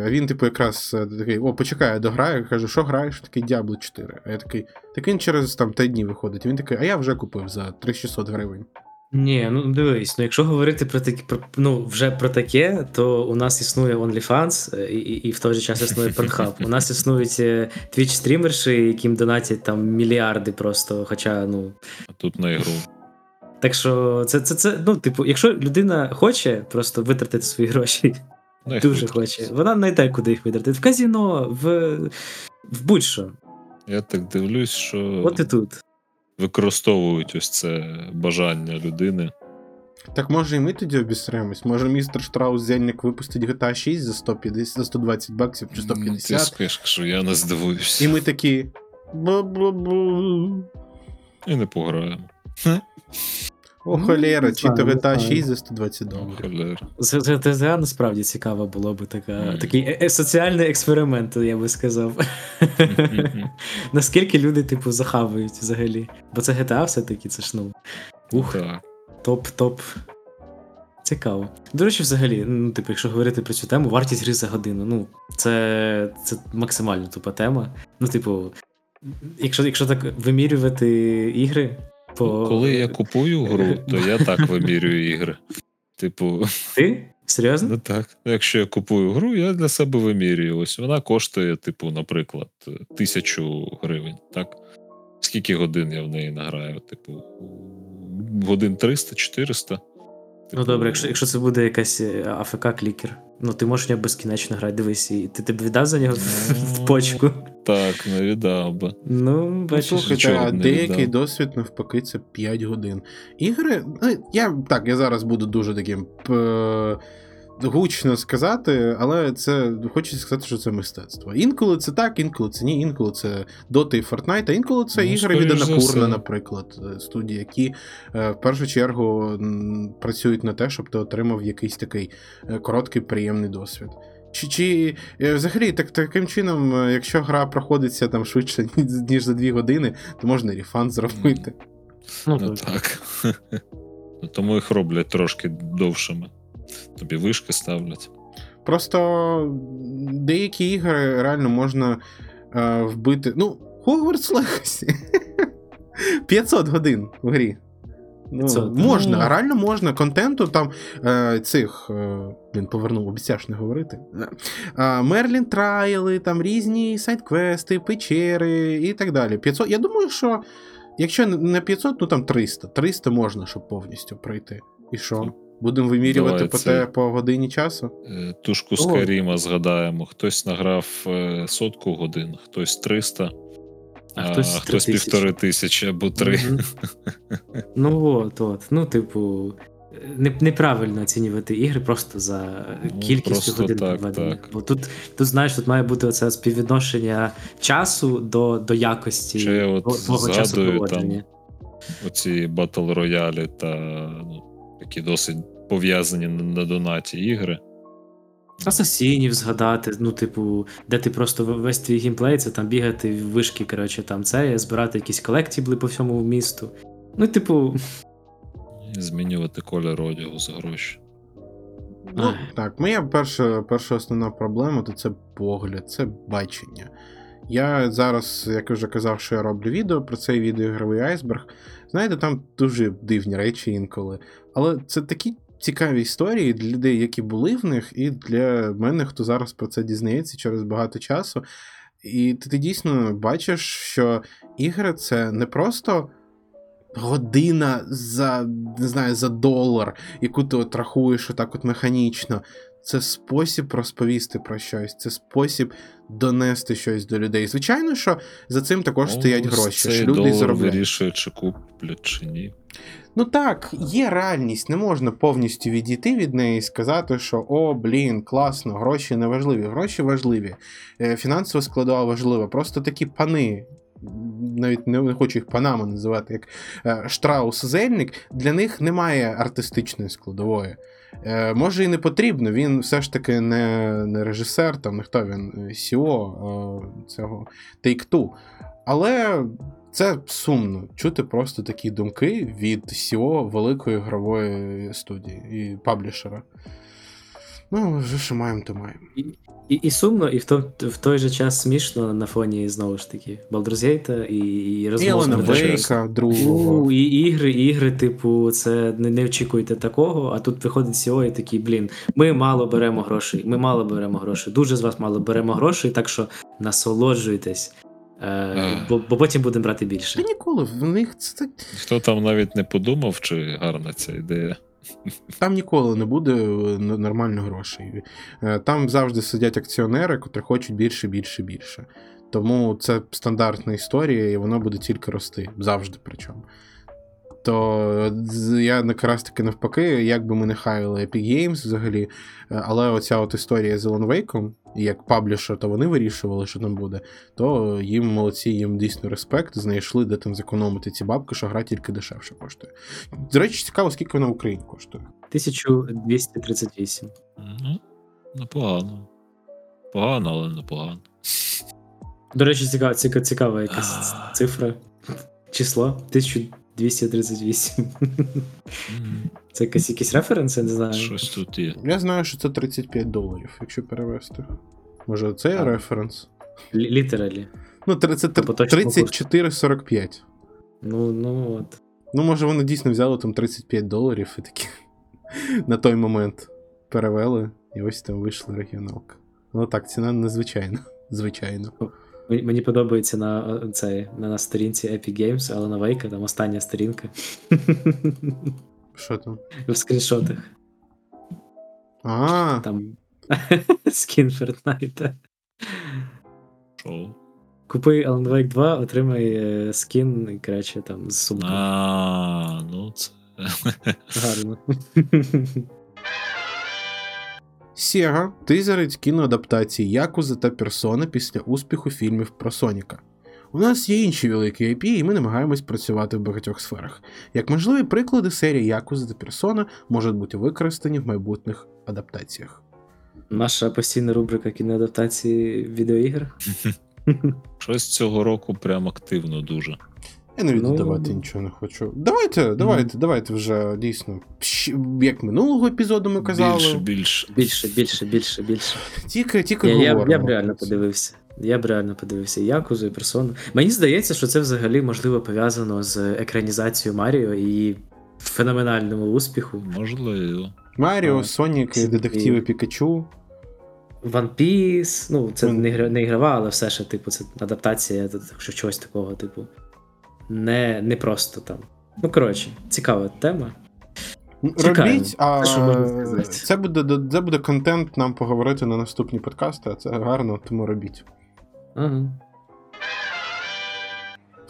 він, типу, якраз е, такий: о, почекай, я дограю. Кажу, що граєш? Такий Diablo 4. А я такий, так він через там 5 днів виходить. Він такий, а я вже купив за 3600 гривень. Ні, ну дивись, ну якщо говорити про такі про ну вже про таке, то у нас існує OnlyFans е, і, і, і в той же час існує Pornhub. У нас існують е, Twitch стрімерші, яким донатять там мільярди просто. Хоча, ну А тут на ігру. так що це, це, це ну, типу, якщо людина хоче просто витратити свої гроші, Ну, дуже хуй. хоче, вона знайде, куди їх витратити. В казіно, в, в будь-що. Я так дивлюсь, що От і тут. Використовують ось це бажання людини. Так може і ми тоді обісремось? Може містер Штраус Зельник випустить GTA 6 за 150, за 120 баксів чи Ну, Ти 150, скажеш, що я не здивуюся. і ми такі. «Бу-бу-бу». І не пограємо. [LAUGHS] О, Ну, холєра, чи то GTA 6 за 120 О, доларів. холєра. Це, це, це, це насправді цікаво було би така, такий е- е- соціальний експеримент, я би сказав. [LAUGHS] Наскільки люди, типу, захавають взагалі. Бо це GTA все-таки, це ж ну. Ух, топ-топ. Цікаво. До речі, взагалі, ну, типу, якщо говорити про цю тему, вартість гри за годину. Ну, це, це максимально тупа тема. Ну, типу, якщо, якщо так вимірювати ігри, по. Ну, Коли я купую гру, то я так вимірюю ігри. Типу, Ти? Серйозно? ну так. Якщо я купую гру, я для себе вимірюю. Ось вона коштує, типу, наприклад, тисячу гривень. Так? Скільки годин я в неї награю? Типу, годин 300-400. Ну добре, якщо, якщо це буде якась АФК-клікер, ну ти можеш в нього безкінечно грати, дивись, і ти, ти б віддав за нього в, [LAUGHS] в почку. Так, не віддав би. Ну, Ну, бачиш. слухайте, а деякий віддав. досвід навпаки це 5 годин. Ігри. ну, Я так, я зараз буду дуже таким п- гучно сказати, але це хочеться сказати, що це мистецтво. Інколи це так, інколи це ні, інколи це Dota і Fortnite, а інколи це Ну, ігри від Анапурна, наприклад, е, студії, які е, в першу чергу працюють на те, щоб ти отримав якийсь такий е, короткий, приємний досвід. Чи, чи взагалі так, таким чином, якщо гра проходиться там швидше, ніж за 2 години, то можна і рефанд зробити. Ну, Ну так. так. [LAUGHS] Ну, Тому їх роблять трошки довшими. Тобі вишки ставлять. Просто деякі ігри реально можна е, вбити. Ну, Hogwarts Legacy. [LAUGHS] 500 годин в грі. Ну, 500. можна, Ну. реально можна. Контенту там е, цих. Е, блін, повернув, обіцяєш не говорити. Е, Мерлін Трайли, там різні сайт-квести, печери і так далі. 500. Я думаю, що якщо не 500, ну там 300. 300 можна, щоб повністю пройти. І що? Будемо вимірювати Давай по, це- те, по годині часу? Е, Тушку О. Скайріма згадаємо. Хтось награв е, сотку годин, хтось 300, А а, хтось хтось, півтори тисячі або три. [LAUGHS] Ну от, от. Ну, типу, неправильно оцінювати ігри просто за Ну, кількістю просто годин так, проведених. так. Бо тут, тут, знаєш, тут має бути оце співвідношення часу до, до якості Ще я от твого- твого часу згадую проводження. Оці battle royale і та ну, такі досить пов'язані на, на донаті ігри. Асасінів згадати, ну, типу, де ти просто весь твій геймплей, це там бігати в вишки, коротше, там це, збирати якісь колектібли по всьому місту. Ну, типу, змінювати колір одягу за гроші. Ну, так, моя перша, перша основна проблема то це погляд, це бачення. Я зараз, як я вже казав, що я роблю відео про цей відеоігровий айсберг. Знаєте, там дуже дивні речі інколи. Але це такі цікаві історії для людей, які були в них, і для мене, хто зараз про це дізнається через багато часу. І ти, ти дійсно бачиш, що ігри це не просто година за, не знаю, за долар, яку ти от рахуєш отак от механічно. Це спосіб розповісти про щось, це спосіб донести щось до людей. Звичайно, що за цим також стоять Ну, гроші. Цей що люди заробляють. вирішує, чи куплять, чи ні. Ну так, є реальність, не можна повністю відійти від неї і сказати, що о, блін, класно, гроші не важливі. Гроші важливі, е, фінансова складова важлива. Просто такі пани, навіть не, хочу їх панами називати, як е, Штраус Зельник, для них немає артистичної складової. Е, Може і не потрібно, він все ж таки не, не режисер, там не хто він, Сіо CEO е, цього Take-Two. Але це сумно чути просто такі думки від CEO великої ігрової студії і паблішера. Ну, вже що маємо, то маємо. І, і сумно, і в, то, в той же час смішно на фоні знову ж таки Baldur's Gate і, і Вейка, другого. І ігри, і ігри, типу, це не, не очікуйте такого, а тут виходить CEO і такий, блін, ми мало беремо грошей, ми мало беремо грошей, дуже з вас мало беремо грошей, так що насолоджуйтесь, е, бо, бо потім будемо брати більше. Та ніколи в них це так. Хто там навіть не подумав, чи гарна ця ідея. Там ніколи не буде е, нормально грошей. Е, Там завжди сидять акціонери, котрі хочуть більше, більше, більше. Тому це стандартна історія, і воно буде тільки рости. Завжди причому. Тобто я якраз таки навпаки, як би ми не хайли Epic Games взагалі, е, але оця от історія з Alan Wake, як паблішер, то вони вирішували, що там буде, то їм молодці, їм дійсно респект, знайшли, де там зекономити ці бабки, що гра тільки дешевше коштує. До речі, цікаво, скільки вона в Україні коштує? 1238. Ну, непогано. Погано, але непогано. До речі, цікава, цікава якась цифра. Число. 1000. 238. Це якась якісь референси, не знаю. Щось тут є. Я знаю, що це 35 доларів, якщо перевести. Може, це є а. референс? Літералі. Ну, це 34,45. Ну, ну от. Ну, може, вони дійсно взяли там 35 доларів і такі на той момент перевели, і ось там вийшла регіоналка. Ну так, ціна незвичайна. [LAUGHS] Звичайно. Ну, Мені мені подобається на е, цей, на, на сторінці Epic Games, але на Вейка там остання сторінка. Що там? В скріншотах. А, Там [LAUGHS] скін Fortnite. Шоу. Купи Alan Wake 2, отримай е, скін, і, коротше, там з сумкою. А, ну це. Гарно. [LAUGHS] Sega тизерить кіноадаптації Якуза та Персона після успіху фільмів про Соніка. У нас є інші великі IP, і ми намагаємось працювати в багатьох сферах. Як можливі приклади, серії Якуза та Персона можуть бути використані в майбутніх адаптаціях. Наша постійна рубрика кіноадаптації відеоігр. Щось цього року прям активно дуже. Я навіть Ну, додавати нічого не хочу. Давайте, давайте, давайте вже дійсно. Як минулого епізоду ми казали. Більше, більше. Більше, більше, більше, більше. Тільки, тільки Я, я, говоримо. я б реально подивився. Я б реально подивився Якузу і персону. Мені здається, що це взагалі можливо пов'язано з екранізацією Маріо і феноменальному успіху. Можливо. Маріо, Сонік, всі детективи Пікачу. One Piece, ну це Мгм. не, ігрова, але все ще, типу, це адаптація так чогось такого, типу. Не, не просто там. Ну, коротше, цікава тема. Цікаві. Робіть, а Це що можна це буде, це буде контент нам поговорити на наступні подкасти, а це гарно, тому робіть. Ага.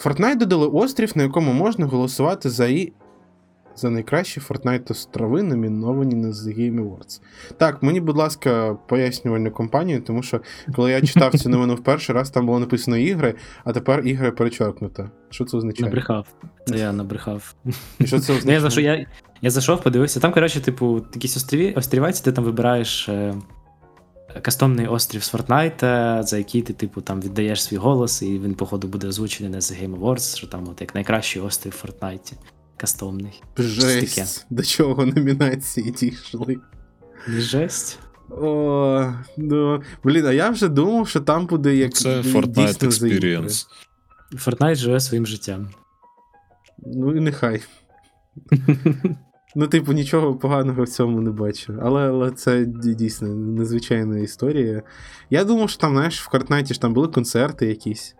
Fortnite додали острів, на якому можна голосувати за і. За найкращі Fortnite острови, номіновані на The Game Awards. Так, мені, будь ласка, пояснювальну компанію, тому що коли я читав цю новину в перший раз, там було написано ігри, а тепер ігри перечеркнуто. Що це означає? Набрехав. Це я набрехав. І що це Ну, означає? я, зайшов, я, я зайшов, подивився. Там, коротше, типу, якісь остріві, острівець, ти там вибираєш е, кастомний острів з Fortnite, за який ти, типу, там віддаєш свій голос, і він, походу, буде озвучений на The Game Awards, що там от як найкращий острів в Fortnite. Кастомний. Жесть, до чого номінації дійшли. Жесть. О, ну, блін, а я вже думав, що там буде як Це Fortnite. Experience. Fortnite живе своїм життям. Ну і нехай. Ну, типу, нічого поганого в цьому не бачу. Але, але це дійсно незвичайна історія. Я думав, що там, знаєш, в Fortnite ж там були концерти якісь.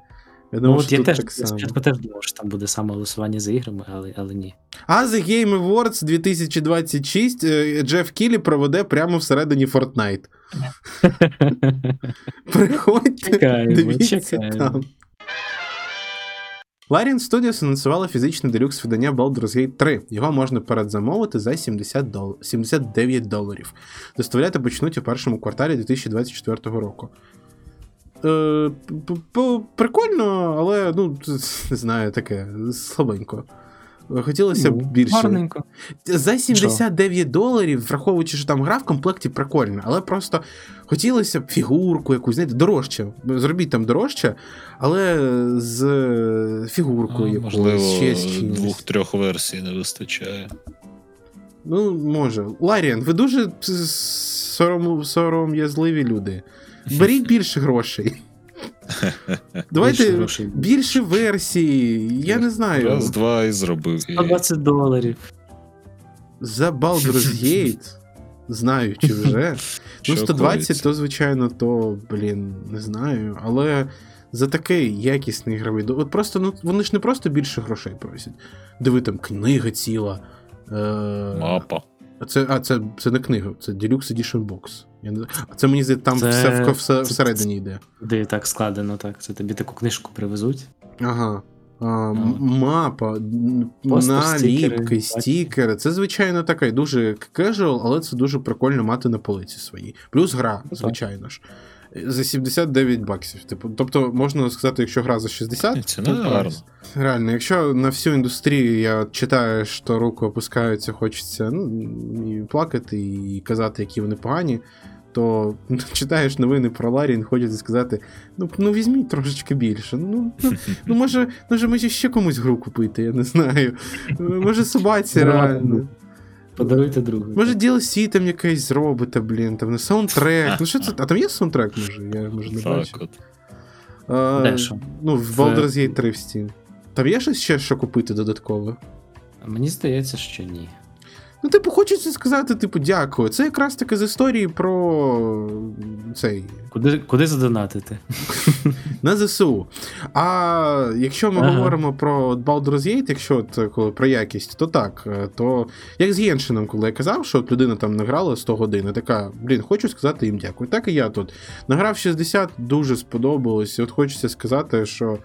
Я Ну, думав, от що я теж так спочатку теж думав, що там буде саме голосування за іграми, але, але ні. А The Game Awards 2026 е, Джеф Кілі проведе прямо всередині Fortnite. [LAUGHS] Приходьте, Чекаємо, дивіться чекаємо. там. Larian Studios анонсувала фізичне делюкс видання Baldur's Gate 3. Його можна передзамовити за 70 дол... 79 доларів. Доставляти почнуть у першому кварталі 2024 року. Е, прикольно, але ну, не [LAUGHS] знаю, таке слабенько. Хотілося б Ну, більше. Гарненько. За 79 доларів, враховуючи, що там гра в комплекті прикольна, але просто хотілося б фігурку якусь, знаєте, дорожче. Зробіть там дорожче, але з фігуркою А, якоюсь, можливо, ще з двох-трьох версій не вистачає. Ну, може. Ларіан, ви дуже сором'язливі люди. Беріть більше грошей. [LAUGHS] Давайте Більше грошей. більше версій. Я не знаю. Раз, два і зробив. 120 доларів. За Baldur's Gate, знаючи вже. [LAUGHS] Ну, 120, то, звичайно, то, блін, не знаю. Але за такий якісний ігровий От просто, ну, вони ж не просто більше грошей просять. Диви, там книга ціла. Е... Мапа. А це, а, це, це не книга, це Deluxe Edition Box. Я не... А це мені здається, там Це- все, в, все всередині йде. Де так складено, так. Це тобі таку книжку привезуть. Ага. А, ну, мапа, Постер, наліпки, стікери, стікери. Це, звичайно, така дуже casual, але це дуже прикольно мати на полиці своїй. Плюс гра, Ну, звичайно ж. За 79 баксів. Типу, тобто, можна сказати, якщо гра за 60, Ні, ціна то гарна. Реально, якщо на всю індустрію я читаю, що руки опускаються, хочеться ну, і плакати, і казати, які вони погані, то [LAUGHS] читаєш новини про Ларін, хочеться сказати: ну, ну візьміть трошечки більше. Ну, ну, [LAUGHS] ну може, може, може ще комусь гру купити, я не знаю. Може, собаці реально. Подаруйте другу. Може, DLC там якесь зробите, блін, там не саундтрек. Ну що це? А там є саундтрек, може? Я може не Так, бачу. А, Де що? Ну, в В- Baldur's Gate 3 в Steam. Там є щось ще, що купити додатково? Мені здається, що ні. Ну, типу, хочеться сказати, типу, дякую. Це якраз таки з історії про цей Куди, куди задонатити? [LAUGHS] на ЗСУ. А якщо ми Ага. говоримо про Baldur's Gate, якщо от, е, коли про якість, то так. е, То як з Геншином, коли я казав, що от людина там награла 100 годин, і така, блін, хочу сказати їм дякую. Так і я тут. Награв 60, дуже сподобалось. І от хочеться сказати, що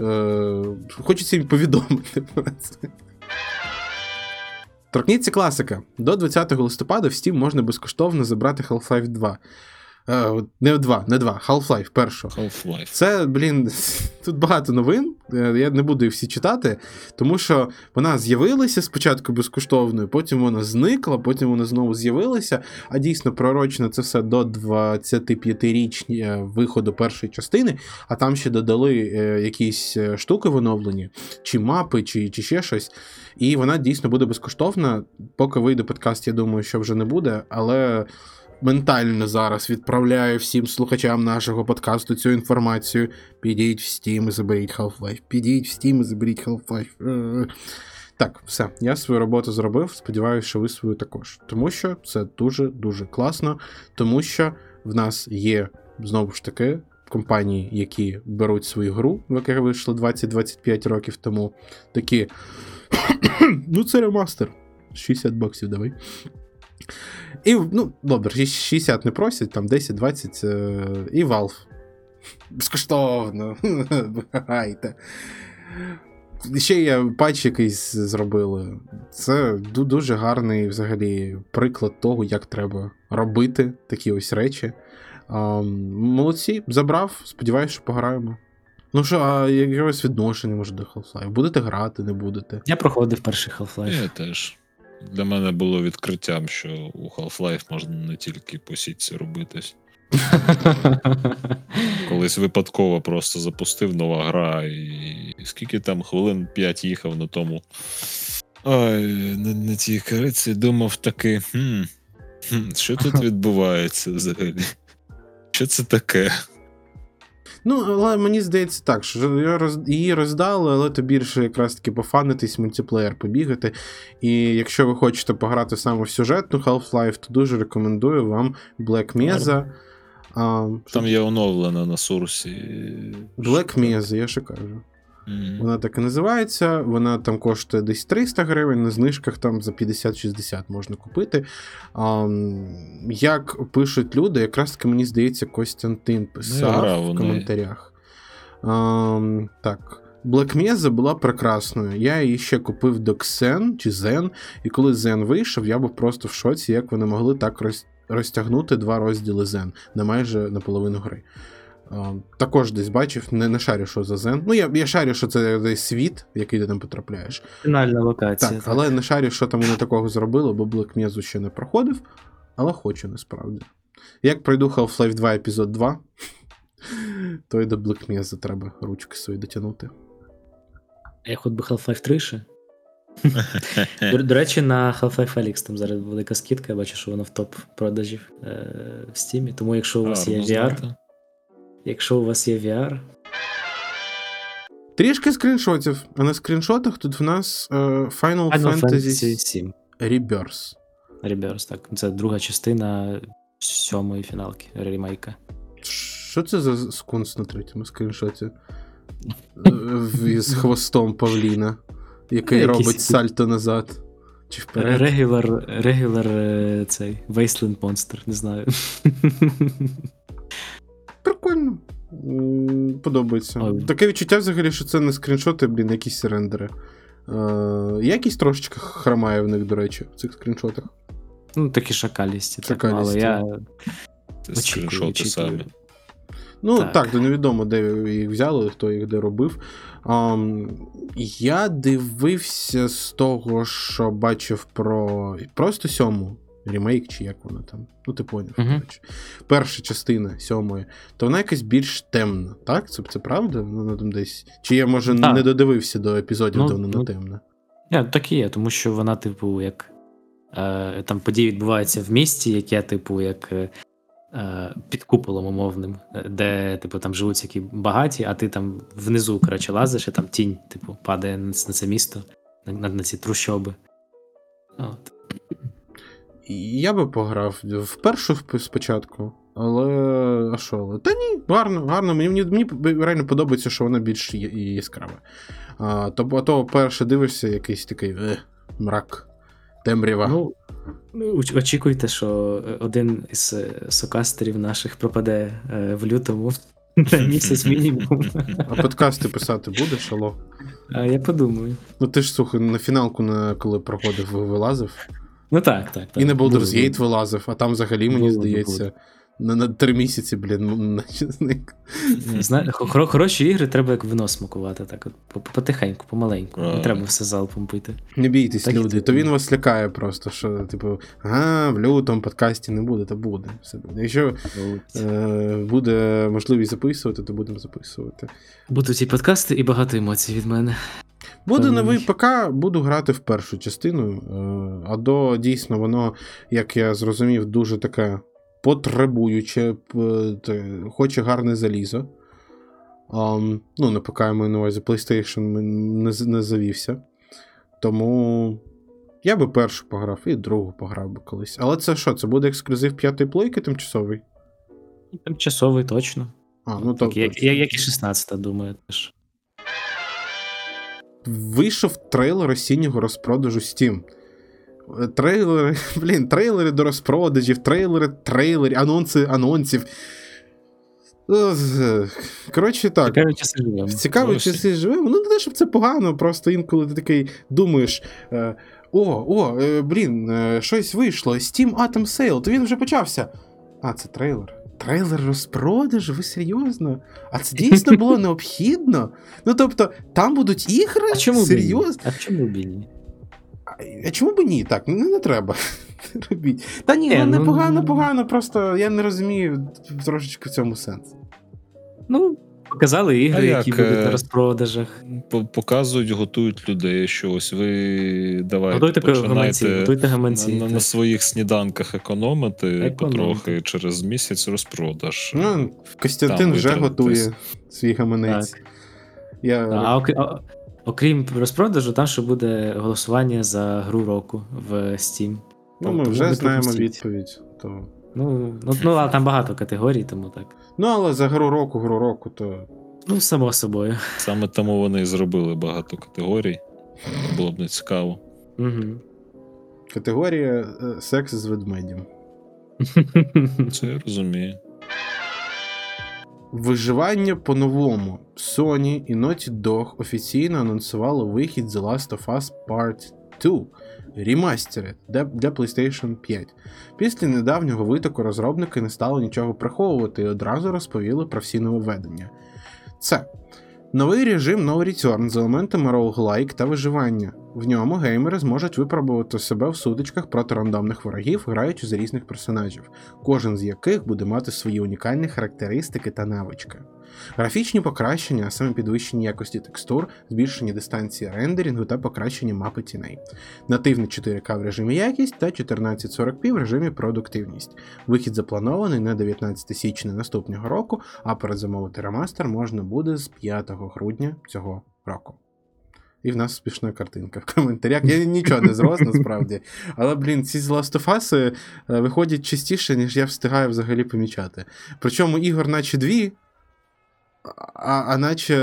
е, хочеться їм повідомити про це. Торкніться класика. До 20 листопада в Steam можна безкоштовно забрати Half-Life 2. Е, не 2, не 2, Half-Life першого. Half-Life. Це, блін, [LAUGHS] тут багато новин. е, Я не буду їх всі читати, тому що вона з'явилася спочатку безкоштовною, потім вона зникла, потім вона знову з'явилася. А дійсно пророчено це все до 25-річні виходу першої частини, а там ще додали е, якісь е, штуки в оновленні, чи мапи, чи, чи ще щось. І вона дійсно буде безкоштовна. Поки вийде подкаст, я думаю, що вже не буде, але ментально зараз відправляю всім слухачам нашого подкасту цю інформацію. Підіть в Steam і заберіть Half-Life. Підіть в Steam і заберіть Half-Life. Е. Так, все, я свою роботу зробив. Сподіваюся, що ви свою також. Тому що це дуже-дуже класно, тому що в нас є знову ж таки компанії, які беруть свою гру, в яка вийшла 20-25 років тому. Такі. [COUGHS] ну, це ремастер. 60 баксів давай. І, ну, добре, 60 не просять, там 10-20, е, і Valve. Безкоштовно. [LAUGHS] Грайте. Ще є патч якийсь зробили. Це дуже гарний взагалі приклад того, як треба робити такі ось речі. А, молодці, забрав, сподіваюся, що пограємо. Ну що, а якогось відношення може до Half-Life? Будете грати, не будете? Я проходив перший Half-Life. Я теж. Для мене було відкриттям, що у Half-Life можна не тільки по сітці робитись. [LAUGHS] Колись випадково просто запустив нова гра, і скільки там хвилин 5 їхав на тому. Ой, на, на цій кариці думав таки, хм, хм, що тут [LAUGHS] відбувається взагалі? Що це таке? Ну, але мені здається так, що я роз... її роздали, але то більше якраз таки пофанитись, мультиплеєр побігати. І якщо ви хочете пограти саме в сюжетну Half-Life, то дуже рекомендую вам Black Mesa. А, Там є оновлена на сурсі. Black Mesa, я ще кажу. Мгм. Вона так і називається. Вона там коштує десь 300 гривень, на знижках там за 50-60 можна купити. А, як пишуть люди, якраз таки мені здається, Костянтин писав грав у в коментарях. А, так. Black Mesa була прекрасною. Я її ще купив до Xen чи Zen, і коли Zen вийшов, я був просто в шоці, як вони могли так розтягнути два розділи Zen на майже наполовину гри. А, також десь бачив, не, не шарю, що за Zen. Ну, я, я шарю, що це десь світ, в який ти там потрапляєш. Фінальна локація. Так, але не шарю, що там вони такого зробили, бо Mesa ще не проходив, але хочу насправді. Як пройду Half-Life 2 епізод 2, [LAUGHS] то й до Mesa треба ручки свої дотягнути. Я хоч би Half-Life 3 ще. До, до речі, на Half-Life Alyx там зараз велика скидка, я бачу, що воно в топ продажів е, в Steam. Тому якщо у вас є VR, знати. Якщо у вас є VR, Трішки скріншотів, а на скріншотах тут в нас е, Final, Final Fantasy, Fantasy 7 Rebirth. Reverse, так. Це друга частина сьомої фіналки ремейка. Що це за скунс на третьому скріншоті? Е, [LAUGHS] в- З хвостом Павліна, який робить сальто назад. Чи вперед? Регулар, регулар е, цей Wasteland Monster, не знаю. [LAUGHS] Прикольно. Подобається. Ой. Таке відчуття взагалі, що це не скріншоти, блін, якісь рендери. Е, якість трошечки хромає в них, до речі, в цих скріншотах. Ну, такі шакалісті. Так, ну, але Шакалісті. я Це скріншоти очікую. самі. Ну, так, Так. то невідомо, де їх взяли, хто їх де робив. Ам, я дивився з того, що бачив про просто сьому ремейк, чи як вона там. Ну, ти поняв. Мгм. коротше. Перша частина сьомої, то вона якась більш темна, так? Це, це правда? Вона там десь. Чи я, може, Так. не додивився до епізодів, Ну, де вона не ну, темна? Ні, так і є, тому що вона, типу, як е, там події відбуваються в місті, яке, типу, як е, е, під куполом умовним, е, де, типу, там живуть всякі багаті, а ти там внизу, коротше, лазиш, і там тінь, типу, падає на, це місто, на, на, на ці трущоби. От. Я би пограв в першу спочатку, але. А що, але? Та ні, гарно, гарно. Мені, мені, мені реально подобається, що вона більш яскрава. А, то, а то перше дивишся, якийсь такий е, мрак, темрява. Ну, ну, очікуйте, що е, один із е, сокастерів наших пропаде е, в лютому [LAUGHS] на місяць мінімум. А подкасти писати будеш, алло? А я подумаю. Ну ти ж слухай, на фіналку, на, коли проходив, вилазив. Ну так, так. так. І на Baldur's Gate вилазив, а там взагалі, мені Буду, здається, буду. на, на три місяці, блін, [LAUGHS] наче зник. Зна- хороші ігри треба як вино смакувати, так от потихеньку, помаленьку. Не треба все залпом пити. Не бійтесь, Так люди, то він вас лякає просто, що, типу, ага, в лютому подкасті не буде, то буде. Все буде. Якщо е, буде можливість записувати, то будемо записувати. Будуть і подкасти, і багато емоцій від мене. Буде Певний. новий ПК, буду грати в першу частину. е, А до дійсно воно, як я зрозумів, дуже таке потребуюче, п- хоче гарне залізо. Ам, ну, на ПК я маю на увазі PlayStation не, не завівся. Тому я би першу пограв і другу пограв би колись. Але це що? Це буде ексклюзив п'ятої плойки тимчасовий? Тимчасовий точно. А, ну так, як, як, як і 16, думаю, теж. Вийшов трейлер осіннього розпродажу Steam. Е, Трейлери, [LAUGHS] блін, трейлери до розпродажів, трейлери, трейлери, анонси анонсів. Коротше, так. Цікаві часи живемо. В цікаві часи живемо. Ну, не те, щоб це погано, просто інколи ти такий думаєш: е, о, о, е, блін, щось вийшло. Steam Atom Sale, то він вже почався. А, це трейлер. Трейлер розпродаж, Ви серйозно? А це дійсно було [LAUGHS] необхідно? Ну тобто, там будуть ігри? А чому б ні? серйозно? А чому б і ні? А чому б ні? Так, не, не треба. [LAUGHS] Робіть. Та ні, Ні, ну, не непогано, погано, просто я не розумію трошечки в цьому сенс. Ну, показали ігри, А які як, будуть е, на розпродажах. Показують, готують людей, що ось ви давайте Готуйте гаманці, починайте готуйте на, гаманці. на, на так. своїх сніданках економити Економити. потрохи через місяць розпродаж. Ну, Костянтин Там вже готує свій гаманець. Я... А а- окрім розпродажу, там ще буде голосування за гру року в Steam. ну, ми вже знаємо відповідь. То Ну, ну, ну, але там багато категорій, тому так. Ну, але за гру року, гру року, то. Ну, само собою. Саме тому вони і зробили багато категорій. Було б не цікаво. Угу. Категорія е, секс з ведмедем. [LAUGHS] Це я розумію. Виживання по-новому. Sony і Naughty Dog офіційно анонсували вихід The Last of Us Part 2 Remastered для, PlayStation 5. Після недавнього витоку розробники не стали нічого приховувати і одразу розповіли про всі нововведення. Це новий режим No Return з елементами роуглайк та виживання. В ньому геймери зможуть випробувати себе в сутичках проти рандомних ворогів, граючи за різних персонажів кожен з яких буде мати свої унікальні характеристики та навички. Графічні покращення, а саме підвищення якості текстур, збільшення дистанції рендерінгу та покращення мапи тіней, нативне 4К в режимі якість та 1440p в режимі продуктивність. Вихід запланований на 19 січня наступного року, а передзамовити ремастер можна буде з 5 грудня цього року. І в нас смішна картинка в коментарях. Я нічого не зрос насправді. [LAUGHS] Але, блін, ці з Last of Us е, виходять частіше, ніж я встигаю взагалі помічати. Причому ігор, наче дві, а, а наче,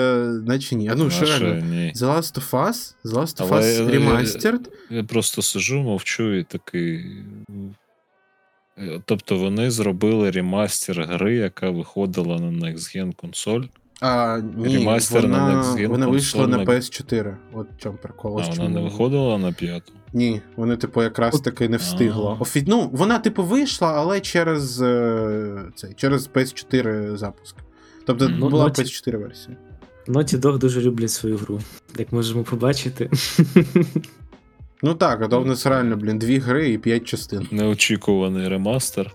наче ні. А ну, що реально? ні. The Last of Us, The Last of Але, Us Remastered. Я просто сижу, мовчу і такий. Е, Тобто вони зробили ремастер гри, яка виходила на Next Gen консоль. А, ні, ремастер на вона, Next Gen вона вийшла на на- PS4. От в чому прикол. А вона чому. не виходила на п'яту. Ні, вони, типу, якраз таки не встигла. Офі... Ну, вона, типу, вийшла, але через е, цей, через PS4 запуск. Тобто Ну, була Naughty... PS4 версія. Naughty Dog дуже люблять свою гру, як можемо побачити. [LAUGHS] Ну так, а то в нас реально, блін, дві гри і п'ять частин. Неочікуваний ремастер.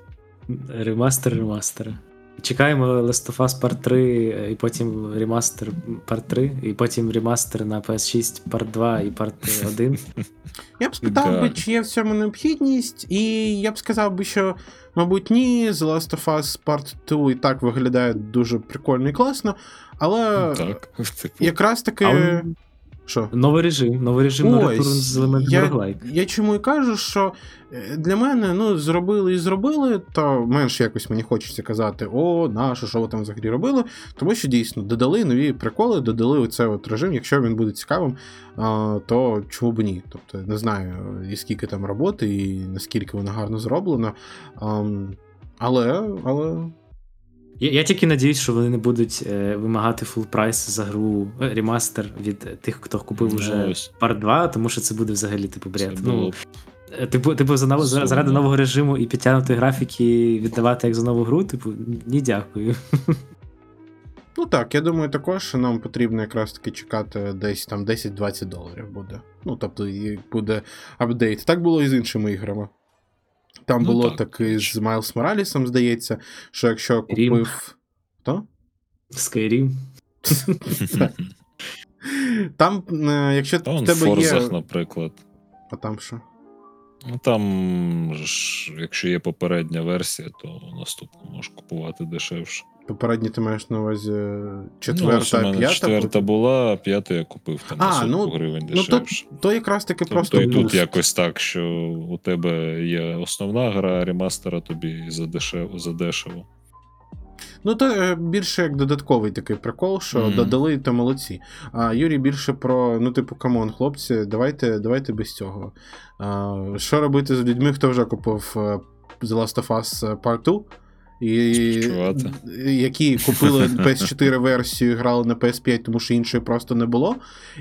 Ремастер, ремастер. Чекаємо Last of Us Part 3, і потім ремастер Part 3, і потім ремастер на PS6 Part 2 і Part [LAUGHS] 1. Я б спитав би, чи є в цьому необхідність, і я б сказав би, що, мабуть, ні, The Last of Us Part 2 і так виглядає дуже прикольно і класно, але Так. [LAUGHS] Типу, якраз таки. Але Що? новий режим, новий режим на Ось, з елементом я, я чому і кажу, що е, для мене ну, зробили і зробили, то менш якось мені хочеться казати, о, наше, що ви там взагалі робили. Тому що дійсно додали нові приколи, додали оцей от режим. Якщо він буде цікавим, то чому б ні? Тобто не знаю, і скільки там роботи, і наскільки воно гарно зроблено. Але, але Я, я тільки надіюсь, що вони не будуть е, вимагати full прайс за гру е, ремастер від тих, хто купив Ну, уже ось. Part 2, тому що це буде взагалі типу Це бред. було Ну, б е, типу, типу за, нов- за- заради Сумно. нового режиму і підтягнути графіки віддавати як за нову гру, типу, ні, дякую. Ну так, я думаю, також що нам потрібно якраз таки чекати десь там 10-20 доларів буде. Ну, тобто, і буде апдейт. Так було і з іншими іграми. Там Ну було так, так і з. Майлз Моралісом, здається, що якщо купив. Хто? Skyrim. [LAUGHS] Там, е, якщо Та в в тебе Форзах, є. наприклад. А там що? Ну там ж, якщо є попередня версія, то наступну можеш купувати дешевше. Попередній ти маєш на увазі ну, ось четверта, у мене п'ята. четверта була, а п'яту я купив там А, на 40 ну, гривень Ну, то, то якраз таки Тобто просто і тут якось так, що у тебе є основна гра, а ремастера тобі задешево, задешево. Ну, то е, більше як додатковий такий прикол, що Мгм. додали, то молодці. А Юрій більше про, ну, типу, come on, хлопці, давайте, давайте без цього. А, що робити з людьми, хто вже купив е, The Last of Us Part 2? І, які купили PS4 версію і грали на PS5, тому що іншої просто не було.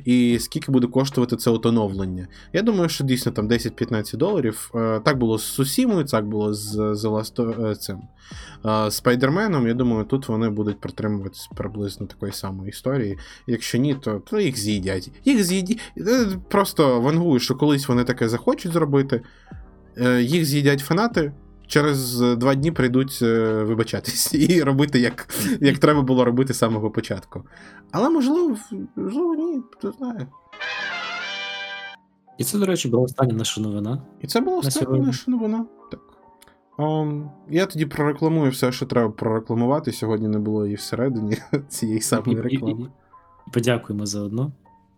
І скільки буде коштувати це оновлення? Я думаю, що дійсно там 10-15 доларів. Е, Так було з Сусімою, так було з The Last е, цим. Е, Спайдерменом, я думаю, тут вони будуть притримуватись приблизно такої самої історії. Якщо ні, то, то їх з'їдять. Їх з'їдять. Просто вангую, що колись вони таке захочуть зробити. Їх з'їдять фанати. Через е, два дні прийдуть е, вибачатись [LAUGHS] і робити, як, як треба було робити з самого початку. Але можливо, можливо, ні, хто знає. І це, до речі, була остання наша новина. І це була На остання сьогодні. наша новина. Так. Um, я тоді прорекламую все, що треба прорекламувати. Сьогодні не було і всередині [LAUGHS] цієї самої І- і- реклами. і Подякуємо заодно.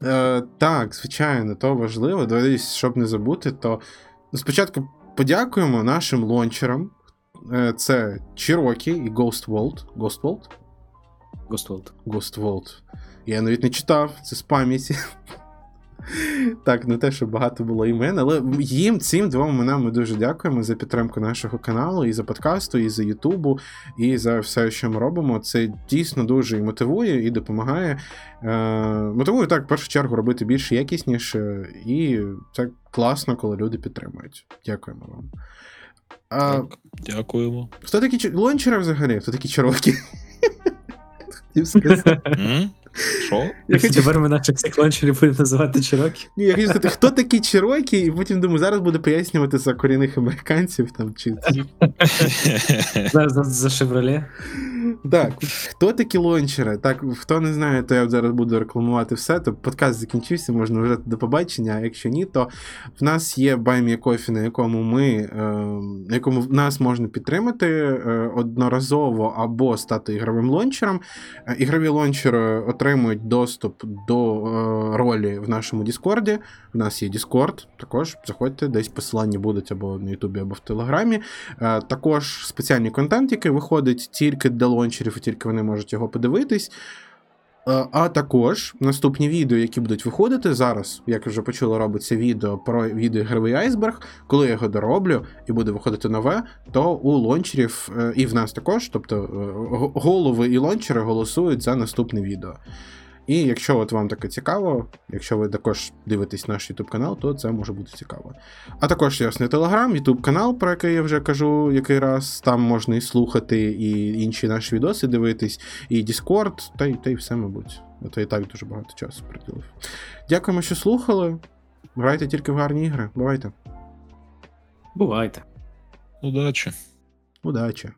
Е, так, звичайно, то важливо. Дивись, щоб не забути, то ну, спочатку подякуємо нашим лончерам. Е, Це Чирокі і Ghost World. Ghost World? Ghost World. Ghost World. Я навіть не читав, це з пам'яті. Так, не те, що багато було імен, але їм цим двом іменам ми дуже дякуємо за підтримку нашого каналу, і за подкасту, і за Ютубу, і за все, що ми робимо. Це дійсно дуже і мотивує, і допомагає. Е, мотивує так, в першу чергу, робити більш якісніше, і це класно, коли люди підтримують. Дякуємо вам. А, Так, дякуємо. хто такі лончери взагалі? Хто такі чарокі? [LAUGHS] Що? Я хотів- Тепер ми наших всіх ланчерів будемо називати Чирокі. Ні, я хотів сказати, хто такі Чирокі, і потім думаю, зараз буде пояснювати за корінних американців там чи. [LAUGHS] За, за, за Chevrolet. Так, хто такі лончери? Так, хто не знає, то я зараз буду рекламувати все. То подкаст закінчився, можна вже до побачення. А якщо ні, то в нас є Buy Me a Coffee, на якому ми е, на якому нас можна підтримати е, одноразово або стати ігровим лаунчером. Е, Ігрові лаунчери отримують доступ до е, ролі в нашому Discord і. У нас є Discord, також заходьте, десь посилання будуть або на Ютубі, або в Телеграмі. Е, Також спеціальний контент, який виходить тільки для лаунчерів, і тільки вони можуть його подивитись. Е, А також наступні відео, які будуть виходити зараз, як вже почули, робиться відео про відеоігровий айсберг. Коли я його дороблю і буде виходити нове, то у лончерів е, і в нас також, тобто е, голови і лончери голосують за наступне відео. І якщо от вам таке цікаво, якщо ви також дивитесь наш YouTube канал, то це може бути цікаво. А також ясний Телеграм, YouTube канал, про який я вже кажу який раз. Там можна і слухати, і інші наші відоси дивитись, і Discord, та й, та й все, мабуть. А то і так дуже багато часу приділив. Дякуємо, що слухали. Грайте тільки в гарні ігри. Бувайте. Бувайте. Удачі. Удачі!